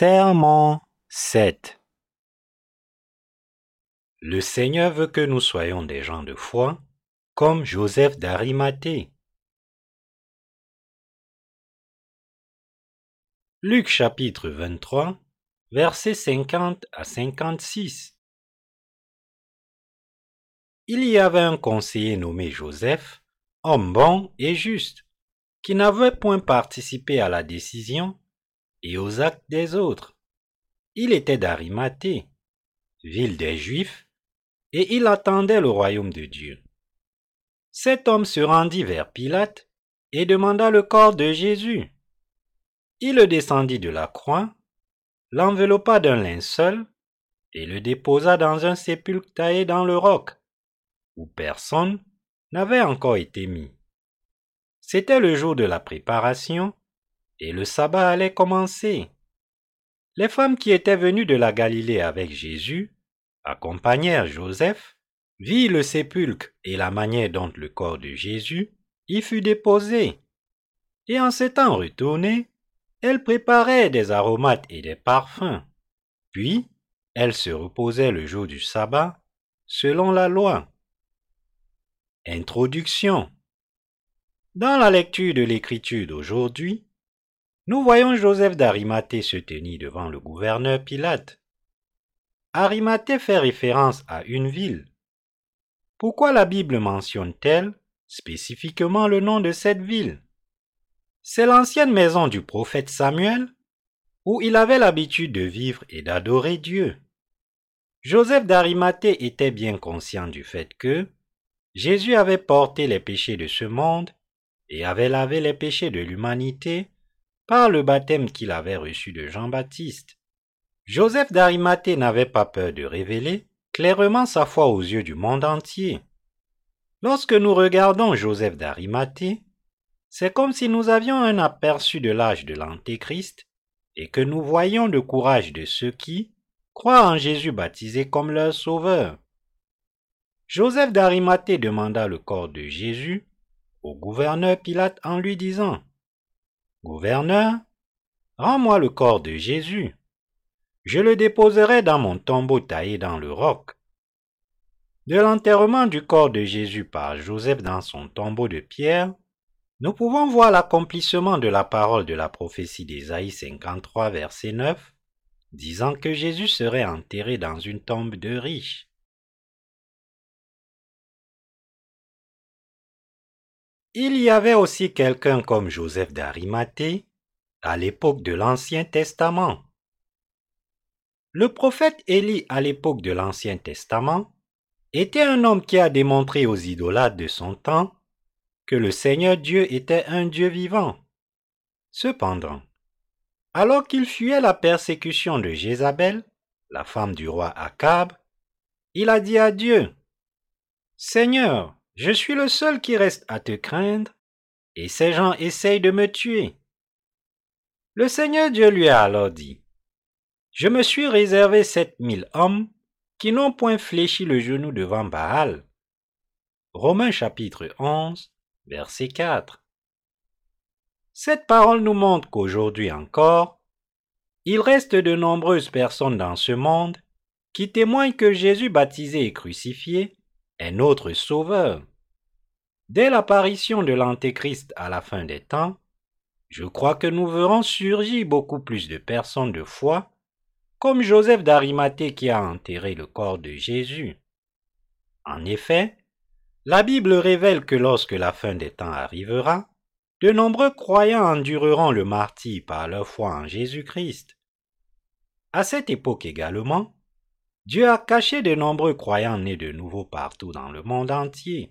Sermon 7 Le Seigneur veut que nous soyons des gens de foi, comme Joseph d'Arimathée. Luc chapitre 23, versets 50 à 56. Il y avait un conseiller nommé Joseph, homme bon et juste, qui n'avait point participé à la décision et aux actes des autres. Il était d'Arimathée, ville des Juifs, et il attendait le royaume de Dieu. Cet homme se rendit vers Pilate et demanda le corps de Jésus. Il le descendit de la croix, l'enveloppa d'un linceul et le déposa dans un sépulcre taillé dans le roc, où personne n'avait encore été mis. C'était le jour de la préparation, et le sabbat allait commencer. Les femmes qui étaient venues de la Galilée avec Jésus accompagnèrent Joseph, virent le sépulcre et la manière dont le corps de Jésus y fut déposé. Et en s'étant retournées, elles préparaient des aromates et des parfums. Puis, elles se reposaient le jour du sabbat, selon la loi. Introduction. Dans la lecture de l'Écriture d'aujourd'hui, nous voyons Joseph d'Arimathée se tenir devant le gouverneur Pilate. Arimathée fait référence à une ville. Pourquoi la Bible mentionne-t-elle spécifiquement le nom de cette ville? C'est l'ancienne maison du prophète Samuel, où il avait l'habitude de vivre et d'adorer Dieu. Joseph d'Arimathée était bien conscient du fait que Jésus avait porté les péchés de ce monde et avait lavé les péchés de l'humanité par le baptême qu'il avait reçu de Jean-Baptiste. Joseph d'Arimathée n'avait pas peur de révéler clairement sa foi aux yeux du monde entier. Lorsque nous regardons Joseph d'Arimathée, c'est comme si nous avions un aperçu de l'âge de l'Antéchrist et que nous voyions le courage de ceux qui croient en Jésus baptisé comme leur sauveur. Joseph d'Arimathée demanda le corps de Jésus au gouverneur Pilate en lui disant Gouverneur, rends-moi le corps de Jésus. Je le déposerai dans mon tombeau taillé dans le roc. De l'enterrement du corps de Jésus par Joseph dans son tombeau de pierre, nous pouvons voir l'accomplissement de la parole de la prophétie d'Ésaïe 53, verset 9, disant que Jésus serait enterré dans une tombe de riche. Il y avait aussi quelqu'un comme Joseph d'Arimathée à l'époque de l'Ancien Testament. Le prophète Élie à l'époque de l'Ancien Testament était un homme qui a démontré aux idolâtres de son temps que le Seigneur Dieu était un Dieu vivant. Cependant, alors qu'il fuyait la persécution de Jézabel, la femme du roi Akab, il a dit à Dieu, Seigneur, je suis le seul qui reste à te craindre, et ces gens essayent de me tuer. Le Seigneur Dieu lui a alors dit, Je me suis réservé sept mille hommes qui n'ont point fléchi le genou devant Baal. Romains chapitre 11, verset 4. Cette parole nous montre qu'aujourd'hui encore, il reste de nombreuses personnes dans ce monde qui témoignent que Jésus baptisé et crucifié est notre Sauveur. Dès l'apparition de l'Antéchrist à la fin des temps, je crois que nous verrons surgir beaucoup plus de personnes de foi, comme Joseph d'Arimathée qui a enterré le corps de Jésus. En effet, la Bible révèle que lorsque la fin des temps arrivera, de nombreux croyants endureront le martyre par leur foi en Jésus-Christ. À cette époque également, Dieu a caché de nombreux croyants nés de nouveau partout dans le monde entier.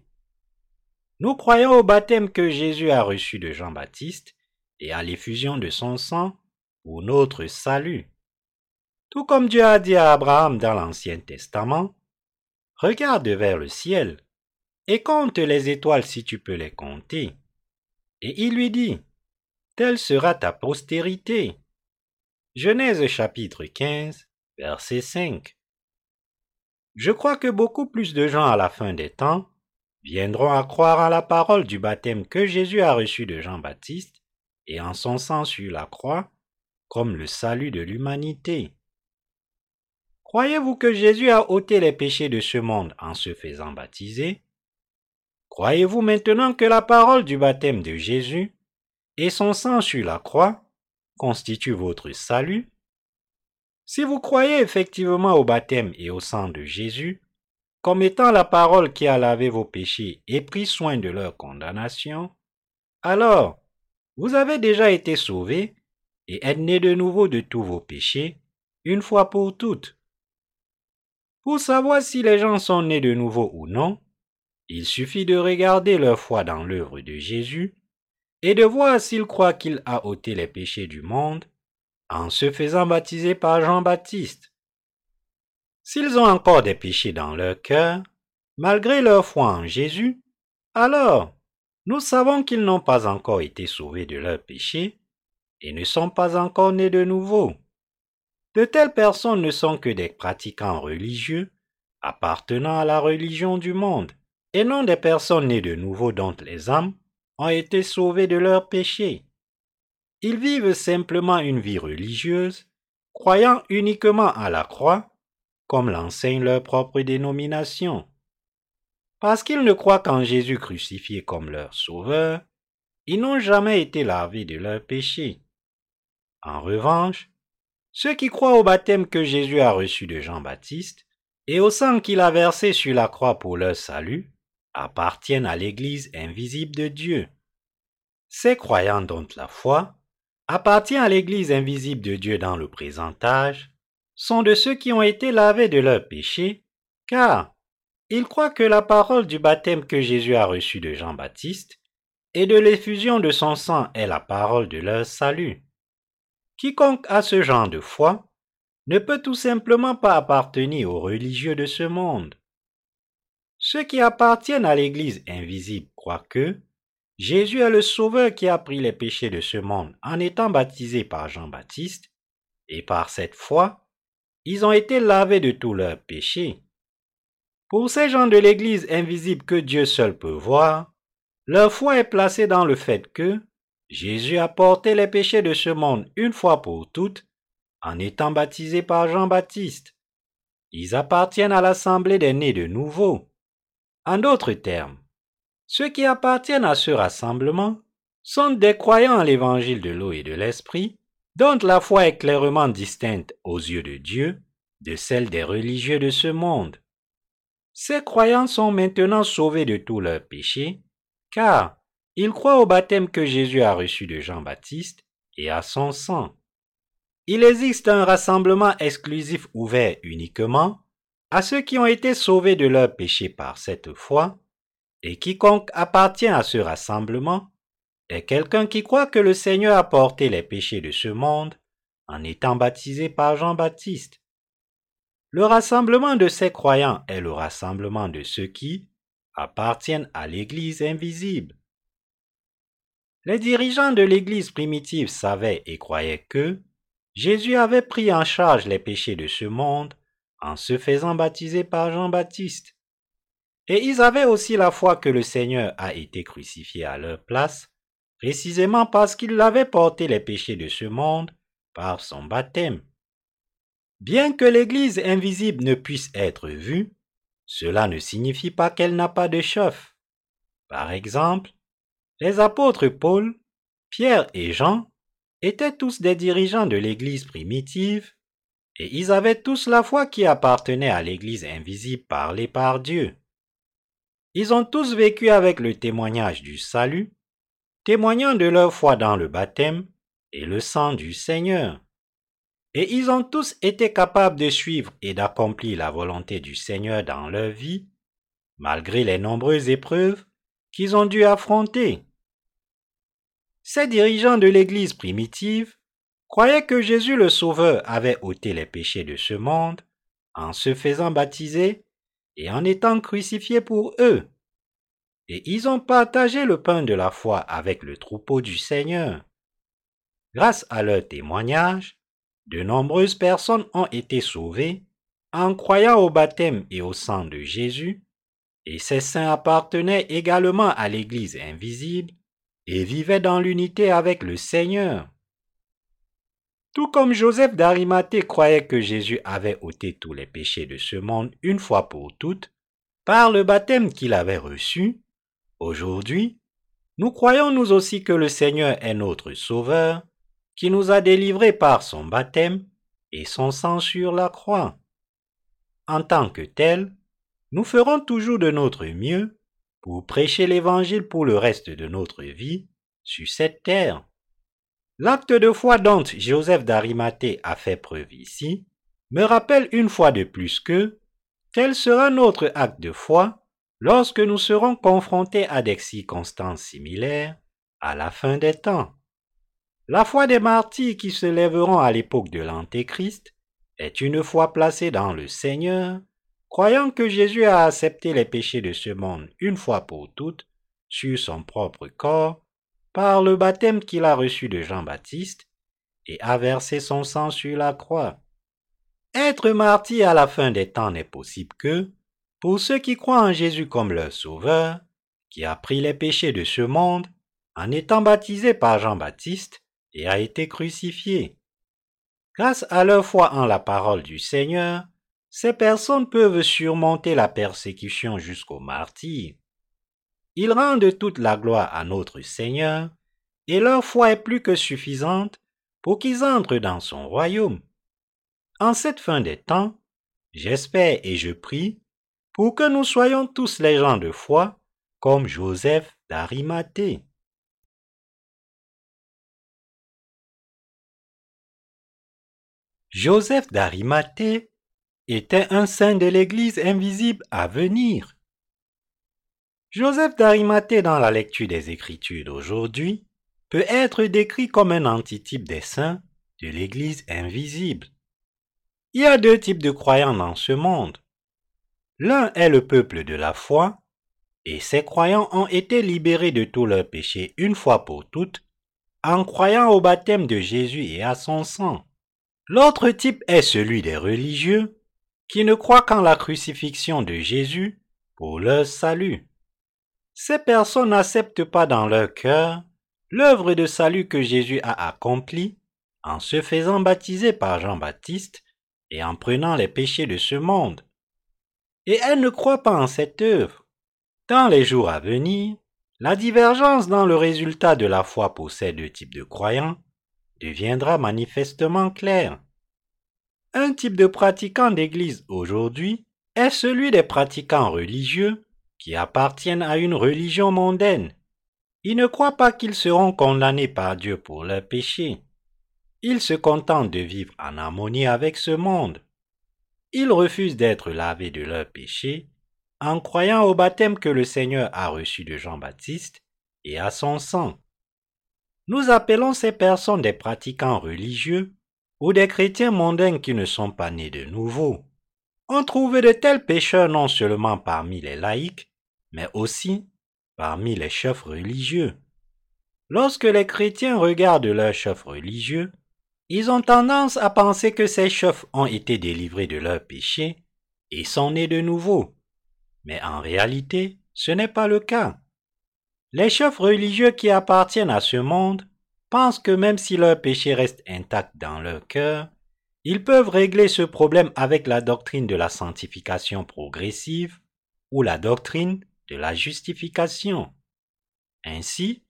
Nous croyons au baptême que Jésus a reçu de Jean-Baptiste et à l'effusion de son sang pour notre salut. Tout comme Dieu a dit à Abraham dans l'Ancien Testament, Regarde vers le ciel et compte les étoiles si tu peux les compter. Et il lui dit, Telle sera ta postérité. Genèse chapitre 15, verset 5. Je crois que beaucoup plus de gens à la fin des temps viendront à croire à la parole du baptême que Jésus a reçu de Jean-Baptiste et en son sang sur la croix comme le salut de l'humanité. Croyez-vous que Jésus a ôté les péchés de ce monde en se faisant baptiser? Croyez-vous maintenant que la parole du baptême de Jésus et son sang sur la croix constituent votre salut? Si vous croyez effectivement au baptême et au sang de Jésus, comme étant la parole qui a lavé vos péchés et pris soin de leur condamnation, alors vous avez déjà été sauvés et êtes nés de nouveau de tous vos péchés, une fois pour toutes. Pour savoir si les gens sont nés de nouveau ou non, il suffit de regarder leur foi dans l'œuvre de Jésus et de voir s'ils croient qu'il a ôté les péchés du monde en se faisant baptiser par Jean-Baptiste. S'ils ont encore des péchés dans leur cœur, malgré leur foi en Jésus, alors nous savons qu'ils n'ont pas encore été sauvés de leurs péchés et ne sont pas encore nés de nouveau. De telles personnes ne sont que des pratiquants religieux appartenant à la religion du monde, et non des personnes nées de nouveau dont les âmes ont été sauvées de leurs péchés. Ils vivent simplement une vie religieuse, croyant uniquement à la croix comme l'enseigne leur propre dénomination. Parce qu'ils ne croient qu'en Jésus crucifié comme leur sauveur, ils n'ont jamais été lavés de leurs péchés. En revanche, ceux qui croient au baptême que Jésus a reçu de Jean-Baptiste et au sang qu'il a versé sur la croix pour leur salut appartiennent à l'Église invisible de Dieu. Ces croyants dont la foi appartient à l'Église invisible de Dieu dans le présent âge sont de ceux qui ont été lavés de leurs péchés, car ils croient que la parole du baptême que Jésus a reçu de Jean-Baptiste et de l'effusion de son sang est la parole de leur salut. Quiconque a ce genre de foi ne peut tout simplement pas appartenir aux religieux de ce monde. Ceux qui appartiennent à l'Église invisible croient que Jésus est le Sauveur qui a pris les péchés de ce monde en étant baptisé par Jean-Baptiste, et par cette foi, ils ont été lavés de tous leurs péchés. Pour ces gens de l'Église invisible que Dieu seul peut voir, leur foi est placée dans le fait que Jésus a porté les péchés de ce monde une fois pour toutes en étant baptisé par Jean-Baptiste. Ils appartiennent à l'assemblée des nés de nouveau. En d'autres termes, ceux qui appartiennent à ce rassemblement sont des croyants à l'évangile de l'eau et de l'esprit dont la foi est clairement distincte aux yeux de Dieu de celle des religieux de ce monde. Ces croyants sont maintenant sauvés de tous leurs péchés, car ils croient au baptême que Jésus a reçu de Jean-Baptiste et à son sang. Il existe un rassemblement exclusif ouvert uniquement à ceux qui ont été sauvés de leurs péchés par cette foi, et quiconque appartient à ce rassemblement est quelqu'un qui croit que le Seigneur a porté les péchés de ce monde en étant baptisé par Jean-Baptiste. Le rassemblement de ces croyants est le rassemblement de ceux qui appartiennent à l'Église invisible. Les dirigeants de l'Église primitive savaient et croyaient que Jésus avait pris en charge les péchés de ce monde en se faisant baptiser par Jean-Baptiste. Et ils avaient aussi la foi que le Seigneur a été crucifié à leur place précisément parce qu'il avait porté les péchés de ce monde par son baptême. Bien que l'Église invisible ne puisse être vue, cela ne signifie pas qu'elle n'a pas de chef. Par exemple, les apôtres Paul, Pierre et Jean étaient tous des dirigeants de l'Église primitive, et ils avaient tous la foi qui appartenait à l'Église invisible parlée par Dieu. Ils ont tous vécu avec le témoignage du salut, témoignant de leur foi dans le baptême et le sang du Seigneur. Et ils ont tous été capables de suivre et d'accomplir la volonté du Seigneur dans leur vie, malgré les nombreuses épreuves qu'ils ont dû affronter. Ces dirigeants de l'Église primitive croyaient que Jésus le Sauveur avait ôté les péchés de ce monde en se faisant baptiser et en étant crucifié pour eux et ils ont partagé le pain de la foi avec le troupeau du Seigneur. Grâce à leur témoignage, de nombreuses personnes ont été sauvées en croyant au baptême et au sang de Jésus, et ces saints appartenaient également à l'Église invisible et vivaient dans l'unité avec le Seigneur. Tout comme Joseph d'Arimathée croyait que Jésus avait ôté tous les péchés de ce monde une fois pour toutes, par le baptême qu'il avait reçu, aujourd'hui, nous croyons nous aussi que le Seigneur est notre Sauveur, qui nous a délivrés par son baptême et son sang sur la croix. En tant que tel, nous ferons toujours de notre mieux pour prêcher l'Évangile pour le reste de notre vie sur cette terre. L'acte de foi dont Joseph d'Arimathée a fait preuve ici me rappelle une fois de plus que tel sera notre acte de foi lorsque nous serons confrontés à des circonstances similaires à la fin des temps. La foi des martyrs qui se lèveront à l'époque de l'Antéchrist est une foi placée dans le Seigneur, croyant que Jésus a accepté les péchés de ce monde une fois pour toutes sur son propre corps par le baptême qu'il a reçu de Jean-Baptiste et a versé son sang sur la croix. Être martyr à la fin des temps n'est possible que pour ceux qui croient en Jésus comme leur sauveur, qui a pris les péchés de ce monde en étant baptisé par Jean-Baptiste et a été crucifié. Grâce à leur foi en la parole du Seigneur, ces personnes peuvent surmonter la persécution jusqu'au martyr. Ils rendent toute la gloire à notre Seigneur, et leur foi est plus que suffisante pour qu'ils entrent dans son royaume. En cette fin des temps, j'espère et je prie pour que nous soyons tous les gens de foi comme Joseph d'Arimathée. Joseph d'Arimathée était un saint de l'Église invisible à venir. Joseph d'Arimathée dans la lecture des Écritures d'aujourd'hui peut être décrit comme un antitype des saints de l'Église invisible. Il y a deux types de croyants dans ce monde. L'un est le peuple de la foi, et ces croyants ont été libérés de tous leurs péchés une fois pour toutes en croyant au baptême de Jésus et à son sang. L'autre type est celui des religieux qui ne croient qu'en la crucifixion de Jésus pour leur salut. Ces personnes n'acceptent pas dans leur cœur l'œuvre de salut que Jésus a accomplie en se faisant baptiser par Jean-Baptiste et en prenant les péchés de ce monde. Et elles ne croient pas en cette œuvre. Dans les jours à venir, la divergence dans le résultat de la foi pour ces deux types de croyants deviendra manifestement claire. Un type de pratiquant d'Église aujourd'hui est celui des pratiquants religieux appartiennent à une religion mondaine. Ils ne croient pas qu'ils seront condamnés par Dieu pour leurs péchés. Ils se contentent de vivre en harmonie avec ce monde. Ils refusent d'être lavés de leurs péchés en croyant au baptême que le Seigneur a reçu de Jean-Baptiste et à son sang. Nous appelons ces personnes des pratiquants religieux ou des chrétiens mondains qui ne sont pas nés de nouveau. On trouve de tels pécheurs non seulement parmi les laïcs, mais aussi parmi les chefs religieux. Lorsque les chrétiens regardent leurs chefs religieux, ils ont tendance à penser que ces chefs ont été délivrés de leurs péchés et sont nés de nouveau. Mais en réalité, ce n'est pas le cas. Les chefs religieux qui appartiennent à ce monde pensent que même si leurs péchés restent intacts dans leur cœur, ils peuvent régler ce problème avec la doctrine de la sanctification progressive ou la doctrine de la justification. Ainsi,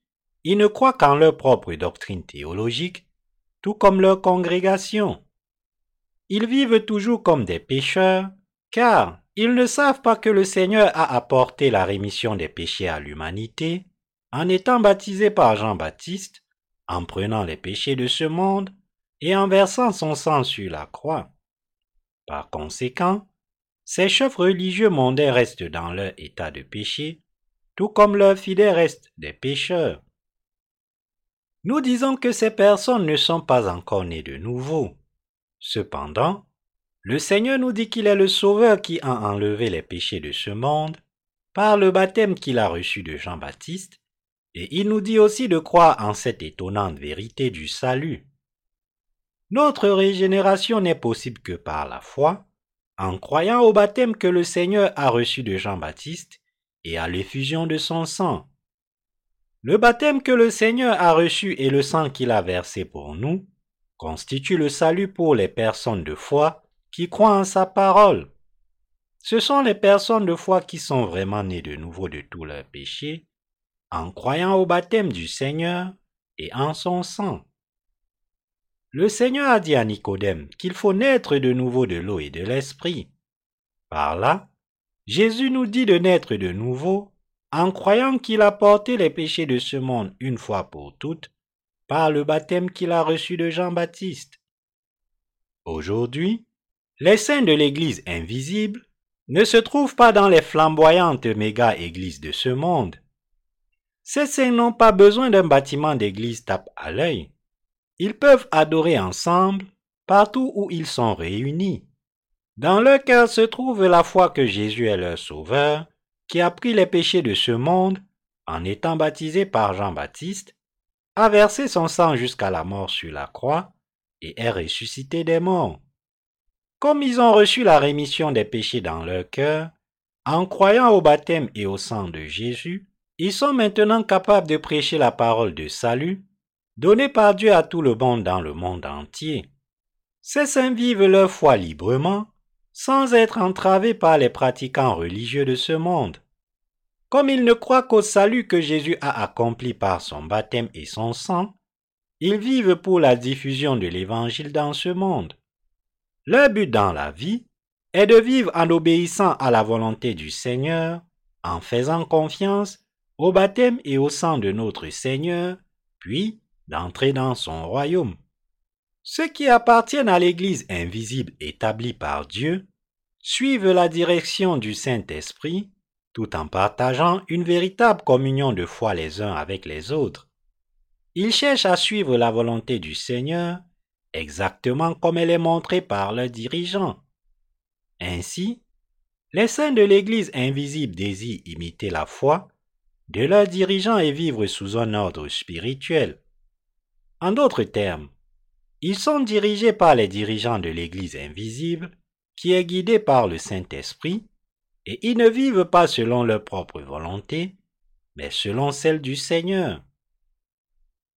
ils ne croient qu'en leur propre doctrine théologique, tout comme leur congrégation. Ils vivent toujours comme des pécheurs, car ils ne savent pas que le Seigneur a apporté la rémission des péchés à l'humanité en étant baptisé par Jean-Baptiste, en prenant les péchés de ce monde et en versant son sang sur la croix. Par conséquent, ces chefs religieux mondains restent dans leur état de péché, tout comme leurs fidèles restent des pécheurs. Nous disons que ces personnes ne sont pas encore nées de nouveau. Cependant, le Seigneur nous dit qu'il est le Sauveur qui a enlevé les péchés de ce monde par le baptême qu'il a reçu de Jean-Baptiste, et il nous dit aussi de croire en cette étonnante vérité du salut. Notre régénération n'est possible que par la foi, en croyant au baptême que le Seigneur a reçu de Jean-Baptiste et à l'effusion de son sang. Le baptême que le Seigneur a reçu et le sang qu'il a versé pour nous constitue le salut pour les personnes de foi qui croient en sa parole. Ce sont les personnes de foi qui sont vraiment nées de nouveau de tous leurs péchés, en croyant au baptême du Seigneur et en son sang. Le Seigneur a dit à Nicodème qu'il faut naître de nouveau de l'eau et de l'esprit. Par là, Jésus nous dit de naître de nouveau en croyant qu'il a porté les péchés de ce monde une fois pour toutes par le baptême qu'il a reçu de Jean-Baptiste. Aujourd'hui, les saints de l'Église invisible ne se trouvent pas dans les flamboyantes méga-églises de ce monde. Ces saints n'ont pas besoin d'un bâtiment d'église tape à l'œil. Ils peuvent adorer ensemble partout où ils sont réunis. Dans leur cœur se trouve la foi que Jésus est leur Sauveur, qui a pris les péchés de ce monde en étant baptisé par Jean-Baptiste, a versé son sang jusqu'à la mort sur la croix et est ressuscité des morts. Comme ils ont reçu la rémission des péchés dans leur cœur, en croyant au baptême et au sang de Jésus, ils sont maintenant capables de prêcher la parole de salut donnée par Dieu à tout le monde dans le monde entier. Ces saints vivent leur foi librement, sans être entravés par les pratiquants religieux de ce monde. Comme ils ne croient qu'au salut que Jésus a accompli par son baptême et son sang, ils vivent pour la diffusion de l'Évangile dans ce monde. Leur but dans la vie est de vivre en obéissant à la volonté du Seigneur, en faisant confiance au baptême et au sang de notre Seigneur, puis d'entrer dans son royaume. Ceux qui appartiennent à l'Église invisible établie par Dieu suivent la direction du Saint-Esprit tout en partageant une véritable communion de foi les uns avec les autres. Ils cherchent à suivre la volonté du Seigneur exactement comme elle est montrée par leurs dirigeants. Ainsi, les saints de l'Église invisible désirent imiter la foi de leurs dirigeants et vivre sous un ordre spirituel. En d'autres termes, ils sont dirigés par les dirigeants de l'Église invisible, qui est guidée par le Saint-Esprit, et ils ne vivent pas selon leur propre volonté, mais selon celle du Seigneur.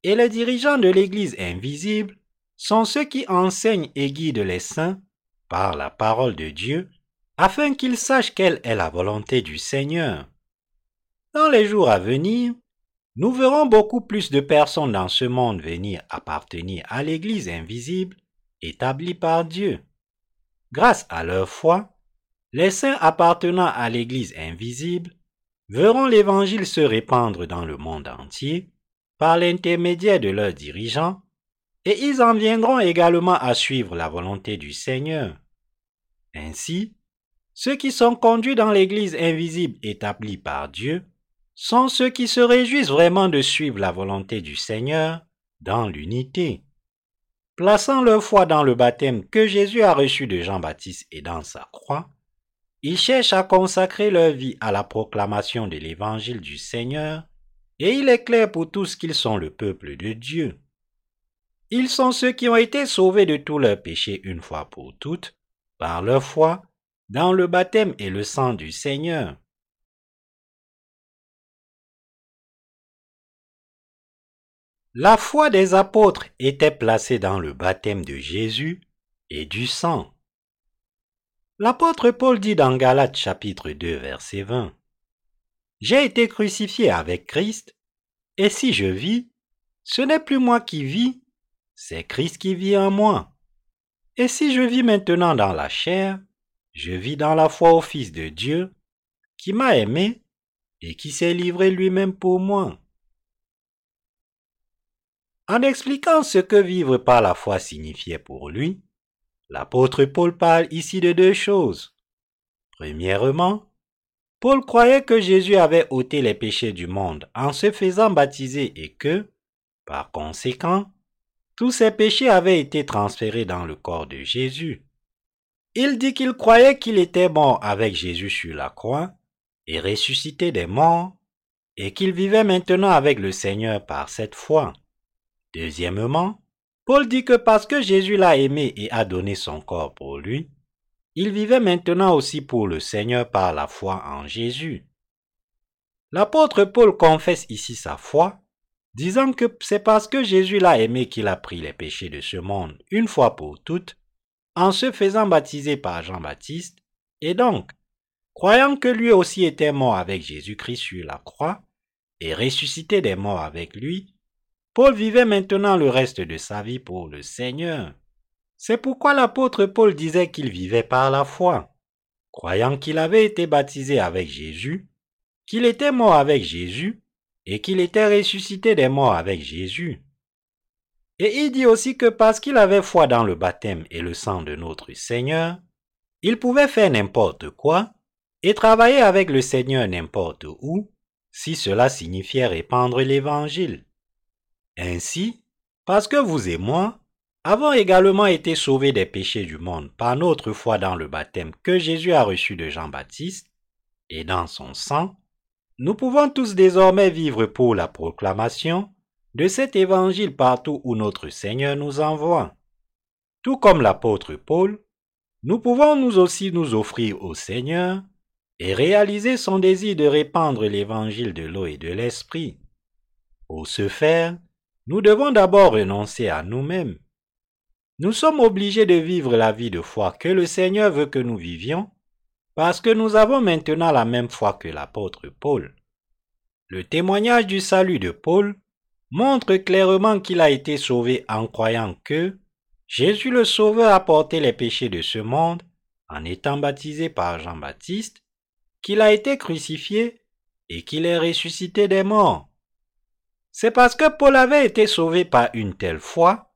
Et les dirigeants de l'Église invisible sont ceux qui enseignent et guident les saints par la parole de Dieu, afin qu'ils sachent quelle est la volonté du Seigneur. Dans les jours à venir, nous verrons beaucoup plus de personnes dans ce monde venir appartenir à l'Église invisible établie par Dieu. Grâce à leur foi, les saints appartenant à l'Église invisible verront l'Évangile se répandre dans le monde entier par l'intermédiaire de leurs dirigeants et ils en viendront également à suivre la volonté du Seigneur. Ainsi, ceux qui sont conduits dans l'Église invisible établie par Dieu sont ceux qui se réjouissent vraiment de suivre la volonté du Seigneur dans l'unité. Plaçant leur foi dans le baptême que Jésus a reçu de Jean-Baptiste et dans sa croix, ils cherchent à consacrer leur vie à la proclamation de l'Évangile du Seigneur, et il est clair pour tous qu'ils sont le peuple de Dieu. Ils sont ceux qui ont été sauvés de tous leurs péchés une fois pour toutes, par leur foi, dans le baptême et le sang du Seigneur. La foi des apôtres était placée dans le baptême de Jésus et du sang. L'apôtre Paul dit dans Galates chapitre 2 verset 20 J'ai été crucifié avec Christ, et si je vis, ce n'est plus moi qui vis, c'est Christ qui vit en moi. Et si je vis maintenant dans la chair, je vis dans la foi au Fils de Dieu, qui m'a aimé et qui s'est livré lui-même pour moi. En expliquant ce que vivre par la foi signifiait pour lui, l'apôtre Paul parle ici de deux choses. Premièrement, Paul croyait que Jésus avait ôté les péchés du monde en se faisant baptiser et que, par conséquent, tous ses péchés avaient été transférés dans le corps de Jésus. Il dit qu'il croyait qu'il était mort avec Jésus sur la croix et ressuscité des morts, et qu'il vivait maintenant avec le Seigneur par cette foi. Deuxièmement, Paul dit que parce que Jésus l'a aimé et a donné son corps pour lui, il vivait maintenant aussi pour le Seigneur par la foi en Jésus. L'apôtre Paul confesse ici sa foi disant que c'est parce que Jésus l'a aimé qu'il a pris les péchés de ce monde une fois pour toutes, en se faisant baptiser par Jean-Baptiste, et donc, croyant que lui aussi était mort avec Jésus-Christ sur la croix, et ressuscité des morts avec lui, Paul vivait maintenant le reste de sa vie pour le Seigneur. C'est pourquoi l'apôtre Paul disait qu'il vivait par la foi, croyant qu'il avait été baptisé avec Jésus, qu'il était mort avec Jésus, et qu'il était ressuscité des morts avec Jésus. Et il dit aussi que parce qu'il avait foi dans le baptême et le sang de notre Seigneur, il pouvait faire n'importe quoi et travailler avec le Seigneur n'importe où, si cela signifiait répandre l'Évangile. Ainsi, parce que vous et moi avons également été sauvés des péchés du monde par notre foi dans le baptême que Jésus a reçu de Jean-Baptiste et dans son sang, nous pouvons tous désormais vivre pour la proclamation de cet évangile partout où notre Seigneur nous envoie. Tout comme l'apôtre Paul, nous pouvons nous aussi nous offrir au Seigneur et réaliser son désir de répandre l'évangile de l'eau et de l'esprit. Pour ce faire, nous devons d'abord renoncer à nous-mêmes. Nous sommes obligés de vivre la vie de foi que le Seigneur veut que nous vivions, parce que nous avons maintenant la même foi que l'apôtre Paul. Le témoignage du salut de Paul montre clairement qu'il a été sauvé en croyant que Jésus le Sauveur a porté les péchés de ce monde en étant baptisé par Jean-Baptiste qu'il a été crucifié et qu'il est ressuscité des morts. C'est parce que Paul avait été sauvé par une telle foi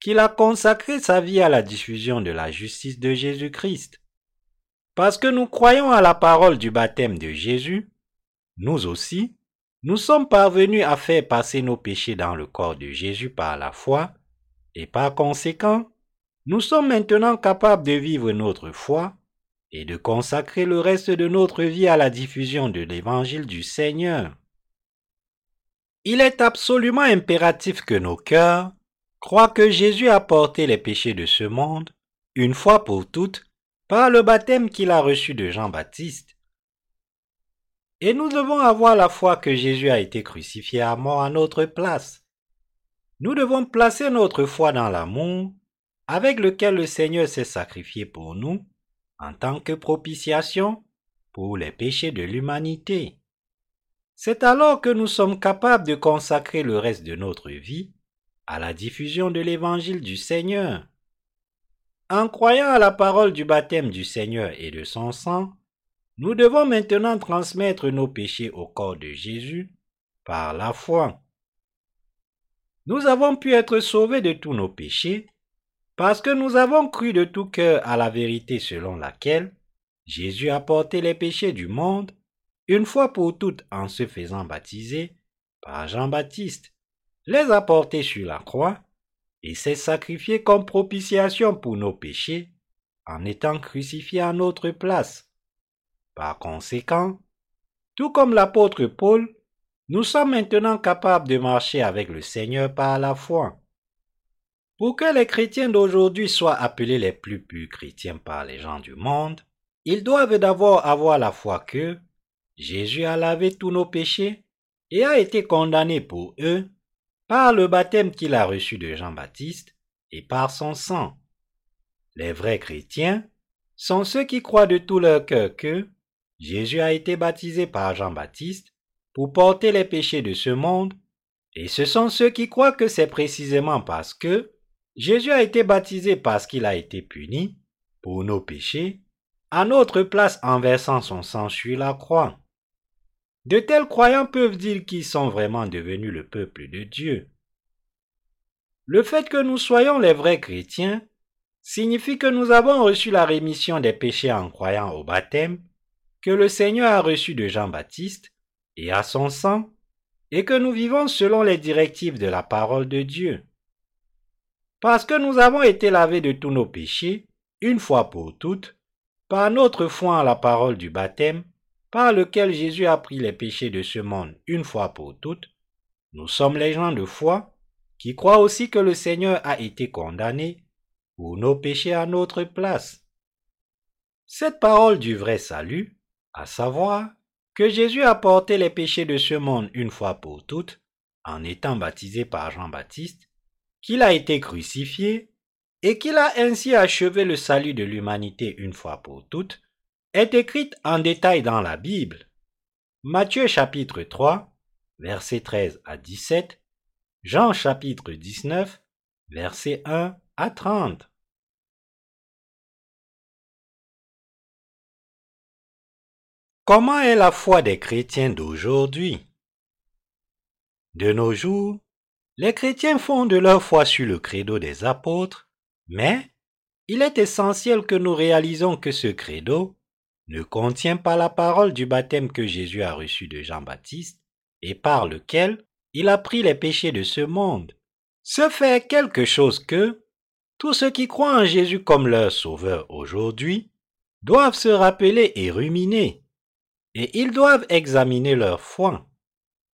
qu'il a consacré sa vie à la diffusion de la justice de Jésus-Christ. Parce que nous croyons à la parole du baptême de Jésus, nous aussi, nous sommes parvenus à faire passer nos péchés dans le corps de Jésus par la foi, et par conséquent, nous sommes maintenant capables de vivre notre foi et de consacrer le reste de notre vie à la diffusion de l'évangile du Seigneur. Il est absolument impératif que nos cœurs croient que Jésus a porté les péchés de ce monde, une fois pour toutes, par le baptême qu'il a reçu de Jean-Baptiste. Et nous devons avoir la foi que Jésus a été crucifié à mort à notre place. Nous devons placer notre foi dans l'amour avec lequel le Seigneur s'est sacrifié pour nous en tant que propitiation pour les péchés de l'humanité. C'est alors que nous sommes capables de consacrer le reste de notre vie à la diffusion de l'évangile du Seigneur. En croyant à la parole du baptême du Seigneur et de son sang, nous devons maintenant transmettre nos péchés au corps de Jésus par la foi. Nous avons pu être sauvés de tous nos péchés parce que nous avons cru de tout cœur à la vérité selon laquelle Jésus a porté les péchés du monde une fois pour toutes en se faisant baptiser par Jean-Baptiste, les a portés sur la croix et s'est sacrifié comme propitiation pour nos péchés en étant crucifié à notre place. Par conséquent, tout comme l'apôtre Paul, nous sommes maintenant capables de marcher avec le Seigneur par la foi. Pour que les chrétiens d'aujourd'hui soient appelés les plus purs chrétiens par les gens du monde, ils doivent d'abord avoir la foi que Jésus a lavé tous nos péchés et a été condamné pour eux par le baptême qu'il a reçu de Jean-Baptiste et par son sang. Les vrais chrétiens sont ceux qui croient de tout leur cœur que Jésus a été baptisé par Jean-Baptiste pour porter les péchés de ce monde, et ce sont ceux qui croient que c'est précisément parce que Jésus a été baptisé parce qu'il a été puni pour nos péchés, à notre place en versant son sang sur la croix. De tels croyants peuvent dire qu'ils sont vraiment devenus le peuple de Dieu. Le fait que nous soyons les vrais chrétiens signifie que nous avons reçu la rémission des péchés en croyant au baptême que le Seigneur a reçu de Jean-Baptiste et à son sang, et que nous vivons selon les directives de la parole de Dieu. Parce que nous avons été lavés de tous nos péchés, une fois pour toutes, par notre foi en la parole du baptême, par lequel Jésus a pris les péchés de ce monde une fois pour toutes, nous sommes les gens de foi qui croient aussi que le Seigneur a été condamné pour nos péchés à notre place. Cette parole du vrai salut, à savoir que Jésus a porté les péchés de ce monde une fois pour toutes, en étant baptisé par Jean-Baptiste, qu'il a été crucifié et qu'il a ainsi achevé le salut de l'humanité une fois pour toutes, est écrite en détail dans la Bible. Matthieu chapitre 3, versets 13 à 17, Jean chapitre 19, versets 1 à 30. Comment est la foi des chrétiens d'aujourd'hui? De nos jours, les chrétiens fondent leur foi sur le credo des apôtres, mais il est essentiel que nous réalisons que ce credo ne contient pas la parole du baptême que Jésus a reçu de Jean-Baptiste et par lequel il a pris les péchés de ce monde. Ce fait quelque chose que tous ceux qui croient en Jésus comme leur sauveur aujourd'hui doivent se rappeler et ruminer et ils doivent examiner leur foi.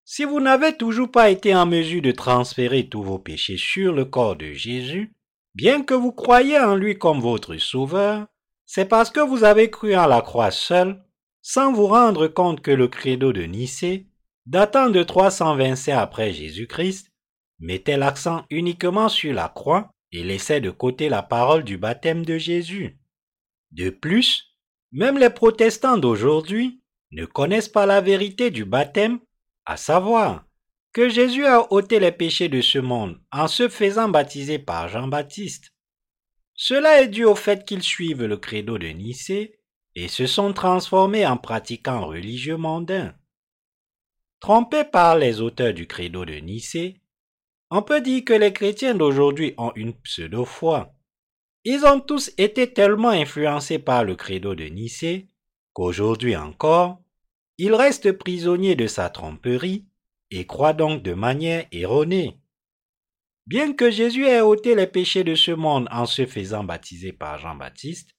Si vous n'avez toujours pas été en mesure de transférer tous vos péchés sur le corps de Jésus, bien que vous croyez en lui comme votre sauveur, c'est parce que vous avez cru en la croix seule, sans vous rendre compte que le credo de Nicée, datant de 325 après Jésus-Christ, mettait l'accent uniquement sur la croix et laissait de côté la parole du baptême de Jésus. De plus, même les protestants d'aujourd'hui ne connaissent pas la vérité du baptême, à savoir que Jésus a ôté les péchés de ce monde en se faisant baptiser par Jean-Baptiste. Cela est dû au fait qu'ils suivent le credo de Nicée et se sont transformés en pratiquants religieux mondains. Trompés par les auteurs du credo de Nicée, on peut dire que les chrétiens d'aujourd'hui ont une pseudo-foi. Ils ont tous été tellement influencés par le credo de Nicée qu'aujourd'hui encore, ils restent prisonniers de sa tromperie et croient donc de manière erronée. Bien que Jésus ait ôté les péchés de ce monde en se faisant baptiser par Jean-Baptiste,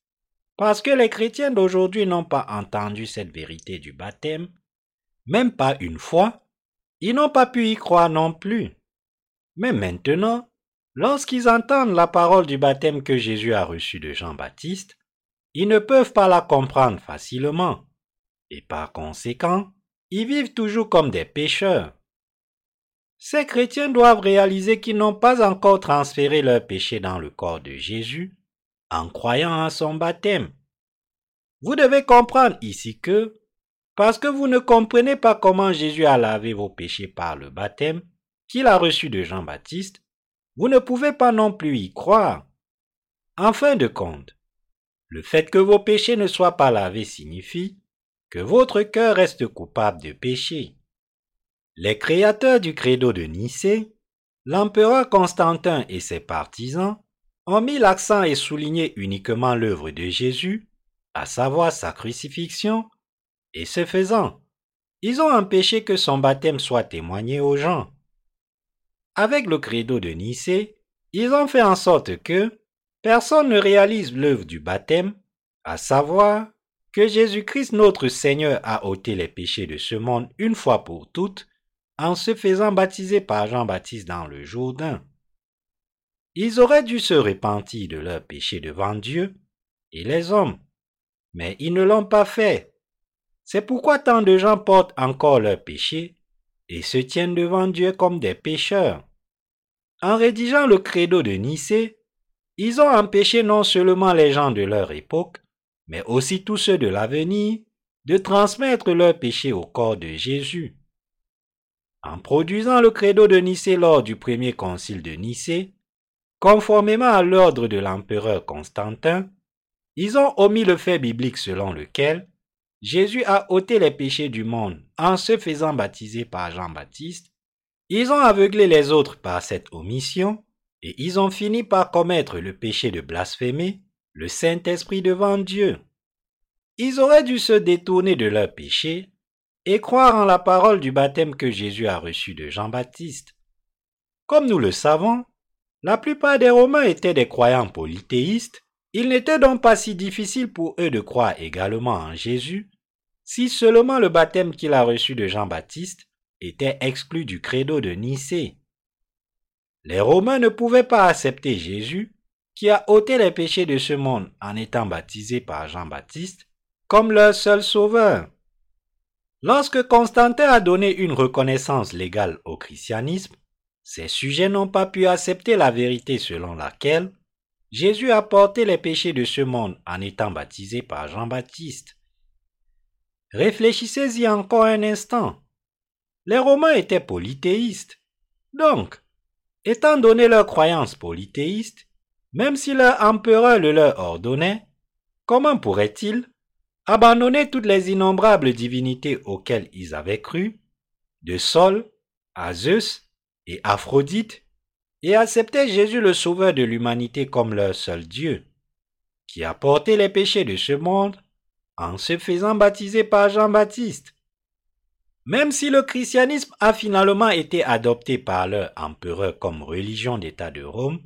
parce que les chrétiens d'aujourd'hui n'ont pas entendu cette vérité du baptême, même pas une fois, ils n'ont pas pu y croire non plus. Mais maintenant, lorsqu'ils entendent la parole du baptême que Jésus a reçu de Jean-Baptiste, ils ne peuvent pas la comprendre facilement, et par conséquent, ils vivent toujours comme des pécheurs. Ces chrétiens doivent réaliser qu'ils n'ont pas encore transféré leurs péchés dans le corps de Jésus en croyant à son baptême. Vous devez comprendre ici que, parce que vous ne comprenez pas comment Jésus a lavé vos péchés par le baptême qu'il a reçu de Jean-Baptiste, vous ne pouvez pas non plus y croire. En fin de compte, le fait que vos péchés ne soient pas lavés signifie que votre cœur reste coupable de péché. Les créateurs du credo de Nicée, l'empereur Constantin et ses partisans, ont mis l'accent et souligné uniquement l'œuvre de Jésus, à savoir sa crucifixion, et ce faisant, ils ont empêché que son baptême soit témoigné aux gens. Avec le credo de Nicée, ils ont fait en sorte que personne ne réalise l'œuvre du baptême, à savoir que Jésus-Christ notre Seigneur a ôté les péchés de ce monde une fois pour toutes en se faisant baptiser par Jean-Baptiste dans le Jourdain. Ils auraient dû se repentir de leurs péchés devant Dieu et les hommes, mais ils ne l'ont pas fait. C'est pourquoi tant de gens portent encore leurs péchés et se tiennent devant Dieu comme des pécheurs. En rédigeant le credo de Nicée, ils ont empêché non seulement les gens de leur époque, mais aussi tous ceux de l'avenir, de transmettre leurs péchés au corps de Jésus. En produisant le credo de Nicée lors du premier concile de Nicée, conformément à l'ordre de l'empereur Constantin, ils ont omis le fait biblique selon lequel Jésus a ôté les péchés du monde en se faisant baptiser par Jean-Baptiste. Ils ont aveuglé les autres par cette omission et ils ont fini par commettre le péché de blasphémer le Saint-Esprit devant Dieu. Ils auraient dû se détourner de leur péché et croire en la parole du baptême que Jésus a reçu de Jean-Baptiste. Comme nous le savons, la plupart des Romains étaient des croyants polythéistes, il n'était donc pas si difficile pour eux de croire également en Jésus, si seulement le baptême qu'il a reçu de Jean-Baptiste était exclu du credo de Nicée. Les Romains ne pouvaient pas accepter Jésus, qui a ôté les péchés de ce monde en étant baptisé par Jean-Baptiste, comme leur seul sauveur. Lorsque Constantin a donné une reconnaissance légale au christianisme, ses sujets n'ont pas pu accepter la vérité selon laquelle Jésus a porté les péchés de ce monde en étant baptisé par Jean-Baptiste. Réfléchissez-y encore un instant. Les Romains étaient polythéistes. Donc, étant donné leur croyance polythéiste, même si leur empereur le leur ordonnait, comment pourraient-ils abandonner toutes les innombrables divinités auxquelles ils avaient cru, de Sol à Zeus et Aphrodite, et accepter Jésus le Sauveur de l'humanité comme leur seul Dieu, qui a porté les péchés de ce monde en se faisant baptiser par Jean-Baptiste. Même si le christianisme a finalement été adopté par leur empereur comme religion d'État de Rome,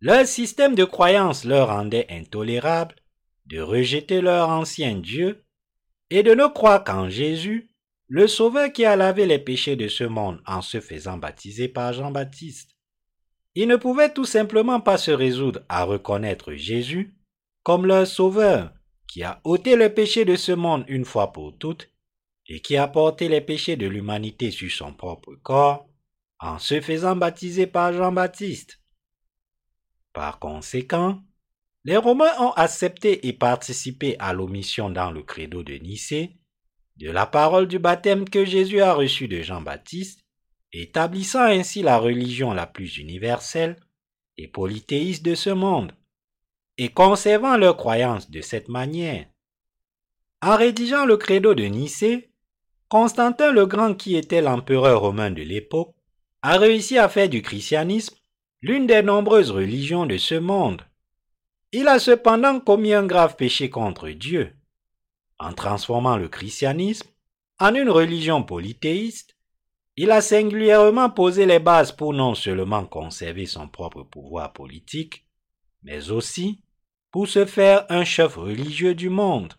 leur système de croyance leur rendait intolérable de rejeter leur ancien Dieu et de ne croire qu'en Jésus, le Sauveur qui a lavé les péchés de ce monde en se faisant baptiser par Jean-Baptiste. Ils ne pouvaient tout simplement pas se résoudre à reconnaître Jésus comme leur Sauveur, qui a ôté le péché de ce monde une fois pour toutes et qui a porté les péchés de l'humanité sur son propre corps en se faisant baptiser par Jean-Baptiste. Par conséquent, les Romains ont accepté et participé à l'omission dans le credo de Nicée de la parole du baptême que Jésus a reçu de Jean-Baptiste, établissant ainsi la religion la plus universelle et polythéiste de ce monde, et conservant leur croyance de cette manière. En rédigeant le credo de Nicée, Constantin le Grand, qui était l'empereur romain de l'époque, a réussi à faire du christianisme l'une des nombreuses religions de ce monde. Il a cependant commis un grave péché contre Dieu. En transformant le christianisme en une religion polythéiste, il a singulièrement posé les bases pour non seulement conserver son propre pouvoir politique, mais aussi pour se faire un chef religieux du monde.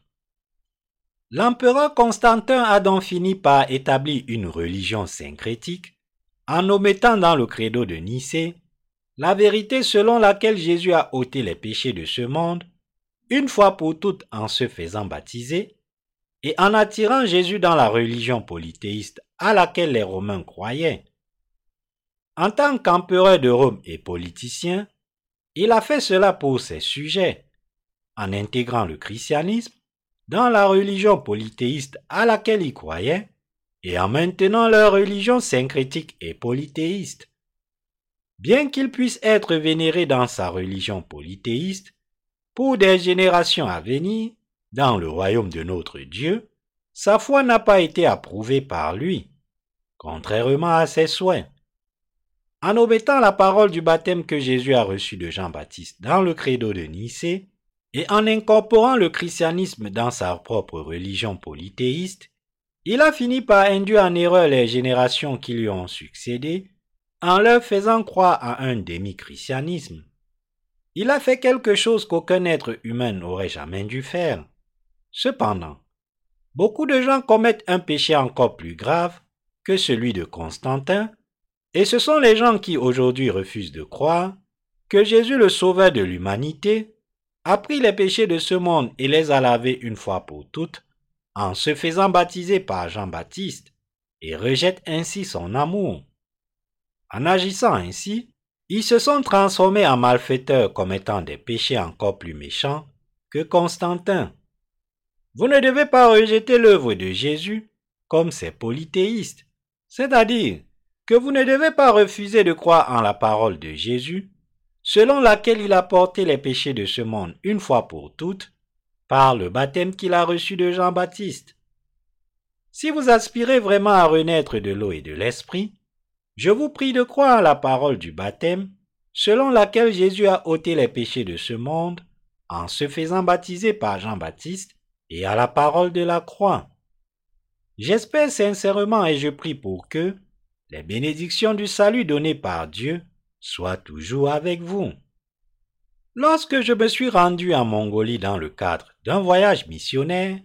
L'empereur Constantin a donc fini par établir une religion syncrétique en omettant dans le credo de Nicée la vérité selon laquelle Jésus a ôté les péchés de ce monde, une fois pour toutes en se faisant baptiser, et en attirant Jésus dans la religion polythéiste à laquelle les Romains croyaient. En tant qu'empereur de Rome et politicien, il a fait cela pour ses sujets, en intégrant le christianisme dans la religion polythéiste à laquelle il croyait, et en maintenant leur religion syncrétique et polythéiste. Bien qu'il puisse être vénéré dans sa religion polythéiste, pour des générations à venir, dans le royaume de notre Dieu, sa foi n'a pas été approuvée par lui, contrairement à ses soins. En omettant la parole du baptême que Jésus a reçu de Jean-Baptiste dans le credo de Nicée, et en incorporant le christianisme dans sa propre religion polythéiste, il a fini par induire en erreur les générations qui lui ont succédé en leur faisant croire à un demi-christianisme. Il a fait quelque chose qu'aucun être humain n'aurait jamais dû faire. Cependant, beaucoup de gens commettent un péché encore plus grave que celui de Constantin, et ce sont les gens qui aujourd'hui refusent de croire que Jésus le Sauveur de l'humanité a pris les péchés de ce monde et les a lavés une fois pour toutes en se faisant baptiser par Jean-Baptiste et rejettent ainsi son amour. En agissant ainsi, ils se sont transformés en malfaiteurs commettant des péchés encore plus méchants que Constantin. Vous ne devez pas rejeter l'œuvre de Jésus comme ces polythéistes, c'est-à-dire que vous ne devez pas refuser de croire en la parole de Jésus, selon laquelle il a porté les péchés de ce monde une fois pour toutes, par le baptême qu'il a reçu de Jean-Baptiste. Si vous aspirez vraiment à renaître de l'eau et de l'esprit, je vous prie de croire à la parole du baptême, selon laquelle Jésus a ôté les péchés de ce monde en se faisant baptiser par Jean-Baptiste et à la parole de la croix. J'espère sincèrement et je prie pour que les bénédictions du salut données par Dieu soient toujours avec vous. Lorsque je me suis rendu en Mongolie dans le cadre d'un voyage missionnaire,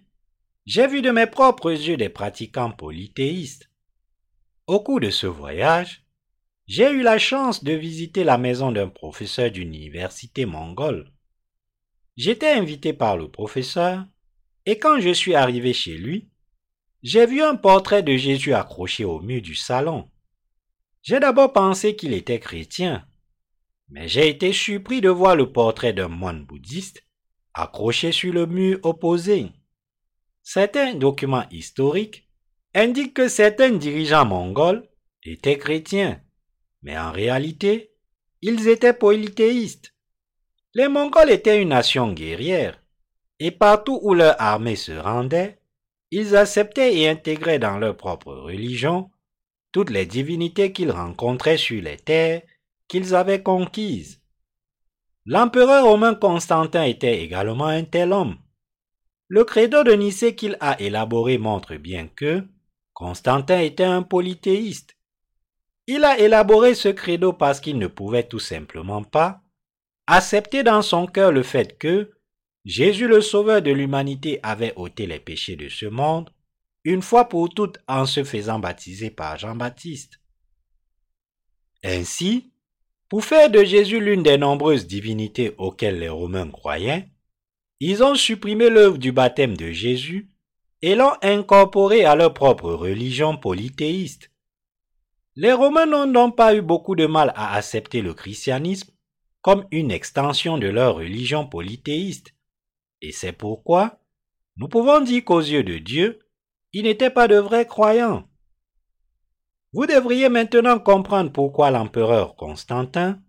j'ai vu de mes propres yeux des pratiquants polythéistes. Au cours de ce voyage, j'ai eu la chance de visiter la maison d'un professeur d'une université mongole. J'étais invité par le professeur et quand je suis arrivé chez lui, j'ai vu un portrait de Jésus accroché au mur du salon. J'ai d'abord pensé qu'il était chrétien, mais j'ai été surpris de voir le portrait d'un moine bouddhiste accroché sur le mur opposé. Certains documents historiques indiquent que certains dirigeants mongols étaient chrétiens, mais en réalité, ils étaient polythéistes. Les Mongols étaient une nation guerrière, et partout où leur armée se rendait, ils acceptaient et intégraient dans leur propre religion toutes les divinités qu'ils rencontraient sur les terres qu'ils avaient conquises. L'empereur romain Constantin était également un tel homme. Le credo de Nicée qu'il a élaboré montre bien que Constantin était un polythéiste. Il a élaboré ce credo parce qu'il ne pouvait tout simplement pas accepter dans son cœur le fait que Jésus le Sauveur de l'humanité avait ôté les péchés de ce monde une fois pour toutes en se faisant baptiser par Jean-Baptiste. Ainsi, pour faire de Jésus l'une des nombreuses divinités auxquelles les Romains croyaient, ils ont supprimé l'œuvre du baptême de Jésus et l'ont incorporé à leur propre religion polythéiste. Les Romains n'ont donc pas eu beaucoup de mal à accepter le christianisme comme une extension de leur religion polythéiste. Et c'est pourquoi nous pouvons dire qu'aux yeux de Dieu, ils n'étaient pas de vrais croyants. Vous devriez maintenant comprendre pourquoi l'empereur Constantin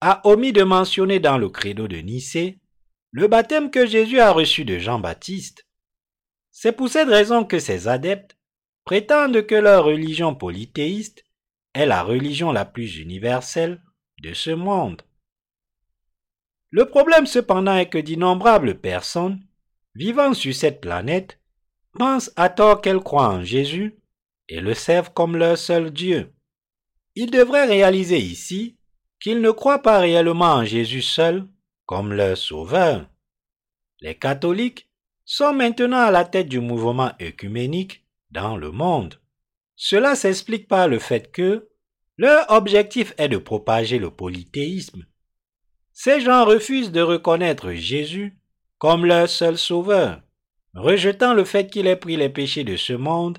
a omis de mentionner dans le credo de Nicée le baptême que Jésus a reçu de Jean-Baptiste. C'est pour cette raison que ses adeptes prétendent que leur religion polythéiste est la religion la plus universelle de ce monde. Le problème cependant est que d'innombrables personnes vivant sur cette planète pensent à tort qu'elles croient en Jésus et le servent comme leur seul Dieu. Ils devraient réaliser ici qu'ils ne croient pas réellement en Jésus seul comme leur sauveur. Les catholiques sont maintenant à la tête du mouvement œcuménique dans le monde. Cela s'explique par le fait que leur objectif est de propager le polythéisme. Ces gens refusent de reconnaître Jésus comme leur seul sauveur rejetant le fait qu'il ait pris les péchés de ce monde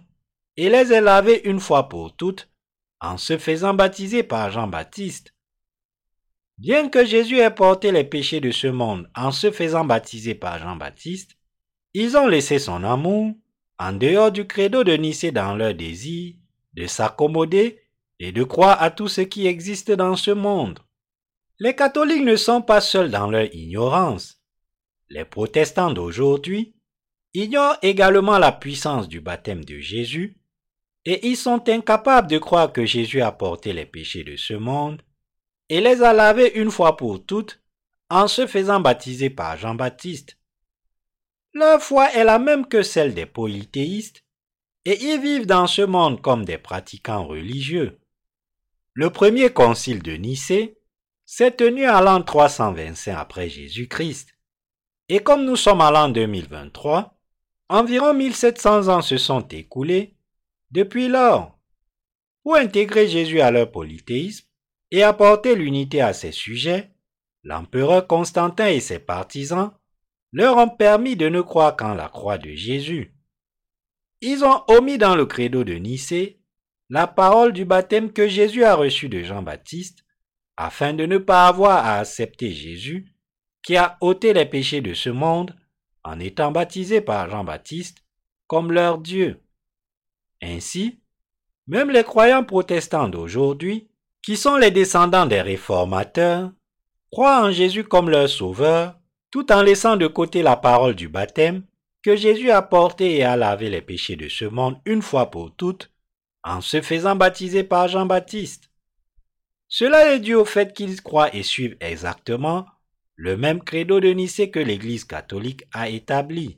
et les ait lavés une fois pour toutes en se faisant baptiser par Jean-Baptiste. Bien que Jésus ait porté les péchés de ce monde en se faisant baptiser par Jean-Baptiste, ils ont laissé son amour en dehors du credo de Nicée dans leur désir de s'accommoder et de croire à tout ce qui existe dans ce monde. Les catholiques ne sont pas seuls dans leur ignorance. Les protestants d'aujourd'hui ignorent également la puissance du baptême de Jésus et ils sont incapables de croire que Jésus a porté les péchés de ce monde et les a lavés une fois pour toutes en se faisant baptiser par Jean-Baptiste. Leur foi est la même que celle des polythéistes et ils vivent dans ce monde comme des pratiquants religieux. Le premier concile de Nicée s'est tenu à l'an 325 après Jésus-Christ. Et comme nous sommes à l'an 2023, Environ 1700 ans se sont écoulés depuis lors. Pour intégrer Jésus à leur polythéisme et apporter l'unité à ses sujets, l'empereur Constantin et ses partisans leur ont permis de ne croire qu'en la croix de Jésus. Ils ont omis dans le credo de Nicée la parole du baptême que Jésus a reçu de Jean-Baptiste, afin de ne pas avoir à accepter Jésus, qui a ôté les péchés de ce monde en étant baptisés par Jean-Baptiste comme leur Dieu. Ainsi, même les croyants protestants d'aujourd'hui, qui sont les descendants des réformateurs, croient en Jésus comme leur sauveur, tout en laissant de côté la parole du baptême que Jésus a porté et a lavé les péchés de ce monde une fois pour toutes, en se faisant baptiser par Jean-Baptiste. Cela est dû au fait qu'ils croient et suivent exactement le même credo de Nicée que l'Église catholique a établi.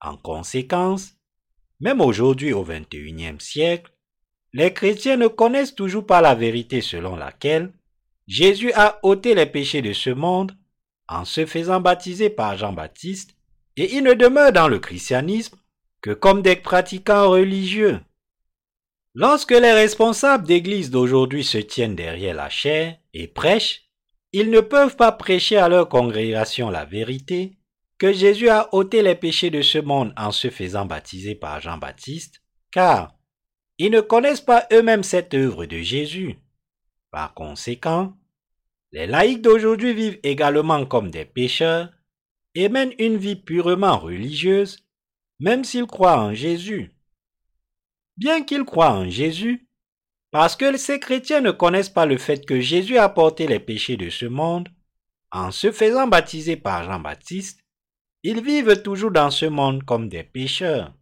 En conséquence, même aujourd'hui au XXIe siècle, les chrétiens ne connaissent toujours pas la vérité selon laquelle Jésus a ôté les péchés de ce monde en se faisant baptiser par Jean-Baptiste et ils ne demeurent dans le christianisme que comme des pratiquants religieux. Lorsque les responsables d'église d'aujourd'hui se tiennent derrière la chair et prêchent, ils ne peuvent pas prêcher à leur congrégation la vérité, que Jésus a ôté les péchés de ce monde en se faisant baptiser par Jean-Baptiste, car ils ne connaissent pas eux-mêmes cette œuvre de Jésus. Par conséquent, les laïcs d'aujourd'hui vivent également comme des pécheurs et mènent une vie purement religieuse, même s'ils croient en Jésus. Bien qu'ils croient en Jésus, parce que ces chrétiens ne connaissent pas le fait que Jésus a porté les péchés de ce monde, en se faisant baptiser par Jean-Baptiste, ils vivent toujours dans ce monde comme des pécheurs.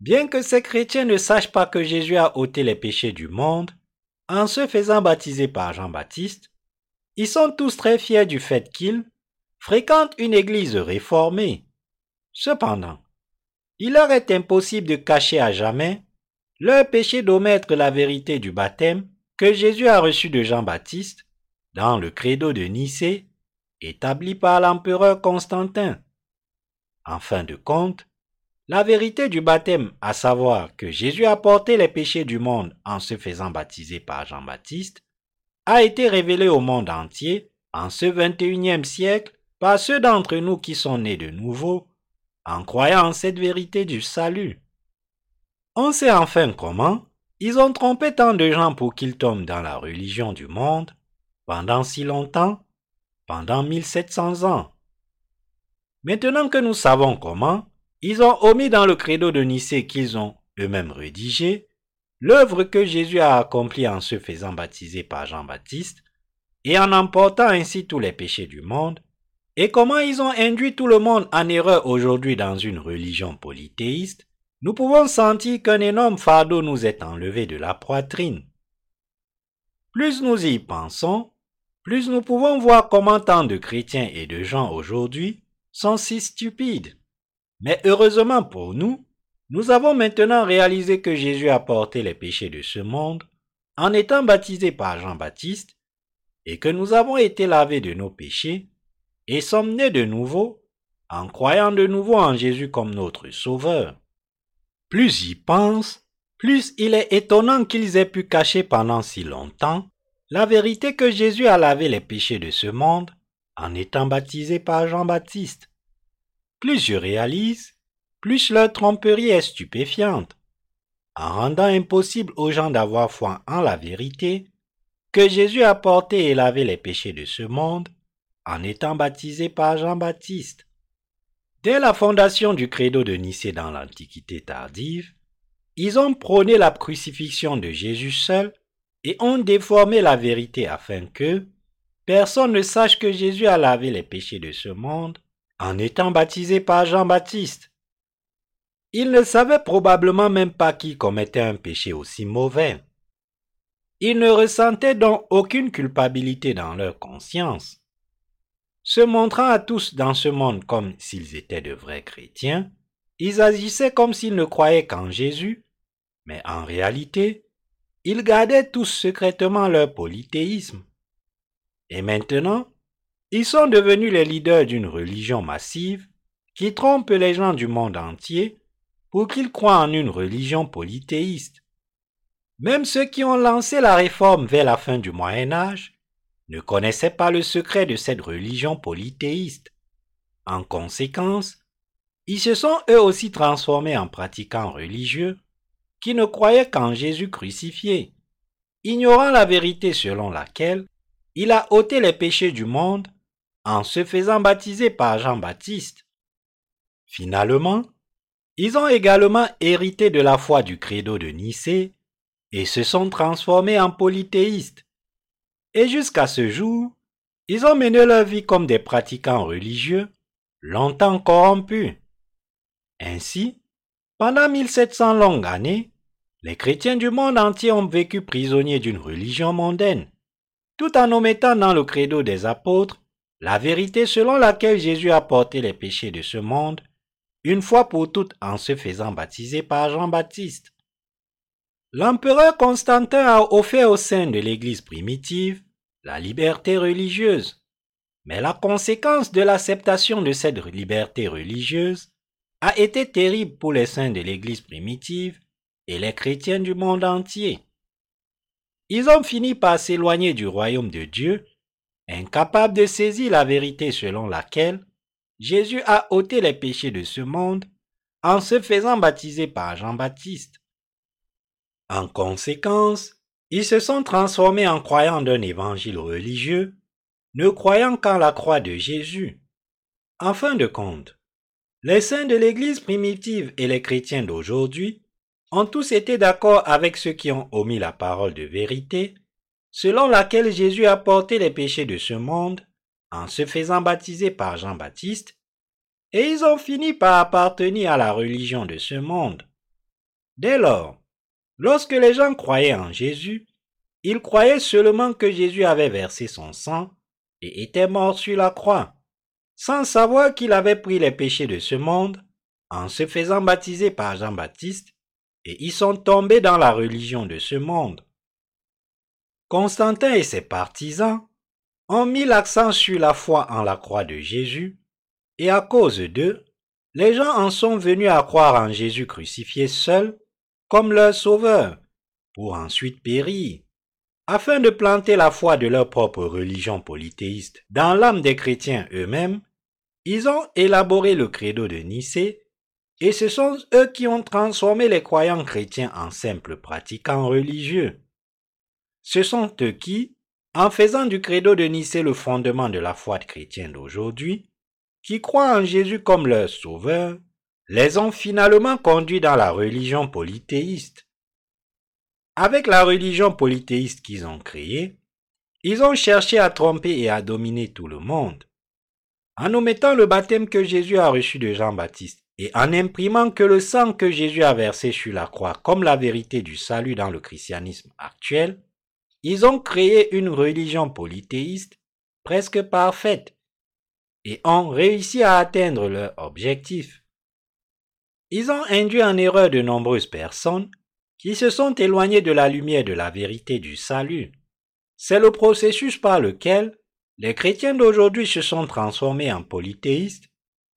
Bien que ces chrétiens ne sachent pas que Jésus a ôté les péchés du monde, en se faisant baptiser par Jean-Baptiste, ils sont tous très fiers du fait qu'ils fréquentent une église réformée. Cependant, il leur est impossible de cacher à jamais leur péché d'omettre la vérité du baptême que Jésus a reçu de Jean-Baptiste dans le credo de Nicée établi par l'empereur Constantin. En fin de compte, la vérité du baptême, à savoir que Jésus a porté les péchés du monde en se faisant baptiser par Jean-Baptiste, a été révélée au monde entier en ce 21e siècle par ceux d'entre nous qui sont nés de nouveau en croyant en cette vérité du salut. On sait enfin comment ils ont trompé tant de gens pour qu'ils tombent dans la religion du monde pendant si longtemps, pendant 1700 ans. Maintenant que nous savons comment, ils ont omis dans le credo de Nicée qu'ils ont eux-mêmes rédigé l'œuvre que Jésus a accomplie en se faisant baptiser par Jean-Baptiste et en emportant ainsi tous les péchés du monde, et comment ils ont induit tout le monde en erreur aujourd'hui dans une religion polythéiste, nous pouvons sentir qu'un énorme fardeau nous est enlevé de la poitrine. Plus nous y pensons, plus nous pouvons voir comment tant de chrétiens et de gens aujourd'hui sont si stupides. Mais heureusement pour nous, nous avons maintenant réalisé que Jésus a porté les péchés de ce monde en étant baptisé par Jean-Baptiste et que nous avons été lavés de nos péchés et sommes nés de nouveau en croyant de nouveau en Jésus comme notre Sauveur. Plus j'y pense, plus il est étonnant qu'ils aient pu cacher pendant si longtemps la vérité que Jésus a lavé les péchés de ce monde en étant baptisé par Jean-Baptiste. Plus je réalise, plus leur tromperie est stupéfiante, en rendant impossible aux gens d'avoir foi en la vérité que Jésus a porté et lavé les péchés de ce monde en étant baptisé par Jean-Baptiste. Dès la fondation du credo de Nicée dans l'Antiquité tardive, ils ont prôné la crucifixion de Jésus seul et ont déformé la vérité afin que personne ne sache que Jésus a lavé les péchés de ce monde en étant baptisé par Jean-Baptiste. Ils ne savaient probablement même pas qui commettait un péché aussi mauvais. Ils ne ressentaient donc aucune culpabilité dans leur conscience. Se montrant à tous dans ce monde comme s'ils étaient de vrais chrétiens, ils agissaient comme s'ils ne croyaient qu'en Jésus, mais en réalité, ils gardaient tous secrètement leur polythéisme. Et maintenant, ils sont devenus les leaders d'une religion massive qui trompe les gens du monde entier pour qu'ils croient en une religion polythéiste. Même ceux qui ont lancé la réforme vers la fin du Moyen Âge ne connaissaient pas le secret de cette religion polythéiste. En conséquence, ils se sont eux aussi transformés en pratiquants religieux qui ne croyaient qu'en Jésus crucifié, ignorant la vérité selon laquelle il a ôté les péchés du monde en se faisant baptiser par Jean-Baptiste. Finalement, ils ont également hérité de la foi du credo de Nicée et se sont transformés en polythéistes et jusqu'à ce jour, ils ont mené leur vie comme des pratiquants religieux, longtemps corrompus. Ainsi, pendant 1700 longues années, les chrétiens du monde entier ont vécu prisonniers d'une religion mondaine, tout en omettant dans le credo des apôtres la vérité selon laquelle Jésus a porté les péchés de ce monde, une fois pour toutes en se faisant baptiser par Jean-Baptiste. L'empereur Constantin a offert au sein de l'Église primitive la liberté religieuse. Mais la conséquence de l'acceptation de cette liberté religieuse a été terrible pour les saints de l'Église primitive et les chrétiens du monde entier. Ils ont fini par s'éloigner du royaume de Dieu, incapables de saisir la vérité selon laquelle Jésus a ôté les péchés de ce monde en se faisant baptiser par Jean-Baptiste. En conséquence, ils se sont transformés en croyants d'un évangile religieux, ne croyant qu'en la croix de Jésus. En fin de compte, les saints de l'Église primitive et les chrétiens d'aujourd'hui ont tous été d'accord avec ceux qui ont omis la parole de vérité, selon laquelle Jésus a porté les péchés de ce monde en se faisant baptiser par Jean-Baptiste, et ils ont fini par appartenir à la religion de ce monde. Dès lors, Lorsque les gens croyaient en Jésus, ils croyaient seulement que Jésus avait versé son sang et était mort sur la croix, sans savoir qu'il avait pris les péchés de ce monde en se faisant baptiser par Jean-Baptiste, et ils sont tombés dans la religion de ce monde. Constantin et ses partisans ont mis l'accent sur la foi en la croix de Jésus, et à cause d'eux, les gens en sont venus à croire en Jésus crucifié seul comme leur sauveur, pour ensuite périr, afin de planter la foi de leur propre religion polythéiste dans l'âme des chrétiens eux-mêmes, ils ont élaboré le credo de Nicée, et ce sont eux qui ont transformé les croyants chrétiens en simples pratiquants religieux. Ce sont eux qui, en faisant du credo de Nicée le fondement de la foi chrétienne d'aujourd'hui, qui croient en Jésus comme leur sauveur, les ont finalement conduits dans la religion polythéiste. Avec la religion polythéiste qu'ils ont créée, ils ont cherché à tromper et à dominer tout le monde. En omettant le baptême que Jésus a reçu de Jean-Baptiste et en imprimant que le sang que Jésus a versé sur la croix comme la vérité du salut dans le christianisme actuel, ils ont créé une religion polythéiste presque parfaite et ont réussi à atteindre leur objectif. Ils ont induit en erreur de nombreuses personnes qui se sont éloignées de la lumière de la vérité du salut. C'est le processus par lequel les chrétiens d'aujourd'hui se sont transformés en polythéistes,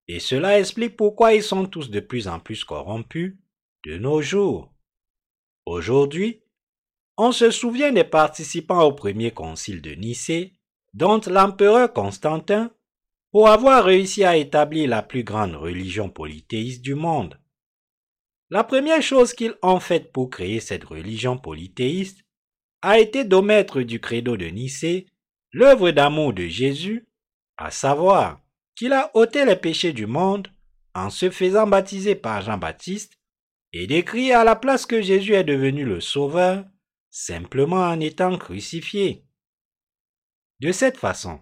et cela explique pourquoi ils sont tous de plus en plus corrompus de nos jours. Aujourd'hui, on se souvient des participants au premier concile de Nicée, dont l'empereur Constantin pour avoir réussi à établir la plus grande religion polythéiste du monde. La première chose qu'ils ont faite pour créer cette religion polythéiste a été d'omettre du credo de Nicée l'œuvre d'amour de Jésus, à savoir qu'il a ôté les péchés du monde en se faisant baptiser par Jean-Baptiste et d'écrire à la place que Jésus est devenu le Sauveur simplement en étant crucifié. De cette façon,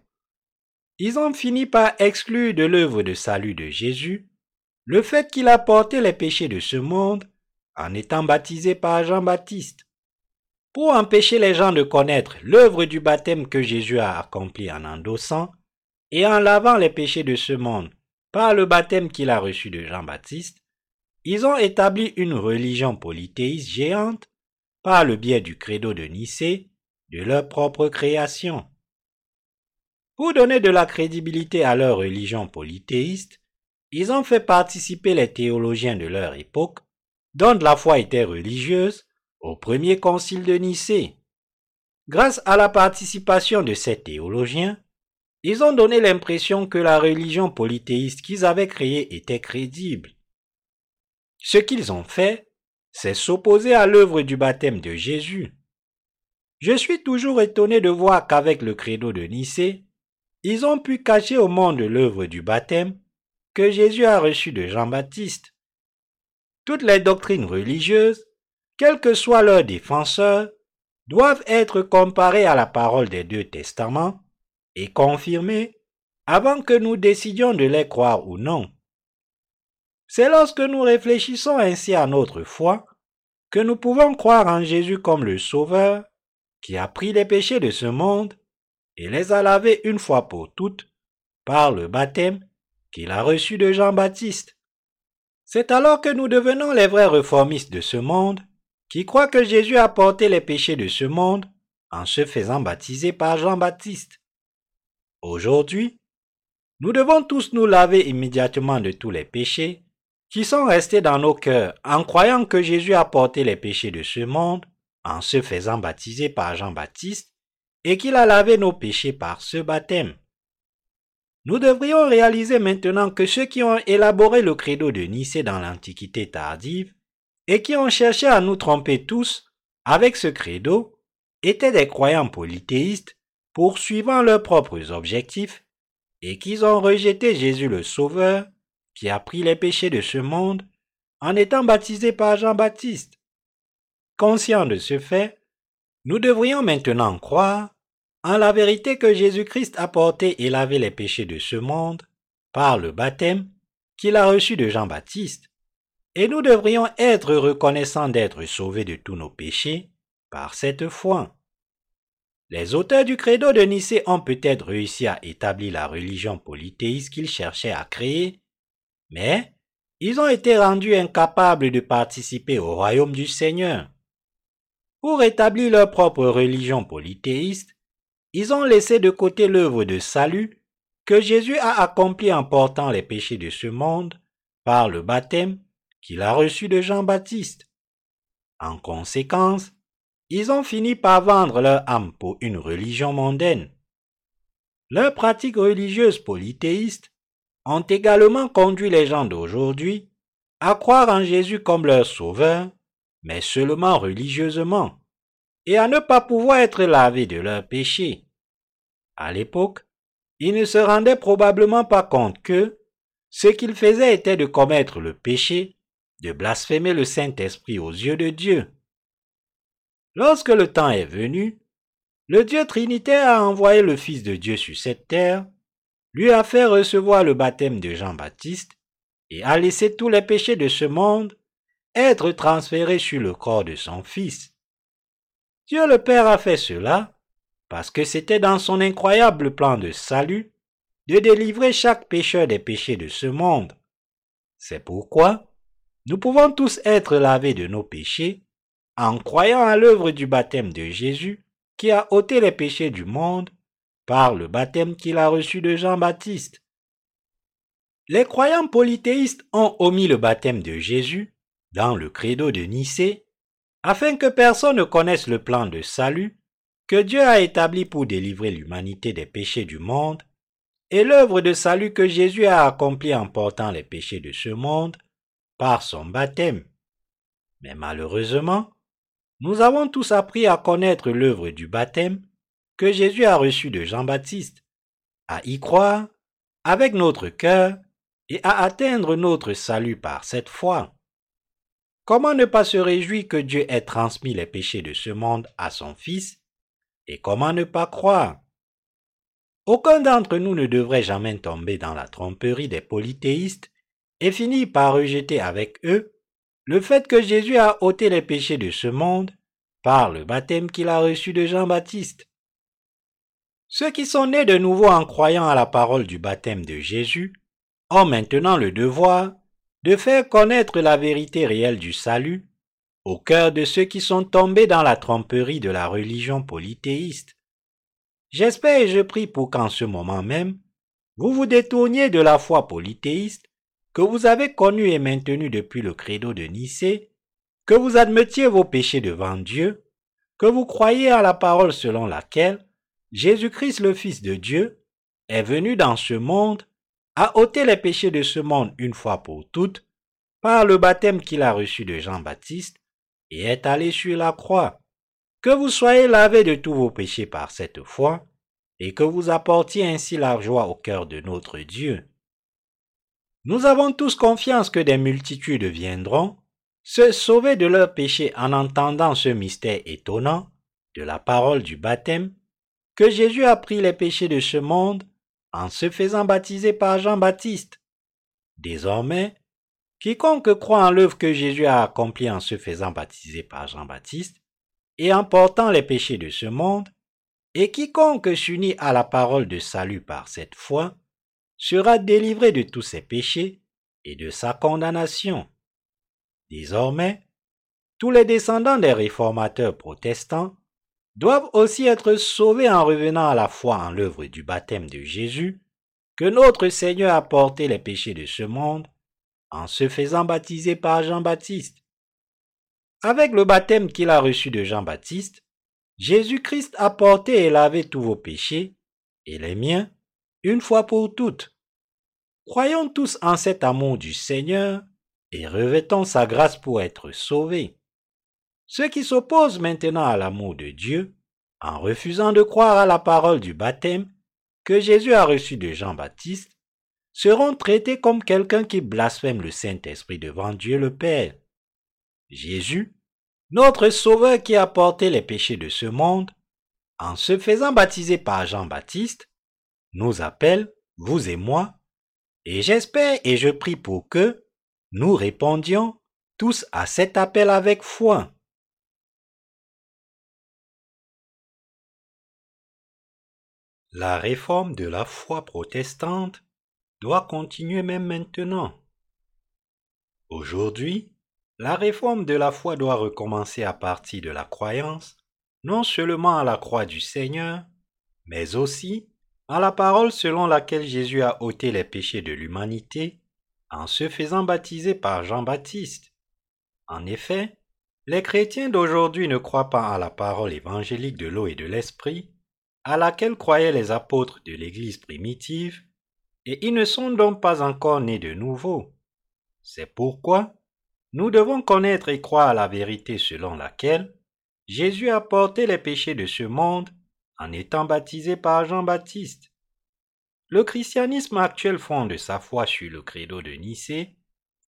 ils ont fini par exclure de l'œuvre de salut de Jésus le fait qu'il a porté les péchés de ce monde en étant baptisé par Jean-Baptiste. Pour empêcher les gens de connaître l'œuvre du baptême que Jésus a accompli en endossant et en lavant les péchés de ce monde par le baptême qu'il a reçu de Jean-Baptiste, ils ont établi une religion polythéiste géante le biais du credo de Nicée de leur propre création. Pour donner de la crédibilité à leur religion polythéiste, ils ont fait participer les théologiens de leur époque, dont la foi était religieuse, au premier concile de Nicée. Grâce à la participation de ces théologiens, ils ont donné l'impression que la religion polythéiste qu'ils avaient créée était crédible. Ce qu'ils ont fait, c'est s'opposer à l'œuvre du baptême de Jésus. Je suis toujours étonné de voir qu'avec le credo de Nicée, ils ont pu cacher au monde l'œuvre du baptême que Jésus a reçu de Jean-Baptiste. Toutes les doctrines religieuses, quels que soient leurs défenseurs, doivent être comparées à la parole des deux testaments et confirmées avant que nous décidions de les croire ou non. C'est lorsque nous réfléchissons ainsi à notre foi que nous pouvons croire en Jésus comme le Sauveur qui a pris les péchés de ce monde et les a lavés une fois pour toutes par le baptême qu'il a reçu de Jean-Baptiste. C'est alors que nous devenons les vrais réformistes de ce monde, qui croient que Jésus a porté les péchés de ce monde en se faisant baptiser par Jean-Baptiste. Aujourd'hui, nous devons tous nous laver immédiatement de tous les péchés qui sont restés dans nos cœurs en croyant que Jésus a porté les péchés de ce monde en se faisant baptiser par Jean-Baptiste et qu'il a lavé nos péchés par ce baptême. Nous devrions réaliser maintenant que ceux qui ont élaboré le credo de Nicée dans l'Antiquité tardive et qui ont cherché à nous tromper tous avec ce credo étaient des croyants polythéistes poursuivant leurs propres objectifs et qu'ils ont rejeté Jésus le Sauveur qui a pris les péchés de ce monde en étant baptisé par Jean-Baptiste. Conscient de ce fait, nous devrions maintenant croire en la vérité que Jésus-Christ a porté et lavé les péchés de ce monde par le baptême qu'il a reçu de Jean-Baptiste, et nous devrions être reconnaissants d'être sauvés de tous nos péchés par cette foi. Les auteurs du credo de Nicée ont peut-être réussi à établir la religion polythéiste qu'ils cherchaient à créer, mais ils ont été rendus incapables de participer au royaume du Seigneur. Pour établir leur propre religion polythéiste, ils ont laissé de côté l'œuvre de salut que Jésus a accomplie en portant les péchés de ce monde par le baptême qu'il a reçu de Jean-Baptiste. En conséquence, ils ont fini par vendre leur âme pour une religion mondaine. Leurs pratiques religieuses polythéistes ont également conduit les gens d'aujourd'hui à croire en Jésus comme leur sauveur, mais seulement religieusement, et à ne pas pouvoir être lavés de leurs péchés. À l'époque, ils ne se rendaient probablement pas compte que ce qu'ils faisaient était de commettre le péché, de blasphémer le Saint-Esprit aux yeux de Dieu. Lorsque le temps est venu, le Dieu Trinitaire a envoyé le Fils de Dieu sur cette terre, lui a fait recevoir le baptême de Jean-Baptiste et a laissé tous les péchés de ce monde être transférés sur le corps de son Fils. Dieu le Père a fait cela parce que c'était dans son incroyable plan de salut de délivrer chaque pécheur des péchés de ce monde. C'est pourquoi nous pouvons tous être lavés de nos péchés en croyant à l'œuvre du baptême de Jésus qui a ôté les péchés du monde par le baptême qu'il a reçu de Jean-Baptiste. Les croyants polythéistes ont omis le baptême de Jésus dans le credo de Nicée afin que personne ne connaisse le plan de salut que Dieu a établi pour délivrer l'humanité des péchés du monde et l'œuvre de salut que Jésus a accomplie en portant les péchés de ce monde par son baptême. Mais malheureusement, nous avons tous appris à connaître l'œuvre du baptême que Jésus a reçu de Jean-Baptiste, à y croire avec notre cœur et à atteindre notre salut par cette foi. Comment ne pas se réjouir que Dieu ait transmis les péchés de ce monde à son Fils et comment ne pas croire? Aucun d'entre nous ne devrait jamais tomber dans la tromperie des polythéistes et finir par rejeter avec eux le fait que Jésus a ôté les péchés de ce monde par le baptême qu'il a reçu de Jean-Baptiste. Ceux qui sont nés de nouveau en croyant à la parole du baptême de Jésus ont maintenant le devoir de faire connaître la vérité réelle du salut au cœur de ceux qui sont tombés dans la tromperie de la religion polythéiste. J'espère et je prie pour qu'en ce moment même, vous vous détourniez de la foi polythéiste que vous avez connu et maintenu depuis le credo de Nicée, que vous admettiez vos péchés devant Dieu, que vous croyez à la parole selon laquelle Jésus-Christ le Fils de Dieu est venu dans ce monde, a ôté les péchés de ce monde une fois pour toutes, par le baptême qu'il a reçu de Jean-Baptiste, et est allé sur la croix. Que vous soyez lavés de tous vos péchés par cette foi, et que vous apportiez ainsi la joie au cœur de notre Dieu. Nous avons tous confiance que des multitudes viendront se sauver de leurs péchés en entendant ce mystère étonnant de la parole du baptême, que Jésus a pris les péchés de ce monde en se faisant baptiser par Jean-Baptiste. Désormais, quiconque croit en l'œuvre que Jésus a accomplie en se faisant baptiser par Jean-Baptiste et en portant les péchés de ce monde, et quiconque s'unit à la parole de salut par cette foi, sera délivré de tous ses péchés et de sa condamnation. Désormais, tous les descendants des réformateurs protestants doivent aussi être sauvés en revenant à la foi en l'œuvre du baptême de Jésus, que notre Seigneur a porté les péchés de ce monde en se faisant baptiser par Jean-Baptiste. Avec le baptême qu'il a reçu de Jean-Baptiste, Jésus-Christ a porté et lavé tous vos péchés, et les miens, une fois pour toutes. Croyons tous en cet amour du Seigneur et revêtons sa grâce pour être sauvés. Ceux qui s'opposent maintenant à l'amour de Dieu, en refusant de croire à la parole du baptême que Jésus a reçu de Jean-Baptiste, seront traités comme quelqu'un qui blasphème le Saint-Esprit devant Dieu le Père. Jésus, notre Sauveur qui a porté les péchés de ce monde, en se faisant baptiser par Jean-Baptiste, nous appelle, vous et moi, et j'espère et je prie pour que nous répondions tous à cet appel avec foi. La réforme de la foi protestante doit continuer même maintenant. Aujourd'hui, la réforme de la foi doit recommencer à partir de la croyance, non seulement à la croix du Seigneur, mais aussi à la parole selon laquelle Jésus a ôté les péchés de l'humanité en se faisant baptiser par Jean-Baptiste. En effet, les chrétiens d'aujourd'hui ne croient pas à la parole évangélique de l'eau et de l'esprit, à laquelle croyaient les apôtres de l'Église primitive, et ils ne sont donc pas encore nés de nouveau. C'est pourquoi nous devons connaître et croire à la vérité selon laquelle Jésus a porté les péchés de ce monde en étant baptisé par Jean-Baptiste. Le christianisme actuel fonde sa foi sur le credo de Nicée,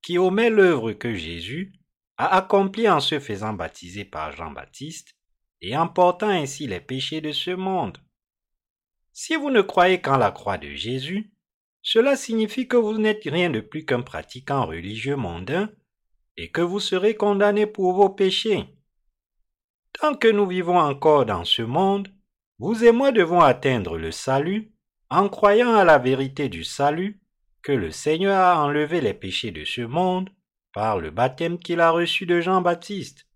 qui omet l'œuvre que Jésus a accomplie en se faisant baptiser par Jean-Baptiste et en portant ainsi les péchés de ce monde. Si vous ne croyez qu'en la croix de Jésus, cela signifie que vous n'êtes rien de plus qu'un pratiquant religieux mondain et que vous serez condamné pour vos péchés. Tant que nous vivons encore dans ce monde, vous et moi devons atteindre le salut en croyant à la vérité du salut que le Seigneur a enlevé les péchés de ce monde par le baptême qu'il a reçu de Jean-Baptiste.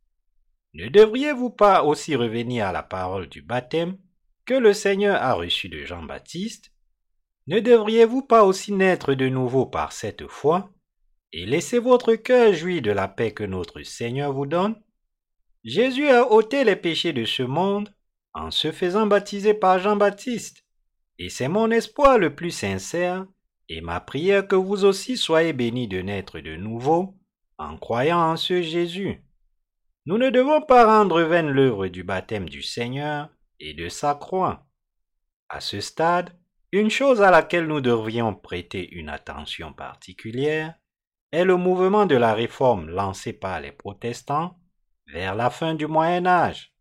Ne devriez-vous pas aussi revenir à la parole du baptême que le Seigneur a reçu de Jean-Baptiste Ne devriez-vous pas aussi naître de nouveau par cette foi et laisser votre cœur jouir de la paix que notre Seigneur vous donne? Jésus a ôté les péchés de ce monde en se faisant baptiser par Jean-Baptiste. Et c'est mon espoir le plus sincère et ma prière que vous aussi soyez bénis de naître de nouveau en croyant en ce Jésus. Nous ne devons pas rendre vaine l'œuvre du baptême du Seigneur et de sa croix. À ce stade, une chose à laquelle nous devrions prêter une attention particulière est le mouvement de la réforme lancé par les protestants vers la fin du Moyen Âge.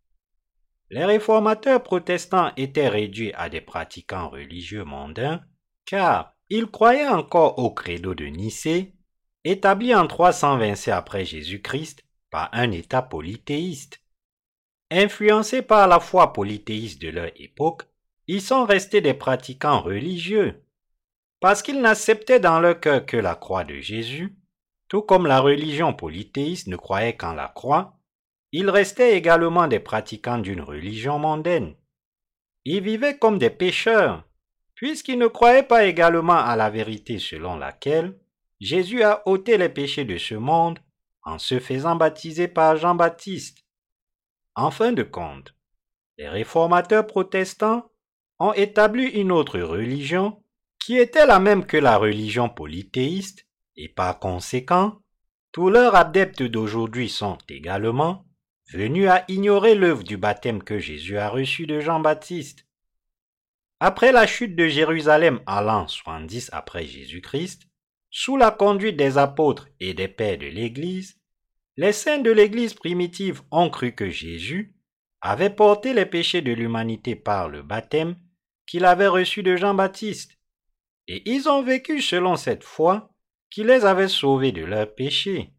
Les réformateurs protestants étaient réduits à des pratiquants religieux mondains, car ils croyaient encore au credo de Nicée, établi en 327 après Jésus-Christ par un État polythéiste. Influencés par la foi polythéiste de leur époque, ils sont restés des pratiquants religieux, parce qu'ils n'acceptaient dans leur cœur que la croix de Jésus, tout comme la religion polythéiste ne croyait qu'en la croix, ils restaient également des pratiquants d'une religion mondaine. Ils vivaient comme des pécheurs, puisqu'ils ne croyaient pas également à la vérité selon laquelle Jésus a ôté les péchés de ce monde en se faisant baptiser par Jean-Baptiste. En fin de compte, les réformateurs protestants ont établi une autre religion qui était la même que la religion polythéiste et par conséquent, tous leurs adeptes d'aujourd'hui sont également venu à ignorer l'œuvre du baptême que Jésus a reçu de Jean-Baptiste. Après la chute de Jérusalem à l'an 70 après Jésus-Christ, sous la conduite des apôtres et des pères de l'Église, les saints de l'Église primitive ont cru que Jésus avait porté les péchés de l'humanité par le baptême qu'il avait reçu de Jean-Baptiste, et ils ont vécu selon cette foi qui les avait sauvés de leurs péchés.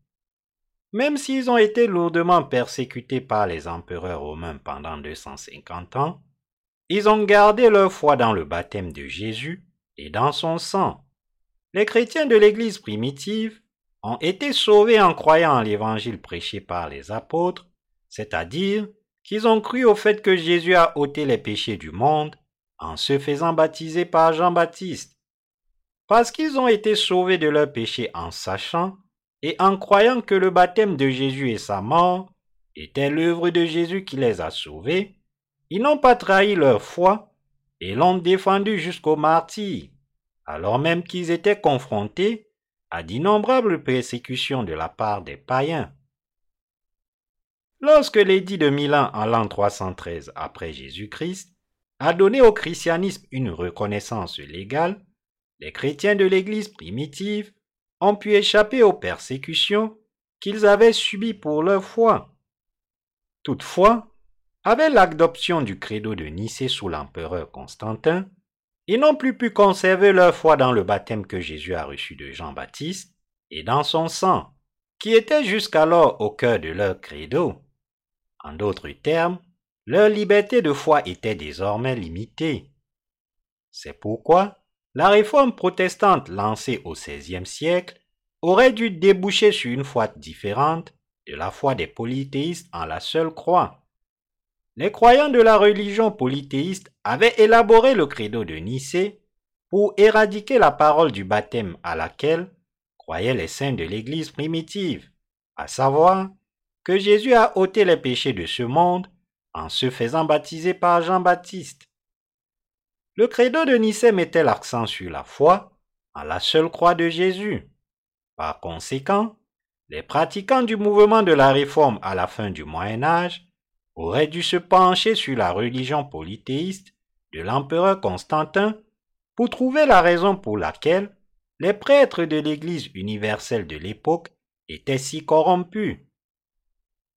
Même s'ils ont été lourdement persécutés par les empereurs romains pendant 250 ans, ils ont gardé leur foi dans le baptême de Jésus et dans son sang. Les chrétiens de l'Église primitive ont été sauvés en croyant en l'évangile prêché par les apôtres, c'est-à-dire qu'ils ont cru au fait que Jésus a ôté les péchés du monde en se faisant baptiser par Jean-Baptiste. Parce qu'ils ont été sauvés de leurs péchés en sachant et en croyant que le baptême de Jésus et sa mort était l'œuvre de Jésus qui les a sauvés, ils n'ont pas trahi leur foi et l'ont défendu jusqu'au martyr. alors même qu'ils étaient confrontés à d'innombrables persécutions de la part des païens. Lorsque l'édit de Milan en l'an 313 après Jésus-Christ a donné au christianisme une reconnaissance légale, les chrétiens de l'Église primitive ont pu échapper aux persécutions qu'ils avaient subies pour leur foi. Toutefois, avec l'adoption du credo de Nicée sous l'empereur Constantin, ils n'ont plus pu conserver leur foi dans le baptême que Jésus a reçu de Jean-Baptiste et dans son sang, qui était jusqu'alors au cœur de leur credo. En d'autres termes, leur liberté de foi était désormais limitée. C'est pourquoi la réforme protestante lancée au XVIe siècle aurait dû déboucher sur une foi différente de la foi des polythéistes en la seule croix. Les croyants de la religion polythéiste avaient élaboré le credo de Nicée pour éradiquer la parole du baptême à laquelle croyaient les saints de l'Église primitive, à savoir que Jésus a ôté les péchés de ce monde en se faisant baptiser par Jean-Baptiste. Le credo de Nicée mettait l'accent sur la foi en la seule croix de Jésus. Par conséquent, les pratiquants du mouvement de la réforme à la fin du Moyen Âge aurait dû se pencher sur la religion polythéiste de l'empereur Constantin pour trouver la raison pour laquelle les prêtres de l'Église universelle de l'époque étaient si corrompus.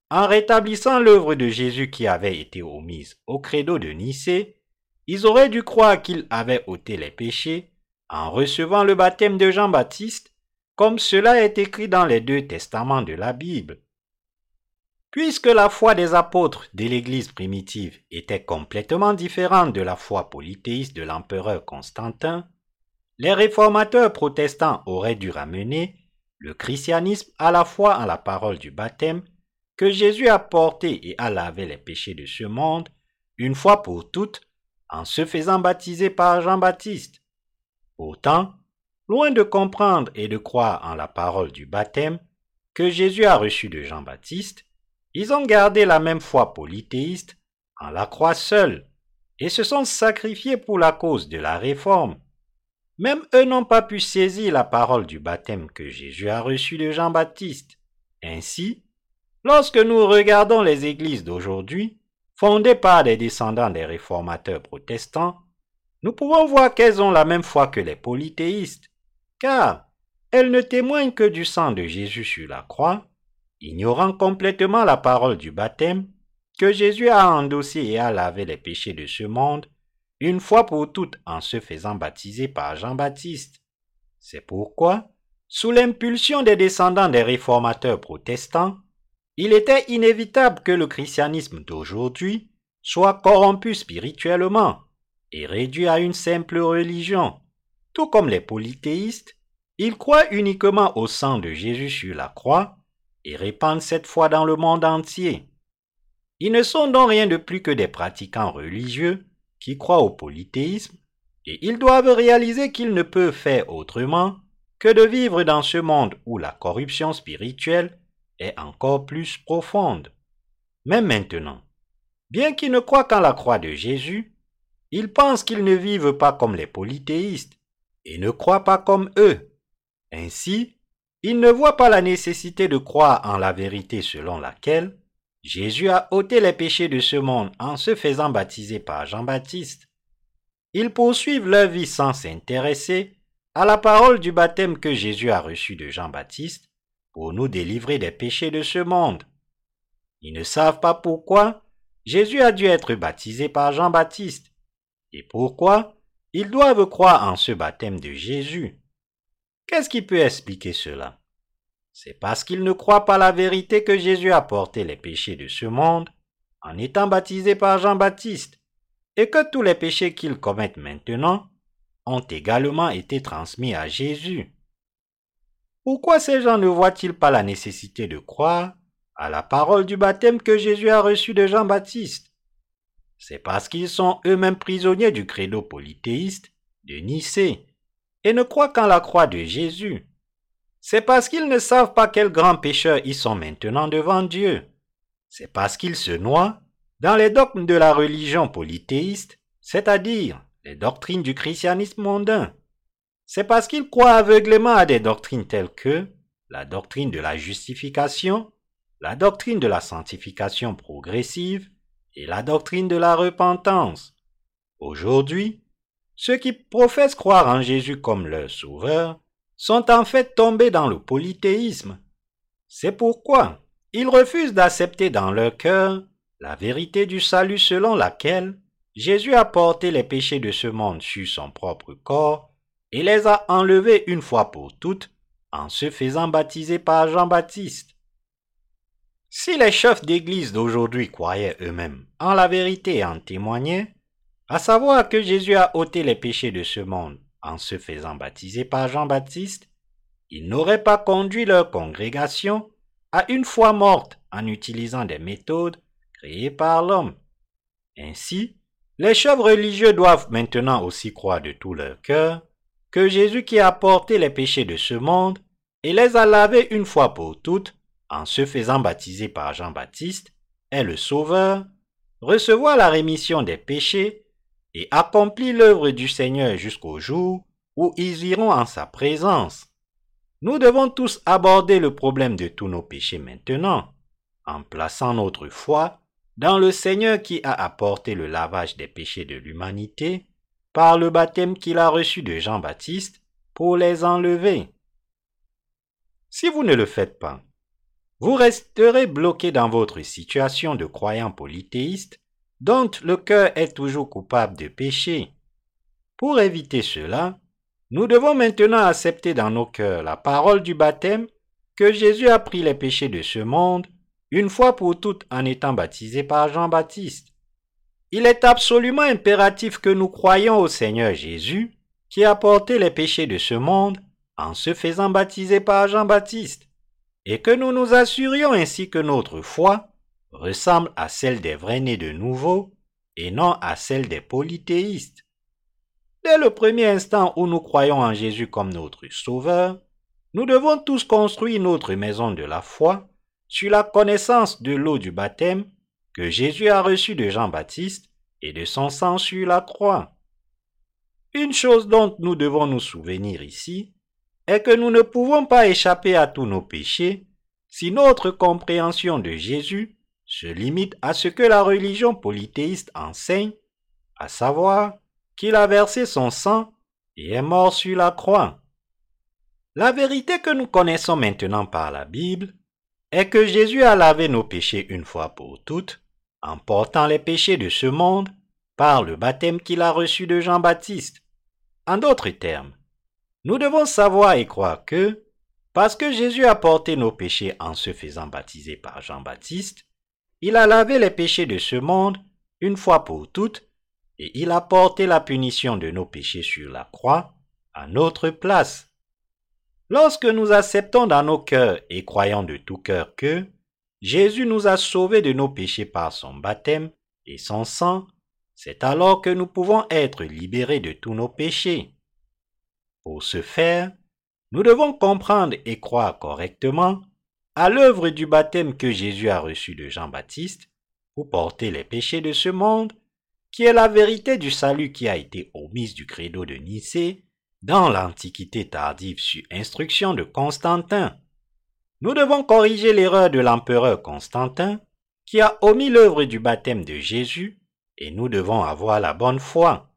En rétablissant l'œuvre de Jésus qui avait été omise au credo de Nicée, ils auraient dû croire qu'il avait ôté les péchés en recevant le baptême de Jean-Baptiste, comme cela est écrit dans les deux testaments de la Bible. Puisque la foi des apôtres de l'Église primitive était complètement différente de la foi polythéiste de l'empereur Constantin, les réformateurs protestants auraient dû ramener le christianisme à la foi en la parole du baptême que Jésus a porté et a lavé les péchés de ce monde une fois pour toutes en se faisant baptiser par Jean-Baptiste. Pourtant, loin de comprendre et de croire en la parole du baptême que Jésus a reçu de Jean-Baptiste, ils ont gardé la même foi polythéiste en la croix seule et se sont sacrifiés pour la cause de la réforme. Même eux n'ont pas pu saisir la parole du baptême que Jésus a reçu de Jean-Baptiste. Ainsi, lorsque nous regardons les églises d'aujourd'hui, fondées par des descendants des réformateurs protestants, nous pouvons voir qu'elles ont la même foi que les polythéistes, car elles ne témoignent que du sang de Jésus sur la croix ignorant complètement la parole du baptême, que Jésus a endossé et a lavé les péchés de ce monde, une fois pour toutes en se faisant baptiser par Jean-Baptiste. C'est pourquoi, sous l'impulsion des descendants des réformateurs protestants, il était inévitable que le christianisme d'aujourd'hui soit corrompu spirituellement et réduit à une simple religion. Tout comme les polythéistes, ils croient uniquement au sang de Jésus sur la croix et répandent cette foi dans le monde entier. Ils ne sont donc rien de plus que des pratiquants religieux qui croient au polythéisme et ils doivent réaliser qu'ils ne peuvent faire autrement que de vivre dans ce monde où la corruption spirituelle est encore plus profonde. Mais maintenant, bien qu'ils ne croient qu'en la croix de Jésus, ils pensent qu'ils ne vivent pas comme les polythéistes et ne croient pas comme eux. Ainsi, il ne voit pas la nécessité de croire en la vérité selon laquelle Jésus a ôté les péchés de ce monde en se faisant baptiser par Jean-Baptiste. Ils poursuivent leur vie sans s'intéresser à la parole du baptême que Jésus a reçu de Jean-Baptiste pour nous délivrer des péchés de ce monde. Ils ne savent pas pourquoi Jésus a dû être baptisé par Jean-Baptiste et pourquoi ils doivent croire en ce baptême de Jésus. Qu'est-ce qui peut expliquer cela? C'est parce qu'ils ne croient pas la vérité que Jésus a porté les péchés de ce monde en étant baptisé par Jean-Baptiste et que tous les péchés qu'ils commettent maintenant ont également été transmis à Jésus. Pourquoi ces gens ne voient-ils pas la nécessité de croire à la parole du baptême que Jésus a reçu de Jean-Baptiste? C'est parce qu'ils sont eux-mêmes prisonniers du credo polythéiste de Nicée et ne croient qu'en la croix de Jésus. C'est parce qu'ils ne savent pas quels grands pécheurs ils sont maintenant devant Dieu. C'est parce qu'ils se noient dans les dogmes de la religion polythéiste, c'est-à-dire les doctrines du christianisme mondain. c'est parce qu'ils croient aveuglément à des doctrines telles que la doctrine de la justification, la doctrine de la sanctification progressive et la doctrine de la repentance. Aujourd'hui, ceux qui professent croire en Jésus comme leur sauveur sont en fait tombés dans le polythéisme. C'est pourquoi ils refusent d'accepter dans leur cœur la vérité du salut selon laquelle Jésus a porté les péchés de ce monde sur son propre corps et les a enlevés une fois pour toutes en se faisant baptiser par Jean-Baptiste. Si les chefs d'Église d'aujourd'hui croyaient eux-mêmes en la vérité et en témoignaient, à savoir que Jésus a ôté les péchés de ce monde en se faisant baptiser par Jean-Baptiste, ils n'auraient pas conduit leur congrégation à une foi morte en utilisant des méthodes créées par l'homme. Ainsi, les chefs religieux doivent maintenant aussi croire de tout leur cœur que Jésus qui a porté les péchés de ce monde et les a lavés une fois pour toutes en se faisant baptiser par Jean-Baptiste est le Sauveur, recevoir la rémission des péchés et accomplir l'œuvre du Seigneur jusqu'au jour où ils iront en sa présence. Nous devons tous aborder le problème de tous nos péchés maintenant, en plaçant notre foi dans le Seigneur qui a apporté le lavage des péchés de l'humanité par le baptême qu'il a reçu de Jean-Baptiste pour les enlever. Si vous ne le faites pas, vous resterez bloqué dans votre situation de croyant polythéiste dont le cœur est toujours coupable de péché. Pour éviter cela, nous devons maintenant accepter dans nos cœurs la parole du baptême que Jésus a pris les péchés de ce monde une fois pour toutes en étant baptisé par Jean-Baptiste. Il est absolument impératif que nous croyions au Seigneur Jésus, qui a porté les péchés de ce monde en se faisant baptiser par Jean-Baptiste, et que nous nous assurions ainsi que notre foi ressemble à celle des vrais-nés de nouveau et non à celle des polythéistes. Dès le premier instant où nous croyons en Jésus comme notre Sauveur, nous devons tous construire notre maison de la foi sur la connaissance de l'eau du baptême que Jésus a reçue de Jean-Baptiste et de son sang sur la croix. Une chose dont nous devons nous souvenir ici est que nous ne pouvons pas échapper à tous nos péchés si notre compréhension de Jésus se limite à ce que la religion polythéiste enseigne, à savoir qu'il a versé son sang et est mort sur la croix. La vérité que nous connaissons maintenant par la Bible est que Jésus a lavé nos péchés une fois pour toutes, en portant les péchés de ce monde par le baptême qu'il a reçu de Jean-Baptiste. En d'autres termes, nous devons savoir et croire que, parce que Jésus a porté nos péchés en se faisant baptiser par Jean-Baptiste, il a lavé les péchés de ce monde une fois pour toutes, et il a porté la punition de nos péchés sur la croix à notre place. Lorsque nous acceptons dans nos cœurs et croyons de tout cœur que Jésus nous a sauvés de nos péchés par son baptême et son sang, c'est alors que nous pouvons être libérés de tous nos péchés. Pour ce faire, nous devons comprendre et croire correctement à l'œuvre du baptême que Jésus a reçu de Jean-Baptiste pour porter les péchés de ce monde, qui est la vérité du salut qui a été omise du credo de Nicée dans l'Antiquité tardive sur instruction de Constantin. Nous devons corriger l'erreur de l'empereur Constantin qui a omis l'œuvre du baptême de Jésus et nous devons avoir la bonne foi.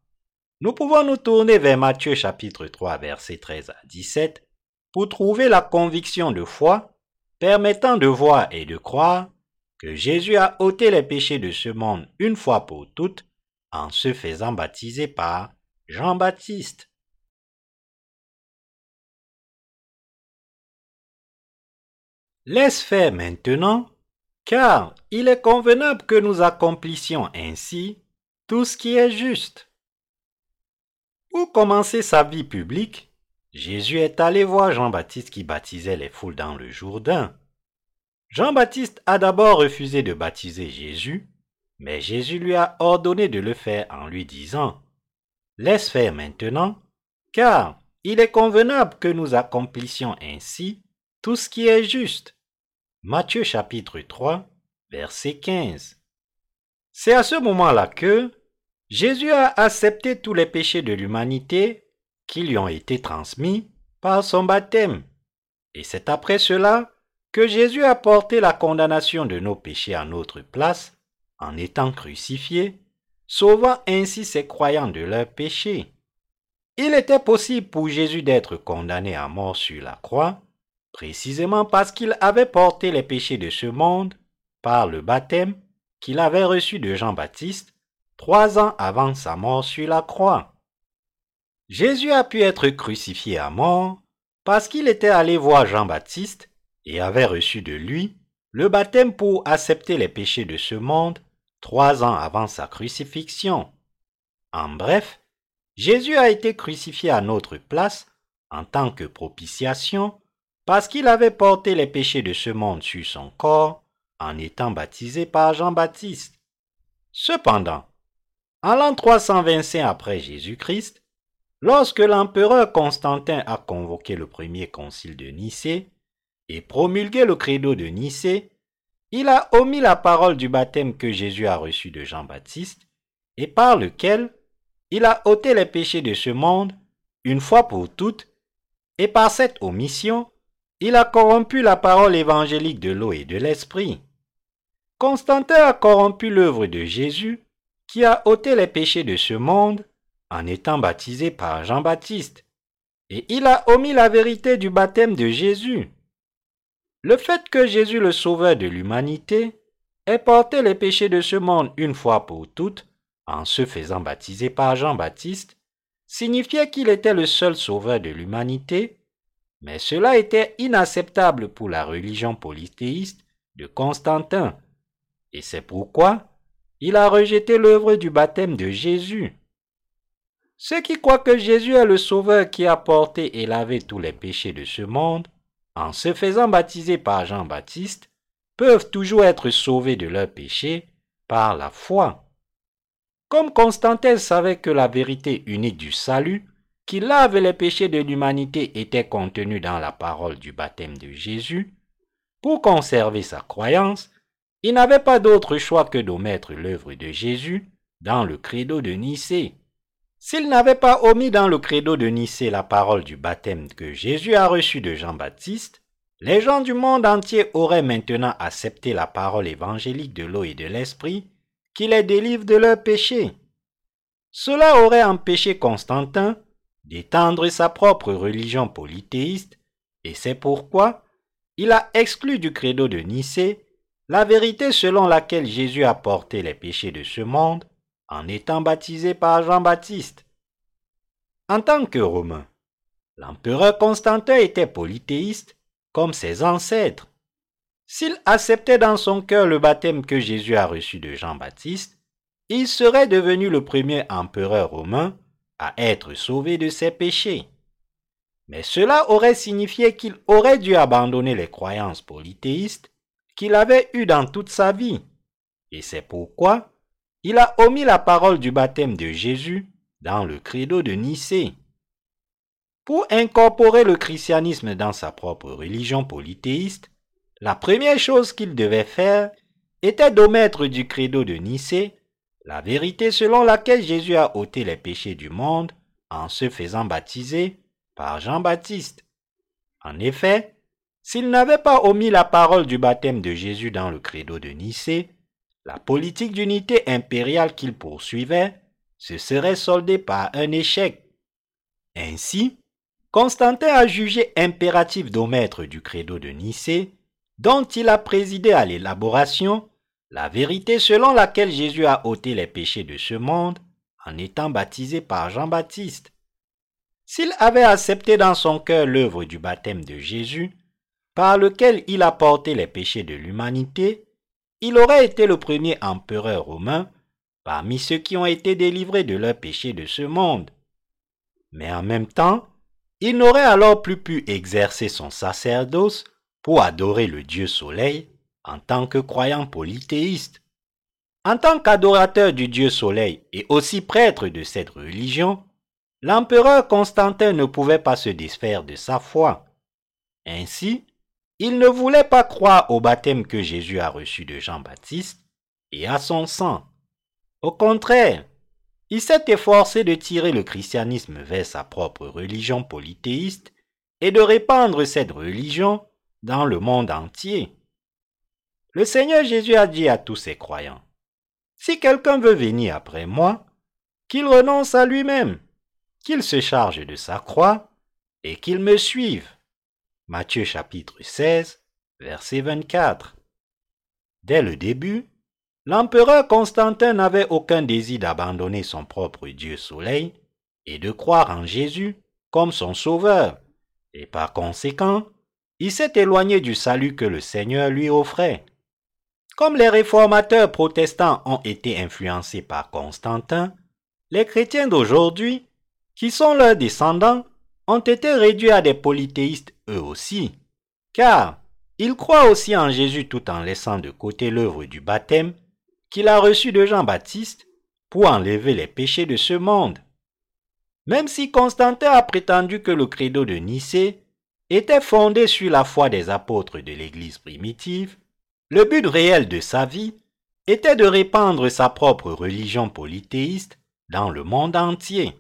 Nous pouvons nous tourner vers Matthieu chapitre 3 versets 13 à 17 pour trouver la conviction de foi permettant de voir et de croire que Jésus a ôté les péchés de ce monde une fois pour toutes en se faisant baptiser par Jean-Baptiste. Laisse faire maintenant, car il est convenable que nous accomplissions ainsi tout ce qui est juste. Pour commencer sa vie publique, Jésus est allé voir Jean-Baptiste qui baptisait les foules dans le Jourdain. Jean-Baptiste a d'abord refusé de baptiser Jésus, mais Jésus lui a ordonné de le faire en lui disant, Laisse faire maintenant, car il est convenable que nous accomplissions ainsi tout ce qui est juste. Matthieu chapitre 3, verset 15. C'est à ce moment-là que Jésus a accepté tous les péchés de l'humanité qui lui ont été transmis par son baptême. Et c'est après cela que Jésus a porté la condamnation de nos péchés à notre place en étant crucifié, sauvant ainsi ses croyants de leurs péchés. Il était possible pour Jésus d'être condamné à mort sur la croix, précisément parce qu'il avait porté les péchés de ce monde par le baptême qu'il avait reçu de Jean-Baptiste trois ans avant sa mort sur la croix. Jésus a pu être crucifié à mort parce qu'il était allé voir Jean-Baptiste et avait reçu de lui le baptême pour accepter les péchés de ce monde trois ans avant sa crucifixion. En bref, Jésus a été crucifié à notre place en tant que propitiation parce qu'il avait porté les péchés de ce monde sur son corps en étant baptisé par Jean-Baptiste. Cependant, en l'an 325 après Jésus-Christ, lorsque l'empereur Constantin a convoqué le premier concile de Nicée et promulgué le credo de Nicée, il a omis la parole du baptême que Jésus a reçu de Jean-Baptiste et par lequel il a ôté les péchés de ce monde une fois pour toutes, et par cette omission, il a corrompu la parole évangélique de l'eau et de l'esprit. Constantin a corrompu l'œuvre de Jésus, qui a ôté les péchés de ce monde en étant baptisé par Jean-Baptiste, et il a omis la vérité du baptême de Jésus. Le fait que Jésus, le Sauveur de l'humanité, ait porté les péchés de ce monde une fois pour toutes, en se faisant baptiser par Jean-Baptiste, signifiait qu'il était le seul Sauveur de l'humanité, mais cela était inacceptable pour la religion polythéiste de Constantin, et c'est pourquoi il a rejeté l'œuvre du baptême de Jésus. Ceux qui croient que Jésus est le Sauveur qui a porté et lavé tous les péchés de ce monde, en se faisant baptiser par Jean-Baptiste, peuvent toujours être sauvés de leurs péchés par la foi. Comme Constantin savait que la vérité unique du salut, qui lave les péchés de l'humanité, était contenue dans la parole du baptême de Jésus, pour conserver sa croyance, il n'avait pas d'autre choix que d'omettre l'œuvre de Jésus dans le credo de Nicée. S'il n'avait pas omis dans le credo de Nicée la parole du baptême que Jésus a reçu de Jean-Baptiste, les gens du monde entier auraient maintenant accepté la parole évangélique de l'eau et de l'esprit qui les délivre de leurs péchés. Cela aurait empêché Constantin d'étendre sa propre religion polythéiste, et c'est pourquoi il a exclu du credo de Nicée la vérité selon laquelle Jésus a porté les péchés de ce monde en étant baptisé par Jean-Baptiste. En tant que Romain, l'empereur Constantin était polythéiste comme ses ancêtres. S'il acceptait dans son cœur le baptême que Jésus a reçu de Jean-Baptiste, il serait devenu le premier empereur romain à être sauvé de ses péchés. Mais cela aurait signifié qu'il aurait dû abandonner les croyances polythéistes qu'il avait eues dans toute sa vie. Et c'est pourquoi il a omis la parole du baptême de Jésus dans le credo de Nicée. Pour incorporer le christianisme dans sa propre religion polythéiste, la première chose qu'il devait faire était d'omettre du credo de Nicée la vérité selon laquelle Jésus a ôté les péchés du monde en se faisant baptiser par Jean-Baptiste. En effet, s'il n'avait pas omis la parole du baptême de Jésus dans le credo de Nicée, la politique d'unité impériale qu'il poursuivait se serait soldée par un échec. Ainsi, Constantin a jugé impératif d'omettre du credo de Nicée, dont il a présidé à l'élaboration, la vérité selon laquelle Jésus a ôté les péchés de ce monde en étant baptisé par Jean-Baptiste. S'il avait accepté dans son cœur l'œuvre du baptême de Jésus, par lequel il a porté les péchés de l'humanité, il aurait été le premier empereur romain parmi ceux qui ont été délivrés de leurs péchés de ce monde. Mais en même temps, il n'aurait alors plus pu exercer son sacerdoce pour adorer le Dieu Soleil en tant que croyant polythéiste. En tant qu'adorateur du Dieu Soleil et aussi prêtre de cette religion, l'empereur Constantin ne pouvait pas se disfaire de sa foi. Ainsi, il ne voulait pas croire au baptême que Jésus a reçu de Jean-Baptiste et à son sang. Au contraire, il s'est efforcé de tirer le christianisme vers sa propre religion polythéiste et de répandre cette religion dans le monde entier. Le Seigneur Jésus a dit à tous ses croyants, Si quelqu'un veut venir après moi, qu'il renonce à lui-même, qu'il se charge de sa croix et qu'il me suive. Matthieu chapitre 16, verset 24. Dès le début, l'empereur Constantin n'avait aucun désir d'abandonner son propre Dieu Soleil et de croire en Jésus comme son sauveur, et par conséquent, il s'est éloigné du salut que le Seigneur lui offrait. Comme les réformateurs protestants ont été influencés par Constantin, les chrétiens d'aujourd'hui, qui sont leurs descendants, ont été réduits à des polythéistes eux aussi, car ils croient aussi en Jésus tout en laissant de côté l'œuvre du baptême qu'il a reçu de Jean-Baptiste pour enlever les péchés de ce monde. Même si Constantin a prétendu que le credo de Nicée était fondé sur la foi des apôtres de l'Église primitive, le but réel de sa vie était de répandre sa propre religion polythéiste dans le monde entier.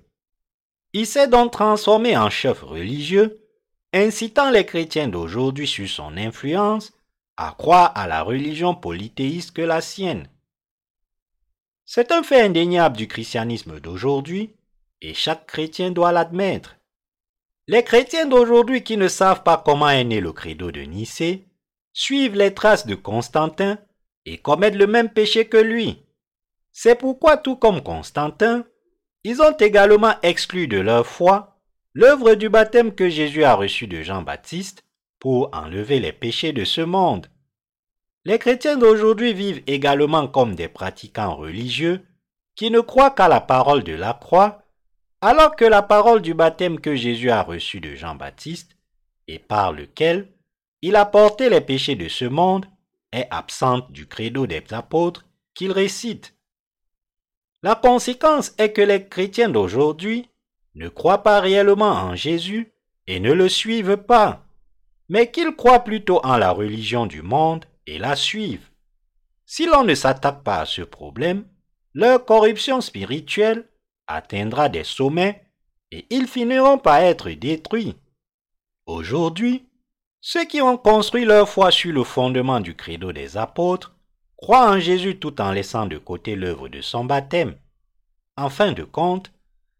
Il s'est donc transformé en chef religieux, incitant les chrétiens d'aujourd'hui sur son influence à croire à la religion polythéiste que la sienne. C'est un fait indéniable du christianisme d'aujourd'hui, et chaque chrétien doit l'admettre. Les chrétiens d'aujourd'hui qui ne savent pas comment est né le credo de Nicée suivent les traces de Constantin et commettent le même péché que lui. C'est pourquoi, tout comme Constantin, ils ont également exclu de leur foi l'œuvre du baptême que Jésus a reçu de Jean-Baptiste pour enlever les péchés de ce monde. Les chrétiens d'aujourd'hui vivent également comme des pratiquants religieux qui ne croient qu'à la parole de la croix, alors que la parole du baptême que Jésus a reçu de Jean-Baptiste et par lequel il a porté les péchés de ce monde est absente du credo des apôtres qu'il récite. La conséquence est que les chrétiens d'aujourd'hui ne croient pas réellement en Jésus et ne le suivent pas, mais qu'ils croient plutôt en la religion du monde et la suivent. Si l'on ne s'attaque pas à ce problème, leur corruption spirituelle atteindra des sommets et ils finiront par être détruits. Aujourd'hui, ceux qui ont construit leur foi sur le fondement du credo des apôtres croient en Jésus tout en laissant de côté l'œuvre de son baptême. En fin de compte,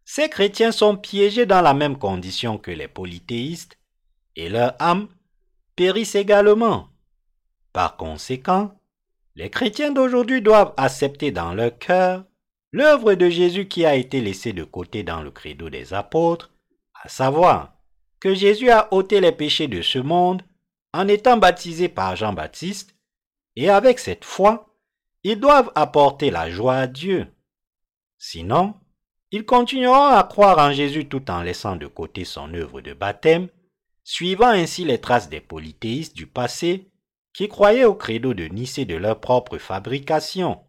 ces chrétiens sont piégés dans la même condition que les polythéistes, et leur âme périssent également. Par conséquent, les chrétiens d'aujourd'hui doivent accepter dans leur cœur l'œuvre de Jésus qui a été laissée de côté dans le credo des apôtres, à savoir que Jésus a ôté les péchés de ce monde en étant baptisé par Jean-Baptiste et avec cette foi, ils doivent apporter la joie à Dieu. Sinon, ils continueront à croire en Jésus tout en laissant de côté son œuvre de baptême, suivant ainsi les traces des polythéistes du passé qui croyaient au credo de Nicée de leur propre fabrication.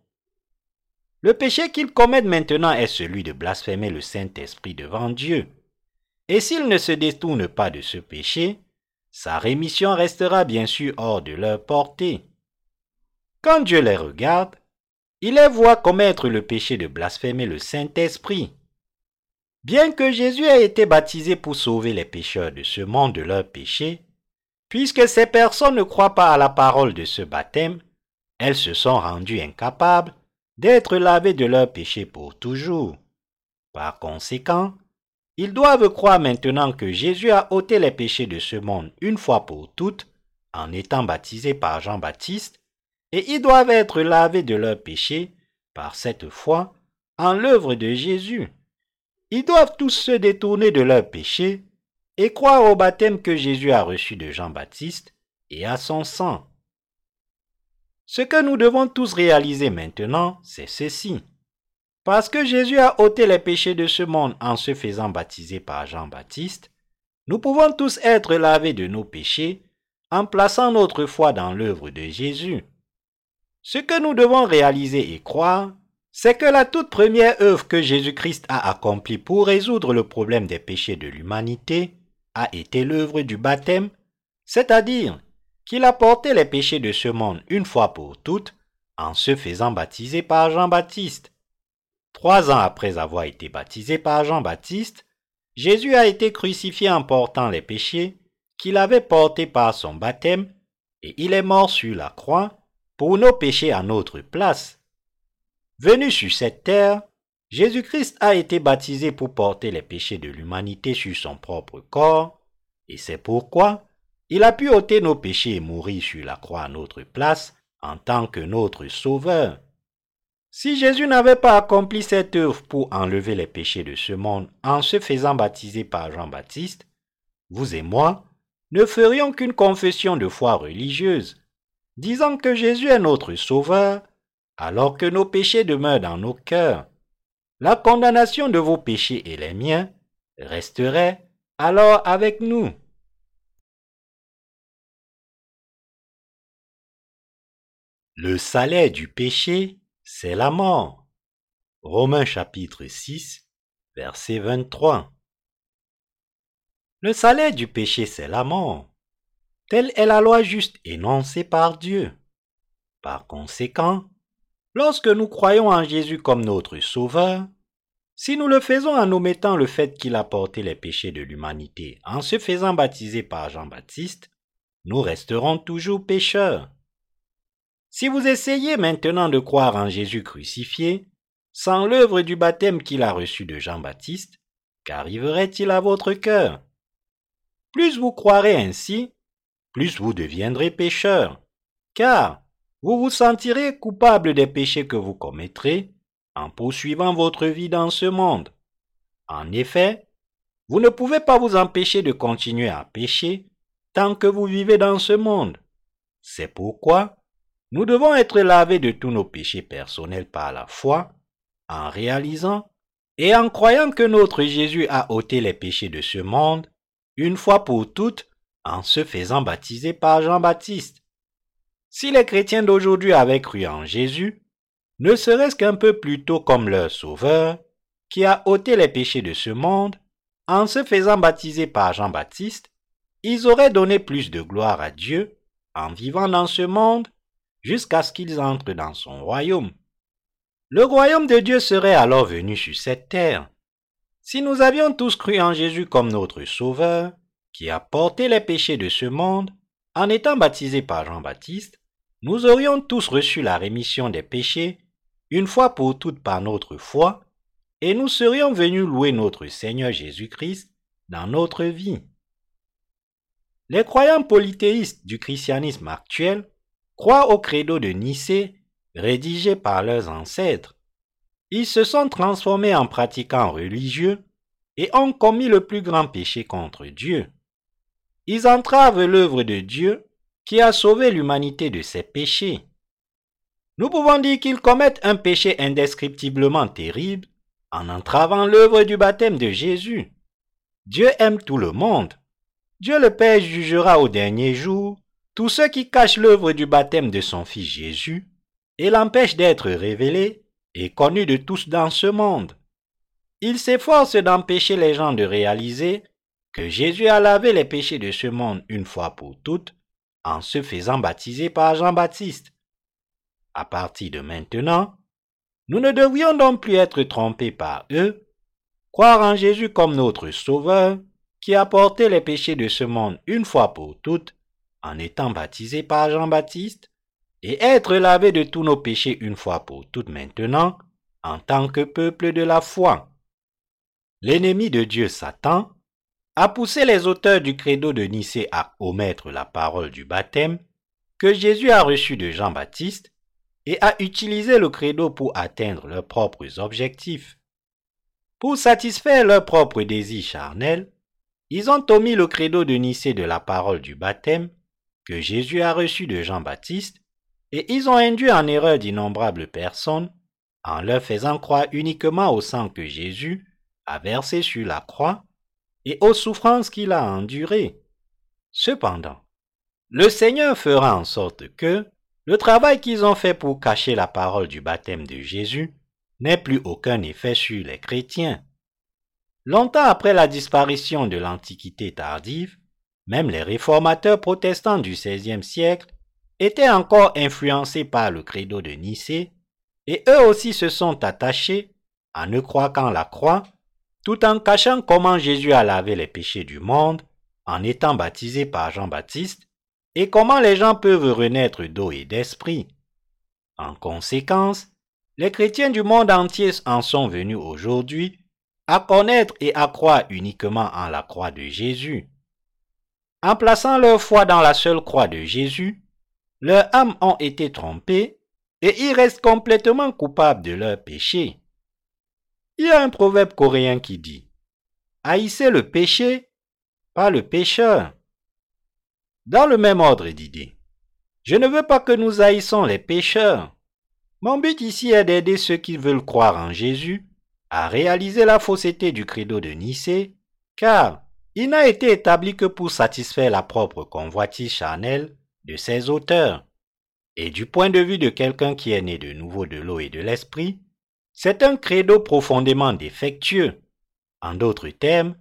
Le péché qu'ils commettent maintenant est celui de blasphémer le Saint-Esprit devant Dieu. Et s'ils ne se détournent pas de ce péché, sa rémission restera bien sûr hors de leur portée. Quand Dieu les regarde, il les voit commettre le péché de blasphémer le Saint-Esprit. Bien que Jésus ait été baptisé pour sauver les pécheurs de ce monde de leurs péchés, puisque ces personnes ne croient pas à la parole de ce baptême, elles se sont rendues incapables d'être lavées de leurs péchés pour toujours. Par conséquent, ils doivent croire maintenant que Jésus a ôté les péchés de ce monde une fois pour toutes en étant baptisé par Jean-Baptiste et ils doivent être lavés de leurs péchés par cette foi en l'œuvre de Jésus. Ils doivent tous se détourner de leurs péchés et croire au baptême que Jésus a reçu de Jean-Baptiste et à son sang. Ce que nous devons tous réaliser maintenant, c'est ceci. Parce que Jésus a ôté les péchés de ce monde en se faisant baptiser par Jean-Baptiste, nous pouvons tous être lavés de nos péchés en plaçant notre foi dans l'œuvre de Jésus. Ce que nous devons réaliser et croire, c'est que la toute première œuvre que Jésus-Christ a accomplie pour résoudre le problème des péchés de l'humanité a été l'œuvre du baptême, c'est-à-dire qu'il a porté les péchés de ce monde une fois pour toutes en se faisant baptiser par Jean-Baptiste. trois ans après avoir été baptisé par Jean-Baptiste, Jésus a été crucifié en portant les péchés qu'il avait portés par son baptême, et il est mort sur la croix pour nos péchés à notre place. Venu sur cette terre, Jésus-Christ a été baptisé pour porter les péchés de l'humanité sur son propre corps, et c'est pourquoi il a pu ôter nos péchés et mourir sur la croix à notre place en tant que notre Sauveur. Si Jésus n'avait pas accompli cette œuvre pour enlever les péchés de ce monde en se faisant baptiser par Jean-Baptiste, vous et moi ne ferions qu'une confession de foi religieuse, disant que Jésus est notre Sauveur, alors que nos péchés demeurent dans nos cœurs. La condamnation de vos péchés et les miens resterait alors avec nous. Le salaire du péché c'est la mort. Romains chapitre 6, verset 23. Le salaire du péché, c'est la mort. Telle est la loi juste énoncée par Dieu. Par conséquent, lorsque nous croyons en Jésus comme notre Sauveur, si nous le faisons en omettant le fait qu'il a porté les péchés de l'humanité en se faisant baptiser par Jean-Baptiste, nous resterons toujours pécheurs. Si vous essayez maintenant de croire en Jésus crucifié, sans l'œuvre du baptême qu'il a reçu de Jean-Baptiste, qu'arriverait-il à votre cœur? Plus vous croirez ainsi, plus vous deviendrez pécheur, car vous vous sentirez coupable des péchés que vous commettrez en poursuivant votre vie dans ce monde. En effet, vous ne pouvez pas vous empêcher de continuer à pécher tant que vous vivez dans ce monde. C'est pourquoi nous devons être lavés de tous nos péchés personnels par la foi, en réalisant et en croyant que notre Jésus a ôté les péchés de ce monde, une fois pour toutes, en se faisant baptiser par Jean-Baptiste. Si les chrétiens d'aujourd'hui avaient cru en Jésus, ne serait-ce qu'un peu plus tôt comme leur Sauveur, qui a ôté les péchés de ce monde, en se faisant baptiser par Jean-Baptiste, ils auraient donné plus de gloire à Dieu en vivant dans ce monde jusqu'à ce qu'ils entrent dans son royaume. Le royaume de Dieu serait alors venu sur cette terre. Si nous avions tous cru en Jésus comme notre Sauveur, qui a porté les péchés de ce monde, en étant baptisés par Jean-Baptiste, nous aurions tous reçu la rémission des péchés, une fois pour toutes par notre foi, et nous serions venus louer notre Seigneur Jésus-Christ dans notre vie. Les croyants polythéistes du christianisme actuel croient au credo de Nicée rédigé par leurs ancêtres. Ils se sont transformés en pratiquants religieux et ont commis le plus grand péché contre Dieu. Ils entravent l'œuvre de Dieu qui a sauvé l'humanité de ses péchés. Nous pouvons dire qu'ils commettent un péché indescriptiblement terrible en entravant l'œuvre du baptême de Jésus. Dieu aime tout le monde. Dieu le Père jugera au dernier jour tous ceux qui cachent l'œuvre du baptême de son Fils Jésus et l'empêchent d'être révélé et connu de tous dans ce monde. Il s'efforce d'empêcher les gens de réaliser que Jésus a lavé les péchés de ce monde une fois pour toutes en se faisant baptiser par Jean-Baptiste. À partir de maintenant, nous ne devrions donc plus être trompés par eux, croire en Jésus comme notre Sauveur, qui a porté les péchés de ce monde une fois pour toutes en étant baptisé par Jean-Baptiste, et être lavé de tous nos péchés une fois pour toutes maintenant, en tant que peuple de la foi. L'ennemi de Dieu Satan a poussé les auteurs du credo de Nicée à omettre la parole du baptême que Jésus a reçu de Jean-Baptiste et à utiliser le credo pour atteindre leurs propres objectifs. Pour satisfaire leurs propres désirs charnels, ils ont omis le credo de Nicée de la parole du baptême que Jésus a reçu de Jean-Baptiste, et ils ont induit en erreur d'innombrables personnes en leur faisant croire uniquement au sang que Jésus a versé sur la croix et aux souffrances qu'il a endurées. Cependant, le Seigneur fera en sorte que le travail qu'ils ont fait pour cacher la parole du baptême de Jésus n'ait plus aucun effet sur les chrétiens. Longtemps après la disparition de l'Antiquité tardive, même les réformateurs protestants du XVIe siècle étaient encore influencés par le credo de Nicée, et eux aussi se sont attachés en ne croient qu'en la croix, tout en cachant comment Jésus a lavé les péchés du monde en étant baptisé par Jean-Baptiste et comment les gens peuvent renaître d'eau et d'esprit. En conséquence, les chrétiens du monde entier en sont venus aujourd'hui à connaître et à croire uniquement en la croix de Jésus. En plaçant leur foi dans la seule croix de Jésus, leurs âmes ont été trompées et ils restent complètement coupables de leurs péchés. Il y a un proverbe coréen qui dit Haïssez le péché, pas le pécheur. Dans le même ordre d'idées, je ne veux pas que nous haïssons les pécheurs. Mon but ici est d'aider ceux qui veulent croire en Jésus à réaliser la fausseté du credo de Nicée, car il n'a été établi que pour satisfaire la propre convoitise charnelle de ses auteurs. Et du point de vue de quelqu'un qui est né de nouveau de l'eau et de l'esprit, c'est un credo profondément défectueux. En d'autres termes,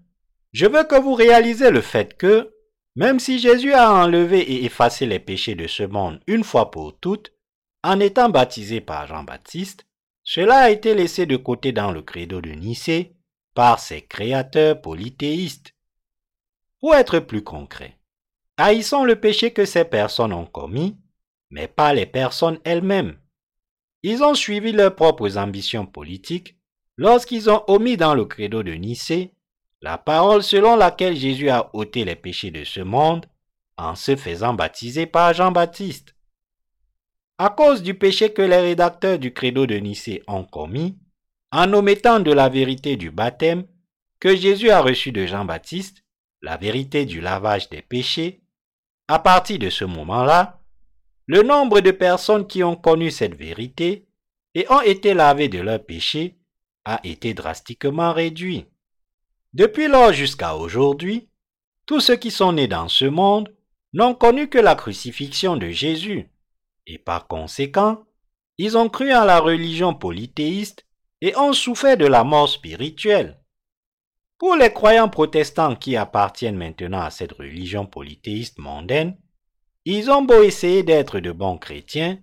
je veux que vous réalisez le fait que, même si Jésus a enlevé et effacé les péchés de ce monde une fois pour toutes, en étant baptisé par Jean-Baptiste, cela a été laissé de côté dans le credo de Nicée par ses créateurs polythéistes. Pour être plus concret, haïssons le péché que ces personnes ont commis, mais pas les personnes elles-mêmes. Ils ont suivi leurs propres ambitions politiques lorsqu'ils ont omis dans le credo de Nicée la parole selon laquelle Jésus a ôté les péchés de ce monde en se faisant baptiser par Jean-Baptiste. À cause du péché que les rédacteurs du credo de Nicée ont commis, en omettant de la vérité du baptême que Jésus a reçu de Jean-Baptiste, la vérité du lavage des péchés, à partir de ce moment-là, le nombre de personnes qui ont connu cette vérité et ont été lavées de leurs péchés a été drastiquement réduit. Depuis lors jusqu'à aujourd'hui, tous ceux qui sont nés dans ce monde n'ont connu que la crucifixion de Jésus, et par conséquent, ils ont cru en la religion polythéiste et ont souffert de la mort spirituelle. Pour les croyants protestants qui appartiennent maintenant à cette religion polythéiste mondaine, ils ont beau essayer d'être de bons chrétiens,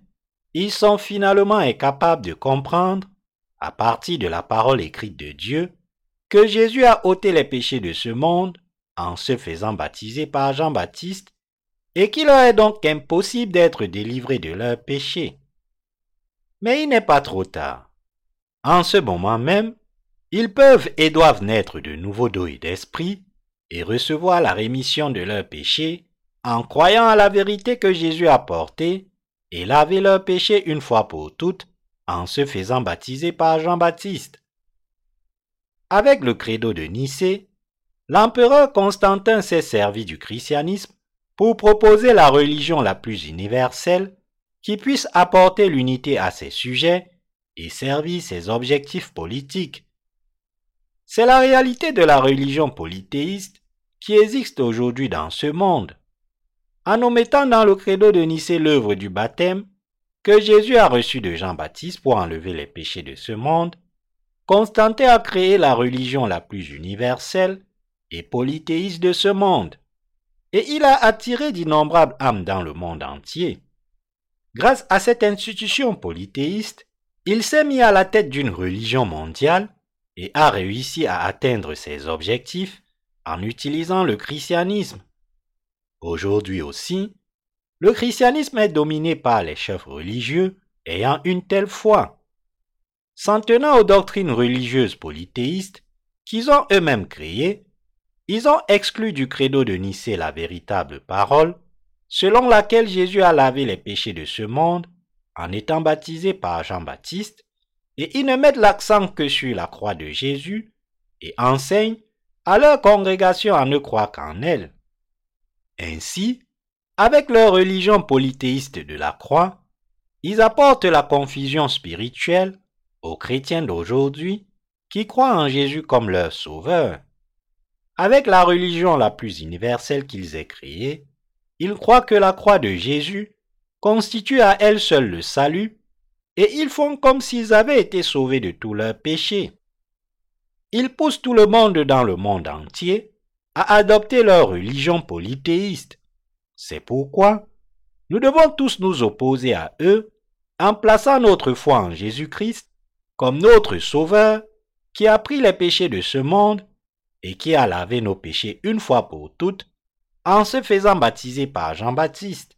ils sont finalement incapables de comprendre, à partir de la parole écrite de Dieu, que Jésus a ôté les péchés de ce monde en se faisant baptiser par Jean-Baptiste, et qu'il leur est donc impossible d'être délivrés de leurs péchés. Mais il n'est pas trop tard. En ce moment même, ils peuvent et doivent naître de nouveau d'eau et d'esprit et recevoir la rémission de leurs péchés en croyant à la vérité que Jésus a portée et laver leurs péchés une fois pour toutes en se faisant baptiser par Jean-Baptiste. Avec le credo de Nicée, l'empereur Constantin s'est servi du christianisme pour proposer la religion la plus universelle qui puisse apporter l'unité à ses sujets et servir ses objectifs politiques. C'est la réalité de la religion polythéiste qui existe aujourd'hui dans ce monde en omettant dans le credo de Nicée l'œuvre du baptême que Jésus a reçu de Jean-Baptiste pour enlever les péchés de ce monde, Constantin a créé la religion la plus universelle et polythéiste de ce monde, et il a attiré d'innombrables âmes dans le monde entier. Grâce à cette institution polythéiste, il s'est mis à la tête d'une religion mondiale et a réussi à atteindre ses objectifs en utilisant le christianisme. Aujourd'hui aussi, le christianisme est dominé par les chefs religieux ayant une telle foi. S'en tenant aux doctrines religieuses polythéistes qu'ils ont eux-mêmes créées, ils ont exclu du credo de Nicée la véritable parole, selon laquelle Jésus a lavé les péchés de ce monde en étant baptisé par Jean-Baptiste, et ils ne mettent l'accent que sur la croix de Jésus et enseignent à leur congrégation à ne croire qu'en elle. Ainsi, avec leur religion polythéiste de la croix, ils apportent la confusion spirituelle aux chrétiens d'aujourd'hui qui croient en Jésus comme leur sauveur. Avec la religion la plus universelle qu'ils aient créée, ils croient que la croix de Jésus constitue à elle seule le salut, et ils font comme s'ils avaient été sauvés de tous leurs péchés. Ils poussent tout le monde dans le monde entier à adopter leur religion polythéiste. C'est pourquoi nous devons tous nous opposer à eux en plaçant notre foi en Jésus-Christ comme notre Sauveur qui a pris les péchés de ce monde et qui a lavé nos péchés une fois pour toutes en se faisant baptiser par Jean-Baptiste.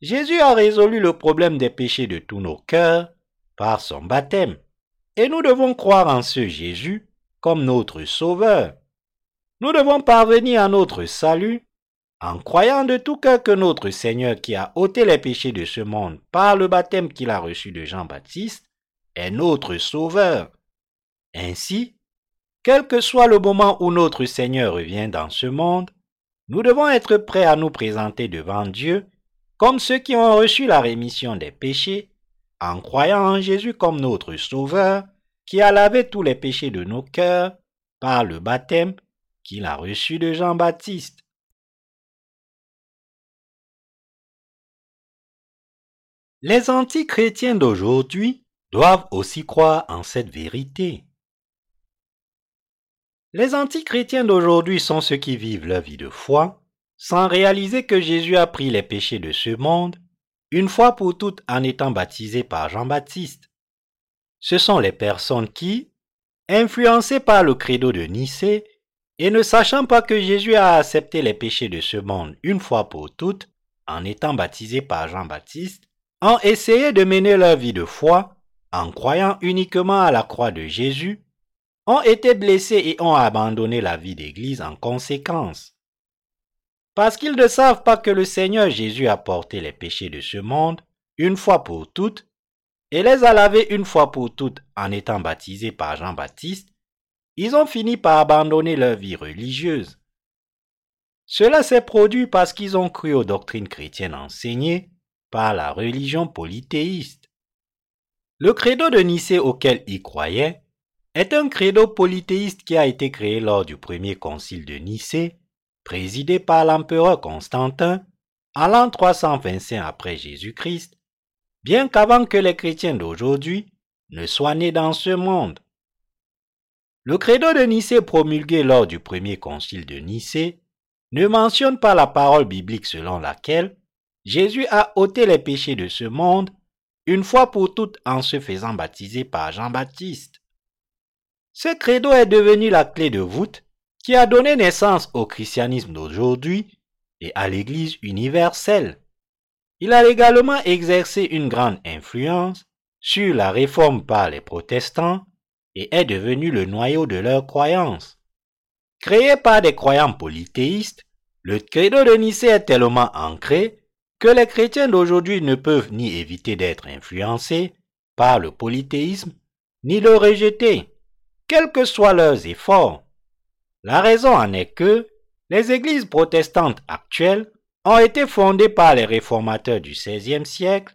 Jésus a résolu le problème des péchés de tous nos cœurs par son baptême. Et nous devons croire en ce Jésus comme notre Sauveur. Nous devons parvenir à notre salut en croyant de tout cœur que notre Seigneur qui a ôté les péchés de ce monde par le baptême qu'il a reçu de Jean-Baptiste est notre Sauveur. Ainsi, quel que soit le moment où notre Seigneur revient dans ce monde, nous devons être prêts à nous présenter devant Dieu comme ceux qui ont reçu la rémission des péchés en croyant en Jésus comme notre Sauveur qui a lavé tous les péchés de nos cœurs par le baptême qu'il a reçu de Jean-Baptiste? Les antichrétiens d'aujourd'hui doivent aussi croire en cette vérité. Les antichrétiens d'aujourd'hui sont ceux qui vivent leur vie de foi sans réaliser que Jésus a pris les péchés de ce monde une fois pour toutes en étant baptisé par Jean-Baptiste. Ce sont les personnes qui, influencées par le credo de Nicée, et ne sachant pas que Jésus a accepté les péchés de ce monde une fois pour toutes, en étant baptisé par Jean-Baptiste, ont essayé de mener leur vie de foi en croyant uniquement à la croix de Jésus, ont été blessés et ont abandonné la vie d'Église en conséquence. Parce qu'ils ne savent pas que le Seigneur Jésus a porté les péchés de ce monde une fois pour toutes et les a lavés une fois pour toutes en étant baptisés par Jean-Baptiste, ils ont fini par abandonner leur vie religieuse. Cela s'est produit parce qu'ils ont cru aux doctrines chrétiennes enseignées par la religion polythéiste. Le credo de Nicée auquel ils croyaient est un credo polythéiste qui a été créé lors du premier concile de Nicée, présidé par l'empereur Constantin en l'an 325 après Jésus-Christ, bien qu'avant que les chrétiens d'aujourd'hui ne soient nés dans ce monde. Le credo de Nicée promulgué lors du premier concile de Nicée ne mentionne pas la parole biblique selon laquelle Jésus a ôté les péchés de ce monde une fois pour toutes en se faisant baptiser par Jean-Baptiste. Ce credo est devenu la clé de voûte qui a donné naissance au christianisme d'aujourd'hui et à l'Église universelle. Il a également exercé une grande influence sur la réforme par les protestants et est devenu le noyau de leur croyance. Créé par des croyants polythéistes, le credo de Nicée est tellement ancré que les chrétiens d'aujourd'hui ne peuvent ni éviter d'être influencés par le polythéisme, ni le rejeter, quels que soient leurs efforts. La raison en est que les églises protestantes actuelles ont été fondées par les réformateurs du XVIe siècle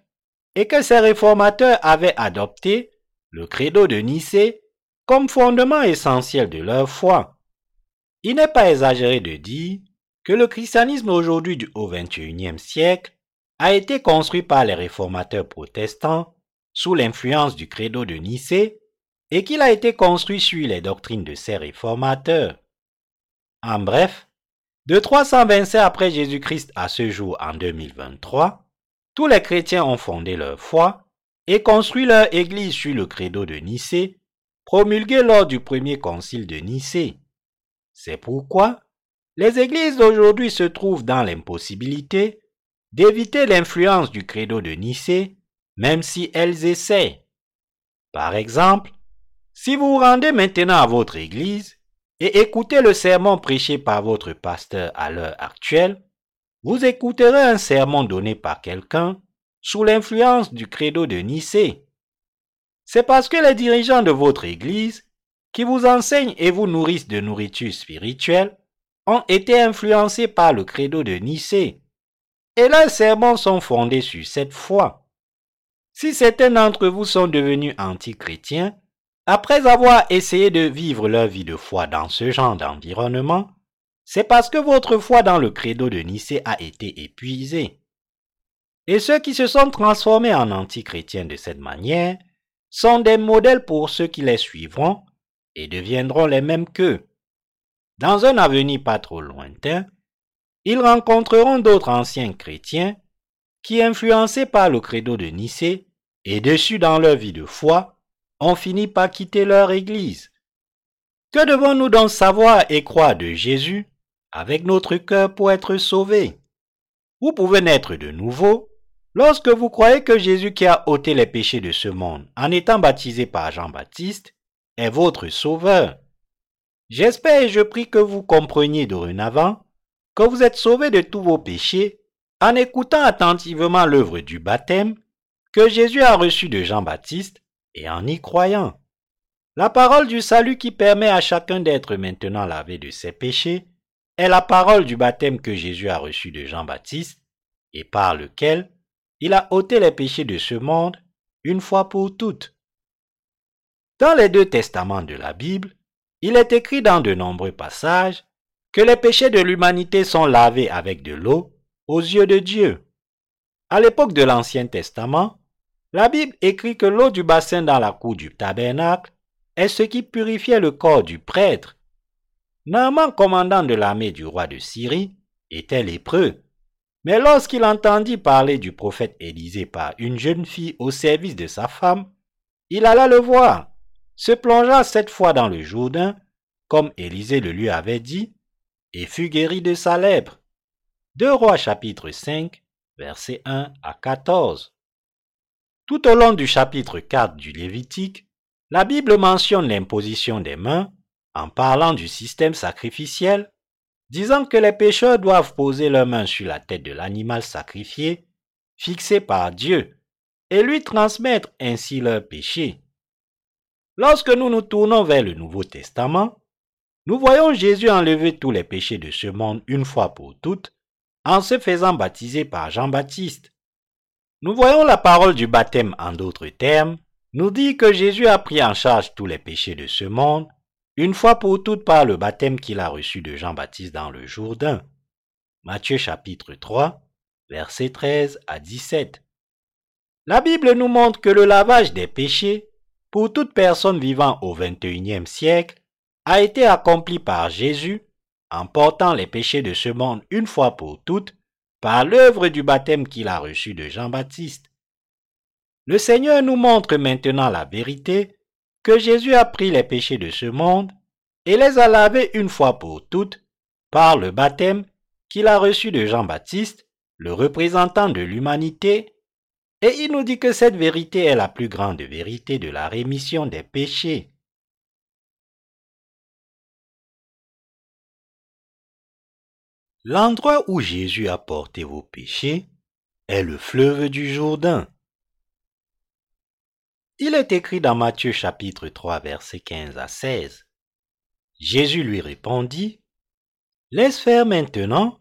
et que ces réformateurs avaient adopté le credo de Nicée comme fondement essentiel de leur foi. Il n'est pas exagéré de dire que le christianisme aujourd'hui du haut XXIe siècle a été construit par les réformateurs protestants sous l'influence du credo de Nicée et qu'il a été construit sur les doctrines de ces réformateurs. En bref, de 325 après Jésus-Christ à ce jour en 2023, tous les chrétiens ont fondé leur foi et construit leur Église sur le credo de Nicée, promulgué lors du premier concile de Nicée. C'est pourquoi les églises d'aujourd'hui se trouvent dans l'impossibilité d'éviter l'influence du credo de Nicée, même si elles essaient. Par exemple, si vous vous rendez maintenant à votre église et écoutez le sermon prêché par votre pasteur à l'heure actuelle, vous écouterez un sermon donné par quelqu'un sous l'influence du credo de Nicée. C'est parce que les dirigeants de votre église, qui vous enseignent et vous nourrissent de nourriture spirituelle, ont été influencés par le credo de Nicée et leurs sermons sont fondés sur cette foi. Si certains d'entre vous sont devenus anti-chrétiens, après avoir essayé de vivre leur vie de foi dans ce genre d'environnement, c'est parce que votre foi dans le credo de Nicée a été épuisée. Et ceux qui se sont transformés en anti-chrétiens de cette manière sont des modèles pour ceux qui les suivront et deviendront les mêmes qu'eux. Dans un avenir pas trop lointain, ils rencontreront d'autres anciens chrétiens qui, influencés par le credo de Nicée et déçus dans leur vie de foi, ont fini par quitter leur Église. Que devons-nous donc savoir et croire de Jésus avec notre cœur pour être sauvés Vous pouvez naître de nouveau lorsque vous croyez que Jésus qui a ôté les péchés de ce monde en étant baptisé par Jean-Baptiste est votre sauveur. J'espère et je prie que vous compreniez dorénavant que vous êtes sauvés de tous vos péchés en écoutant attentivement l'œuvre du baptême que Jésus a reçu de Jean-Baptiste et en y croyant. La parole du salut qui permet à chacun d'être maintenant lavé de ses péchés est la parole du baptême que Jésus a reçu de Jean-Baptiste et par lequel il a ôté les péchés de ce monde une fois pour toutes. Dans les deux testaments de la Bible, il est écrit dans de nombreux passages que les péchés de l'humanité sont lavés avec de l'eau aux yeux de Dieu. À l'époque de l'Ancien Testament, la Bible écrit que l'eau du bassin dans la cour du tabernacle est ce qui purifiait le corps du prêtre. Naaman, commandant de l'armée du roi de Syrie, était lépreux. Mais lorsqu'il entendit parler du prophète Élisée par une jeune fille au service de sa femme, il alla le voir, se plongea cette fois dans le Jourdain, comme Élisée le lui avait dit, et fut guéri de sa lèpre. 2 Rois chapitre 5, versets 1 à 14. Tout au long du chapitre 4 du Lévitique, la Bible mentionne l'imposition des mains en parlant du système sacrificiel, disant que les pécheurs doivent poser leurs mains sur la tête de l'animal sacrifié, fixé par Dieu, et lui transmettre ainsi leurs péchés. Lorsque nous nous tournons vers le Nouveau Testament, nous voyons Jésus enlever tous les péchés de ce monde une fois pour toutes en se faisant baptiser par Jean-Baptiste. Nous voyons la parole du baptême en d'autres termes, nous dit que Jésus a pris en charge tous les péchés de ce monde, une fois pour toutes par le baptême qu'il a reçu de Jean-Baptiste dans le Jourdain. Matthieu chapitre 3, versets 13 à 17. La Bible nous montre que le lavage des péchés, pour toute personne vivant au XXIe siècle, a été accompli par Jésus en portant les péchés de ce monde une fois pour toutes par l'œuvre du baptême qu'il a reçu de Jean-Baptiste. Le Seigneur nous montre maintenant la vérité que Jésus a pris les péchés de ce monde et les a lavés une fois pour toutes par le baptême qu'il a reçu de Jean-Baptiste, le représentant de l'humanité, et il nous dit que cette vérité est la plus grande vérité de la rémission des péchés. L'endroit où Jésus a porté vos péchés est le fleuve du Jourdain. Il est écrit dans Matthieu chapitre 3 versets 15 à 16. Jésus lui répondit, Laisse faire maintenant,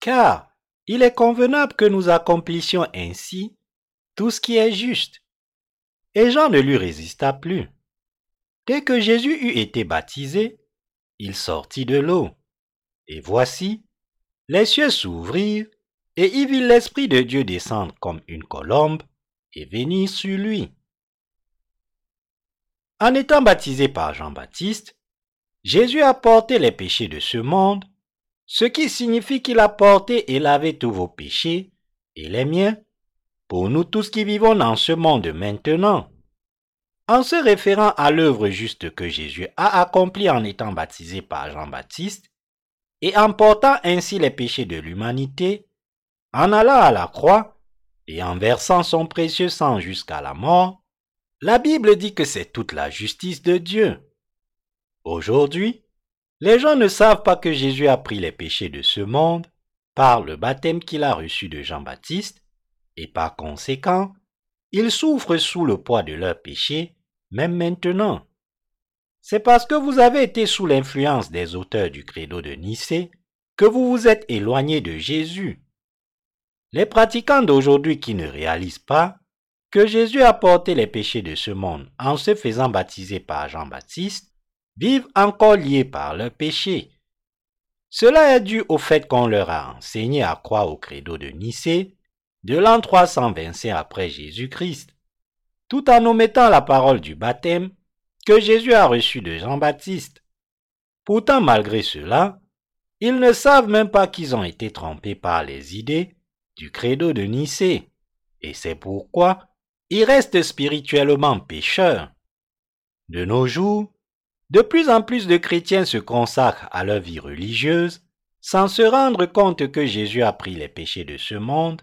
car il est convenable que nous accomplissions ainsi tout ce qui est juste. Et Jean ne lui résista plus. Dès que Jésus eut été baptisé, il sortit de l'eau. Et voici, les cieux s'ouvrirent, et il vit l'Esprit de Dieu descendre comme une colombe et venir sur lui. En étant baptisé par Jean-Baptiste, Jésus a porté les péchés de ce monde, ce qui signifie qu'il a porté et lavé tous vos péchés et les miens pour nous tous qui vivons dans ce monde maintenant. En se référant à l'œuvre juste que Jésus a accomplie en étant baptisé par Jean-Baptiste, et en portant ainsi les péchés de l'humanité, en allant à la croix et en versant son précieux sang jusqu'à la mort, la Bible dit que c'est toute la justice de Dieu. Aujourd'hui, les gens ne savent pas que Jésus a pris les péchés de ce monde par le baptême qu'il a reçu de Jean-Baptiste, et par conséquent, ils souffrent sous le poids de leurs péchés, même maintenant. C'est parce que vous avez été sous l'influence des auteurs du credo de Nicée que vous vous êtes éloigné de Jésus. Les pratiquants d'aujourd'hui qui ne réalisent pas que Jésus a porté les péchés de ce monde en se faisant baptiser par Jean-Baptiste vivent encore liés par leurs péchés. Cela est dû au fait qu'on leur a enseigné à croire au credo de Nicée de l'an 325 après Jésus-Christ, tout en omettant la parole du baptême que Jésus a reçu de Jean-Baptiste. Pourtant, malgré cela, ils ne savent même pas qu'ils ont été trompés par les idées du credo de Nicée, et c'est pourquoi ils restent spirituellement pécheurs. De nos jours, De plus en plus de chrétiens se consacrent à leur vie religieuse sans se rendre compte que Jésus a pris les péchés de ce monde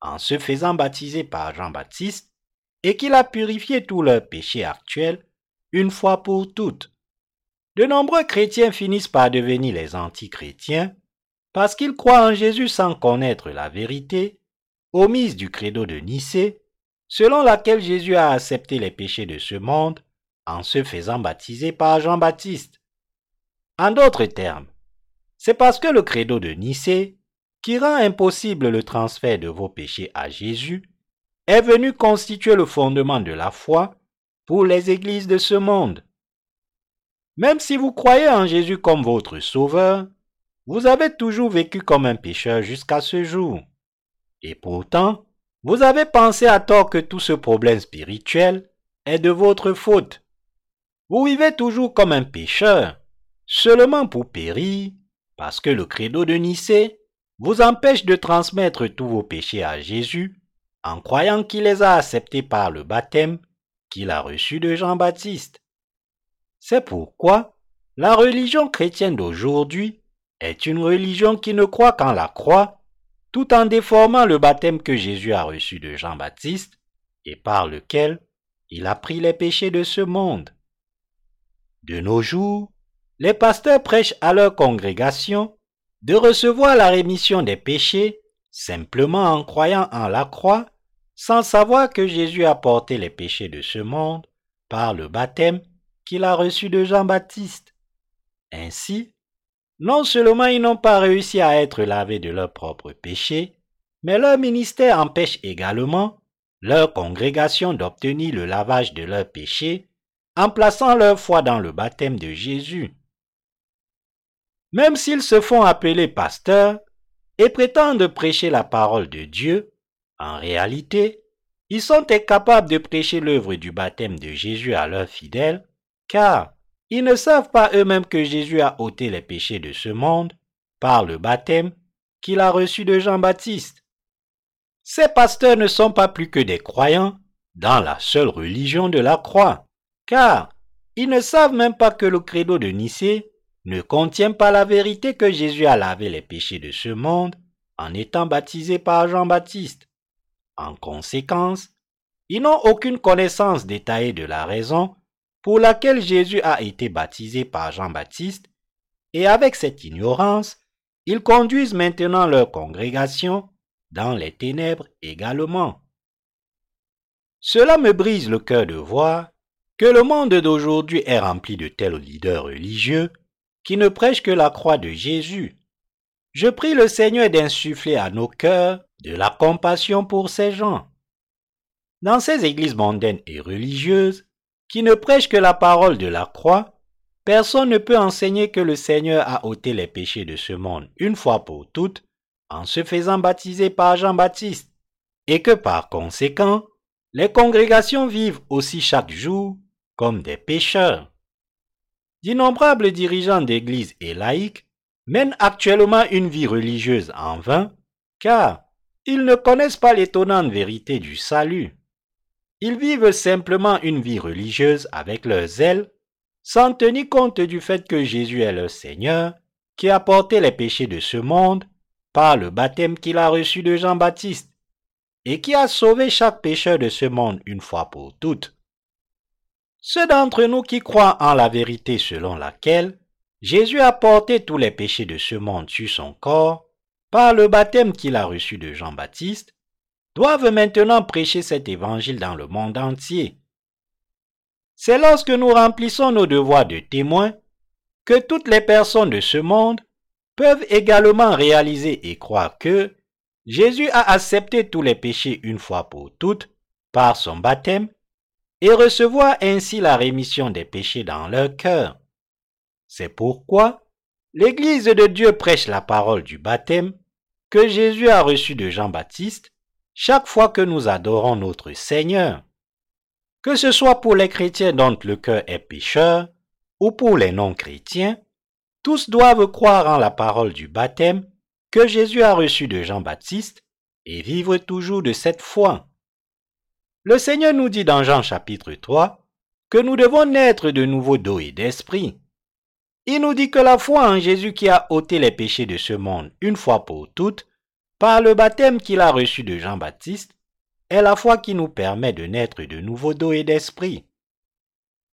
en se faisant baptiser par Jean-Baptiste et qu'il a purifié tous leurs péchés actuels une fois pour toutes. De nombreux chrétiens finissent par devenir les antichrétiens parce qu'ils croient en Jésus sans connaître la vérité, omise du credo de Nicée, selon laquelle Jésus a accepté les péchés de ce monde en se faisant baptiser par Jean-Baptiste. En d'autres termes, c'est parce que le credo de Nicée, qui rend impossible le transfert de vos péchés à Jésus, est venu constituer le fondement de la foi pour les églises de ce monde. Même si vous croyez en Jésus comme votre sauveur, vous avez toujours vécu comme un pécheur jusqu'à ce jour. Et pourtant, vous avez pensé à tort que tout ce problème spirituel est de votre faute. Vous vivez toujours comme un pécheur, seulement pour périr, parce que le credo de Nicée vous empêche de transmettre tous vos péchés à Jésus en croyant qu'il les a acceptés par le baptême qu'il a reçu de Jean-Baptiste. C'est pourquoi la religion chrétienne d'aujourd'hui est une religion qui ne croit qu'en la croix, tout en déformant le baptême que Jésus a reçu de Jean-Baptiste et par lequel il a pris les péchés de ce monde. De nos jours, les pasteurs prêchent à leur congrégation de recevoir la rémission des péchés simplement en croyant en la croix, sans savoir que Jésus a porté les péchés de ce monde par le baptême qu'il a reçu de Jean-Baptiste. Ainsi, non seulement ils n'ont pas réussi à être lavés de leurs propres péchés, mais leur ministère empêche également leur congrégation d'obtenir le lavage de leurs péchés en plaçant leur foi dans le baptême de Jésus. Même s'ils se font appeler pasteurs et prétendent prêcher la parole de Dieu, en réalité, ils sont incapables de prêcher l'œuvre du baptême de Jésus à leurs fidèles, car ils ne savent pas eux-mêmes que Jésus a ôté les péchés de ce monde par le baptême qu'il a reçu de Jean-Baptiste. Ces pasteurs ne sont pas plus que des croyants dans la seule religion de la croix, car ils ne savent même pas que le credo de Nicée ne contient pas la vérité que Jésus a lavé les péchés de ce monde en étant baptisé par Jean-Baptiste. En conséquence, ils n'ont aucune connaissance détaillée de la raison pour laquelle Jésus a été baptisé par Jean-Baptiste, et avec cette ignorance, ils conduisent maintenant leur congrégation dans les ténèbres également. Cela me brise le cœur de voir que le monde d'aujourd'hui est rempli de tels leaders religieux qui ne prêchent que la croix de Jésus. Je prie le Seigneur d'insuffler à nos cœurs de la compassion pour ces gens. Dans ces églises mondaines et religieuses, qui ne prêche que la parole de la croix, personne ne peut enseigner que le Seigneur a ôté les péchés de ce monde une fois pour toutes en se faisant baptiser par Jean-Baptiste, et que par conséquent, les congrégations vivent aussi chaque jour comme des pécheurs. D'innombrables dirigeants d'églises et laïcs mènent actuellement une vie religieuse en vain, car ils ne connaissent pas l'étonnante vérité du salut. Ils vivent simplement une vie religieuse avec leur zèle, sans tenir compte du fait que Jésus est leur Seigneur, qui a porté les péchés de ce monde par le baptême qu'il a reçu de Jean-Baptiste, et qui a sauvé chaque pécheur de ce monde une fois pour toutes. Ceux d'entre nous qui croient en la vérité selon laquelle Jésus a porté tous les péchés de ce monde sur son corps par le baptême qu'il a reçu de Jean-Baptiste, doivent maintenant prêcher cet évangile dans le monde entier. C'est lorsque nous remplissons nos devoirs de témoins que toutes les personnes de ce monde peuvent également réaliser et croire que Jésus a accepté tous les péchés une fois pour toutes par son baptême et recevoir ainsi la rémission des péchés dans leur cœur. C'est pourquoi l'Église de Dieu prêche la parole du baptême que Jésus a reçu de Jean-Baptiste chaque fois que nous adorons notre Seigneur. Que ce soit pour les chrétiens dont le cœur est pécheur ou pour les non-chrétiens, tous doivent croire en la parole du baptême que Jésus a reçu de Jean-Baptiste et vivre toujours de cette foi. Le Seigneur nous dit dans Jean chapitre 3 que nous devons naître de nouveau d'eau et d'esprit. Il nous dit que la foi en Jésus qui a ôté les péchés de ce monde une fois pour toutes, par le baptême qu'il a reçu de Jean-Baptiste, est la foi qui nous permet de naître de nouveau d'eau et d'esprit.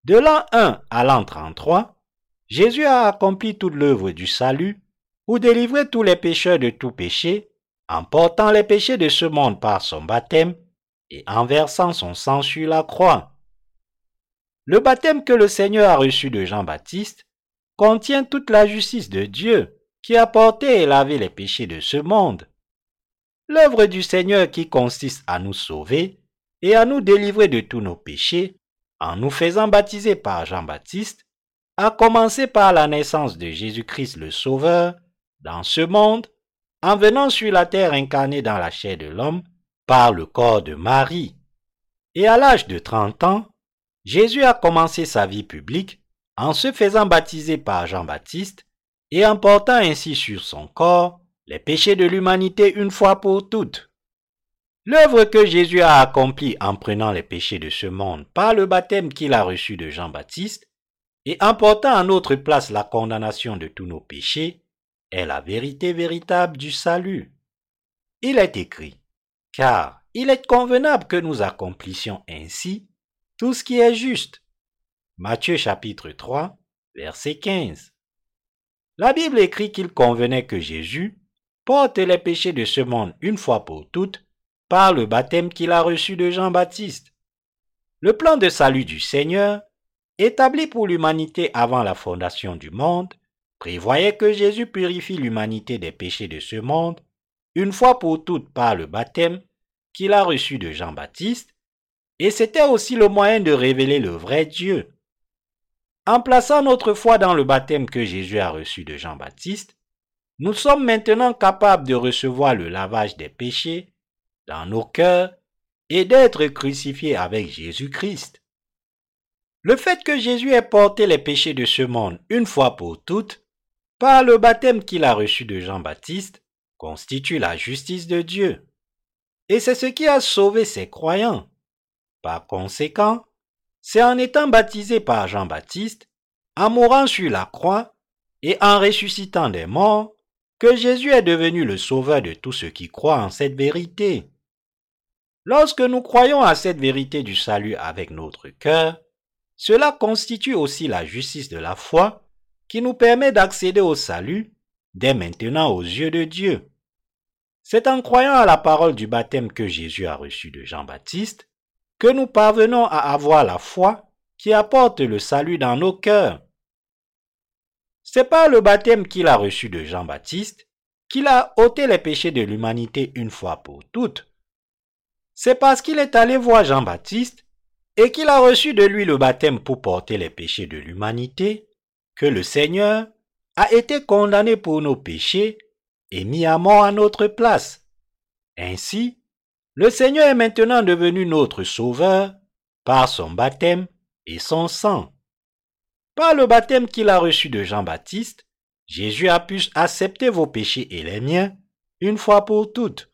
De l'an 1 à l'an 33, Jésus a accompli toute l'œuvre du salut pour délivrer tous les pécheurs de tout péché, en portant les péchés de ce monde par son baptême et en versant son sang sur la croix. Le baptême que le Seigneur a reçu de Jean-Baptiste contient toute la justice de Dieu qui a porté et lavé les péchés de ce monde. L'œuvre du Seigneur qui consiste à nous sauver et à nous délivrer de tous nos péchés en nous faisant baptiser par Jean-Baptiste a commencé par la naissance de Jésus-Christ le Sauveur dans ce monde en venant sur la terre incarnée dans la chair de l'homme par le corps de Marie. Et à l'âge de 30 ans, Jésus a commencé sa vie publique en se faisant baptiser par Jean-Baptiste et en portant ainsi sur son corps les péchés de l'humanité une fois pour toutes. L'œuvre que Jésus a accomplie en prenant les péchés de ce monde par le baptême qu'il a reçu de Jean-Baptiste et en portant à notre place la condamnation de tous nos péchés est la vérité véritable du salut. Il est écrit, car il est convenable que nous accomplissions ainsi tout ce qui est juste. Matthieu chapitre 3, verset 15. La Bible écrit qu'il convenait que Jésus porte les péchés de ce monde une fois pour toutes par le baptême qu'il a reçu de Jean-Baptiste. Le plan de salut du Seigneur, établi pour l'humanité avant la fondation du monde, prévoyait que Jésus purifie l'humanité des péchés de ce monde une fois pour toutes par le baptême qu'il a reçu de Jean-Baptiste, et c'était aussi le moyen de révéler le vrai Dieu. En plaçant notre foi dans le baptême que Jésus a reçu de Jean-Baptiste, nous sommes maintenant capables de recevoir le lavage des péchés dans nos cœurs et d'être crucifiés avec Jésus-Christ. Le fait que Jésus ait porté les péchés de ce monde une fois pour toutes, par le baptême qu'il a reçu de Jean-Baptiste, constitue la justice de Dieu. Et c'est ce qui a sauvé ses croyants. Par conséquent, c'est en étant baptisé par Jean-Baptiste, en mourant sur la croix et en ressuscitant des morts, Jésus est devenu le sauveur de tous ceux qui croient en cette vérité. Lorsque nous croyons à cette vérité du salut avec notre cœur, cela constitue aussi la justice de la foi qui nous permet d'accéder au salut dès maintenant aux yeux de Dieu. C'est en croyant à la parole du baptême que Jésus a reçu de Jean-Baptiste que nous parvenons à avoir la foi qui apporte le salut dans nos cœurs. C'est par le baptême qu'il a reçu de Jean-Baptiste qu'il a ôté les péchés de l'humanité une fois pour toutes. C'est parce qu'il est allé voir Jean-Baptiste et qu'il a reçu de lui le baptême pour porter les péchés de l'humanité que le Seigneur a été condamné pour nos péchés et mis à mort à notre place. Ainsi, le Seigneur est maintenant devenu notre Sauveur par son baptême et son sang. Par le baptême qu'il a reçu de Jean-Baptiste, Jésus a pu accepter vos péchés et les miens une fois pour toutes.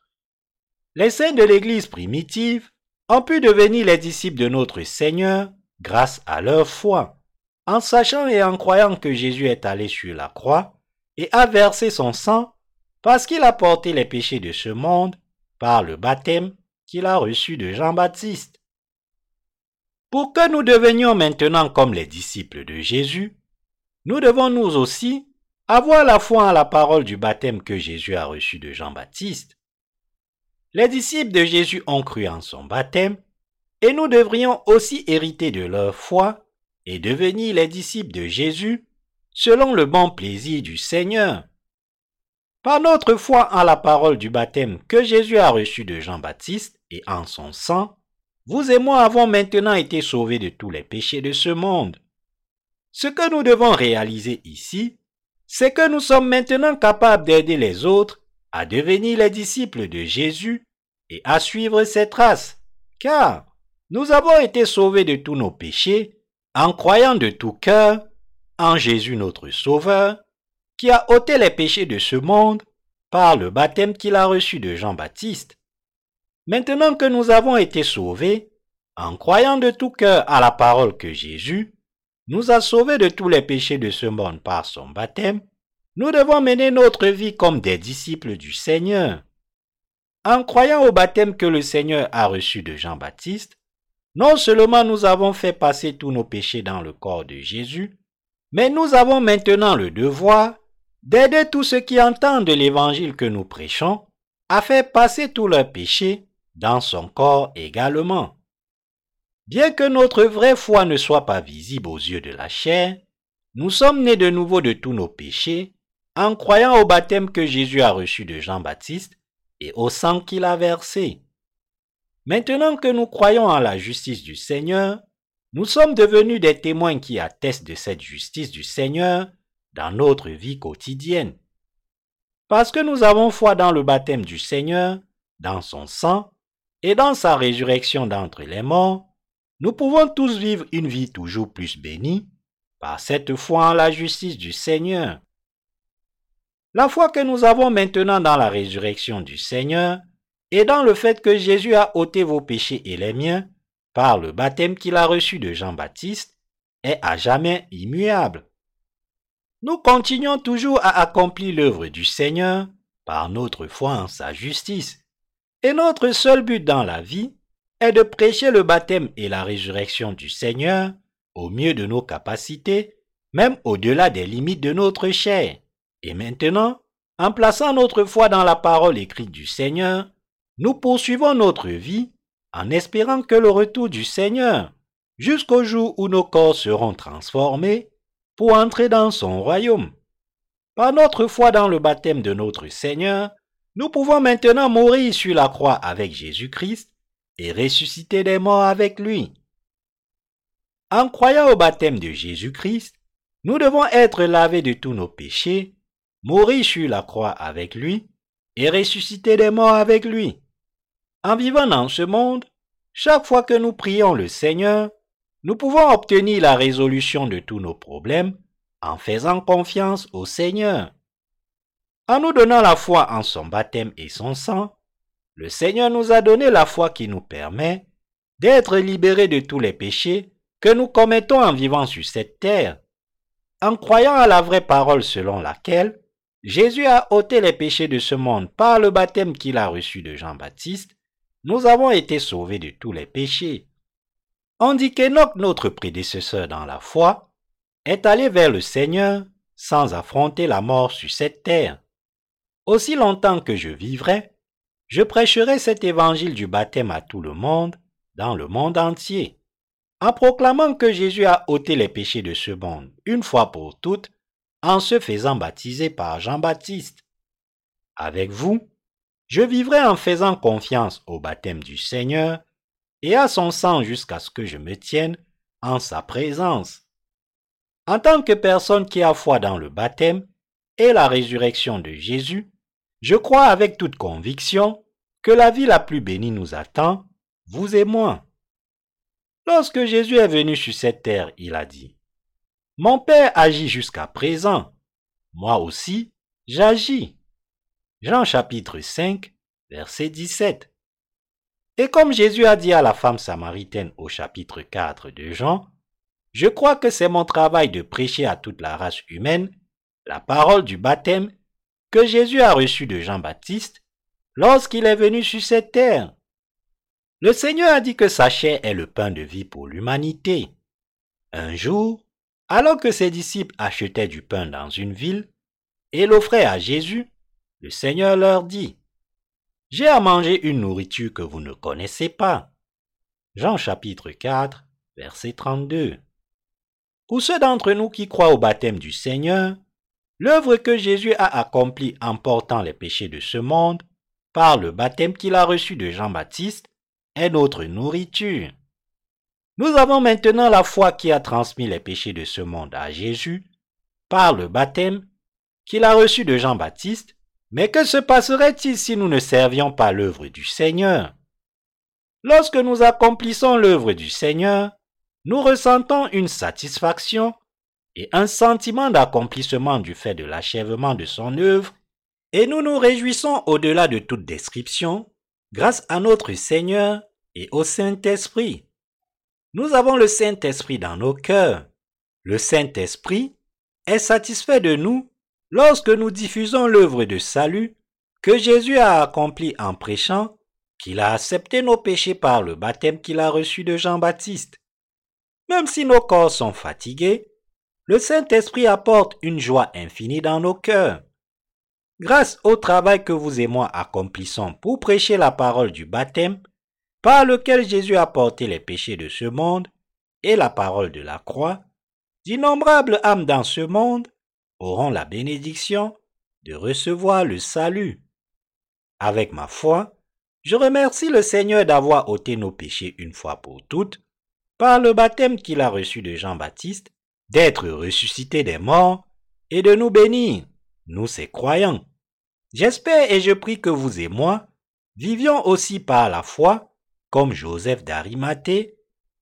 Les saints de l'Église primitive ont pu devenir les disciples de notre Seigneur grâce à leur foi, en sachant et en croyant que Jésus est allé sur la croix et a versé son sang parce qu'il a porté les péchés de ce monde par le baptême qu'il a reçu de Jean-Baptiste. Pour que nous devenions maintenant comme les disciples de Jésus, nous devons nous aussi avoir la foi en la parole du baptême que Jésus a reçu de Jean-Baptiste. Les disciples de Jésus ont cru en son baptême, et nous devrions aussi hériter de leur foi et devenir les disciples de Jésus selon le bon plaisir du Seigneur. Par notre foi en la parole du baptême que Jésus a reçu de Jean-Baptiste et en son sang, vous et moi avons maintenant été sauvés de tous les péchés de ce monde. Ce que nous devons réaliser ici, c'est que nous sommes maintenant capables d'aider les autres à devenir les disciples de Jésus et à suivre ses traces, car nous avons été sauvés de tous nos péchés en croyant de tout cœur en Jésus notre Sauveur, qui a ôté les péchés de ce monde par le baptême qu'il a reçu de Jean-Baptiste. Maintenant que nous avons été sauvés, En croyant de tout cœur à la parole que Jésus nous a sauvés de tous les péchés de ce monde par son baptême, nous devons mener notre vie comme des disciples du Seigneur. En croyant au baptême que le Seigneur a reçu de Jean-Baptiste, non seulement nous avons fait passer tous nos péchés dans le corps de Jésus, mais nous avons maintenant le devoir d'aider tous ceux qui entendent l'évangile que nous prêchons à faire passer tous leurs péchés dans son corps également. Bien que notre vraie foi ne soit pas visible aux yeux de la chair, nous sommes nés de nouveau de tous nos péchés en croyant au baptême que Jésus a reçu de Jean-Baptiste et au sang qu'il a versé. Maintenant que nous croyons en la justice du Seigneur, nous sommes devenus des témoins qui attestent de cette justice du Seigneur dans notre vie quotidienne. Parce que nous avons foi dans le baptême du Seigneur, dans son sang et dans sa résurrection d'entre les morts, nous pouvons tous vivre une vie toujours plus bénie par cette foi en la justice du Seigneur. La foi que nous avons maintenant dans la résurrection du Seigneur et dans le fait que Jésus a ôté vos péchés et les miens par le baptême qu'il a reçu de Jean-Baptiste est à jamais immuable. Nous continuons toujours à accomplir l'œuvre du Seigneur par notre foi en sa justice. Et notre seul but dans la vie est de prêcher le baptême et la résurrection du Seigneur au mieux de nos capacités, même au-delà des limites de notre chair. Et maintenant, en plaçant notre foi dans la parole écrite du Seigneur, nous poursuivons notre vie en espérant que le retour du Seigneur, jusqu'au jour où nos corps seront transformés pour entrer dans son royaume. Par notre foi dans le baptême de notre Seigneur, nous pouvons maintenant mourir sur la croix avec Jésus-Christ et ressusciter des morts avec lui. En croyant au baptême de Jésus-Christ, nous devons être lavés de tous nos péchés mourir sur la croix avec lui et ressusciter des morts avec lui. En vivant dans ce monde, chaque fois que nous prions le Seigneur, nous pouvons obtenir la résolution de tous nos problèmes en faisant confiance au Seigneur. En nous donnant la foi en son baptême et son sang, le Seigneur nous a donné la foi qui nous permet d'être libérés de tous les péchés que nous commettons en vivant sur cette terre. En croyant à la vraie parole selon laquelle Jésus a ôté les péchés de ce monde par le baptême qu'il a reçu de Jean-Baptiste. Nous avons été sauvés de tous les péchés. On dit qu'Enoch, notre prédécesseur dans la foi, est allé vers le Seigneur sans affronter la mort sur cette terre. Aussi longtemps que je vivrai, je prêcherai cet évangile du baptême à tout le monde, dans le monde entier, en proclamant que Jésus a ôté les péchés de ce monde une fois pour toutes en se faisant baptiser par Jean-Baptiste. Avec vous, je vivrai en faisant confiance au baptême du Seigneur et à son sang jusqu'à ce que je me tienne en sa présence. En tant que personne qui a foi dans le baptême et la résurrection de Jésus, je crois avec toute conviction que la vie la plus bénie nous attend, vous et moi. Lorsque Jésus est venu sur cette terre, il a dit, mon Père agit jusqu'à présent. Moi aussi, j'agis. Jean chapitre 5, verset 17. Et comme Jésus a dit à la femme samaritaine au chapitre 4 de Jean, je crois que c'est mon travail de prêcher à toute la race humaine la parole du baptême que Jésus a reçu de Jean-Baptiste lorsqu'il est venu sur cette terre. Le Seigneur a dit que sa chair est le pain de vie pour l'humanité. Un jour, alors que ses disciples achetaient du pain dans une ville et l'offraient à Jésus, le Seigneur leur dit, J'ai à manger une nourriture que vous ne connaissez pas. Jean chapitre 4, verset 32. Pour ceux d'entre nous qui croient au baptême du Seigneur, l'œuvre que Jésus a accomplie en portant les péchés de ce monde par le baptême qu'il a reçu de Jean-Baptiste est notre nourriture. Nous avons maintenant la foi qui a transmis les péchés de ce monde à Jésus par le baptême qu'il a reçu de Jean-Baptiste, mais que se passerait-il si nous ne servions pas l'œuvre du Seigneur? Lorsque nous accomplissons l'œuvre du Seigneur, nous ressentons une satisfaction et un sentiment d'accomplissement du fait de l'achèvement de son œuvre, et nous nous réjouissons au-delà de toute description, grâce à notre Seigneur et au Saint-Esprit. Nous avons le Saint-Esprit dans nos cœurs. Le Saint-Esprit est satisfait de nous lorsque nous diffusons l'œuvre de salut que Jésus a accomplie en prêchant qu'il a accepté nos péchés par le baptême qu'il a reçu de Jean-Baptiste. Même si nos corps sont fatigués, le Saint-Esprit apporte une joie infinie dans nos cœurs. Grâce au travail que vous et moi accomplissons pour prêcher la parole du baptême, par lequel Jésus a porté les péchés de ce monde, et la parole de la croix, d'innombrables âmes dans ce monde auront la bénédiction de recevoir le salut. Avec ma foi, je remercie le Seigneur d'avoir ôté nos péchés une fois pour toutes, par le baptême qu'il a reçu de Jean-Baptiste, d'être ressuscité des morts et de nous bénir, nous ces croyants. J'espère et je prie que vous et moi vivions aussi par la foi, comme Joseph d'Arimathée,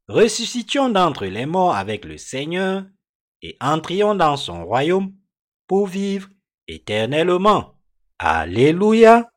ressuscitions d'entre les morts avec le Seigneur et entrions dans son royaume pour vivre éternellement. Alléluia.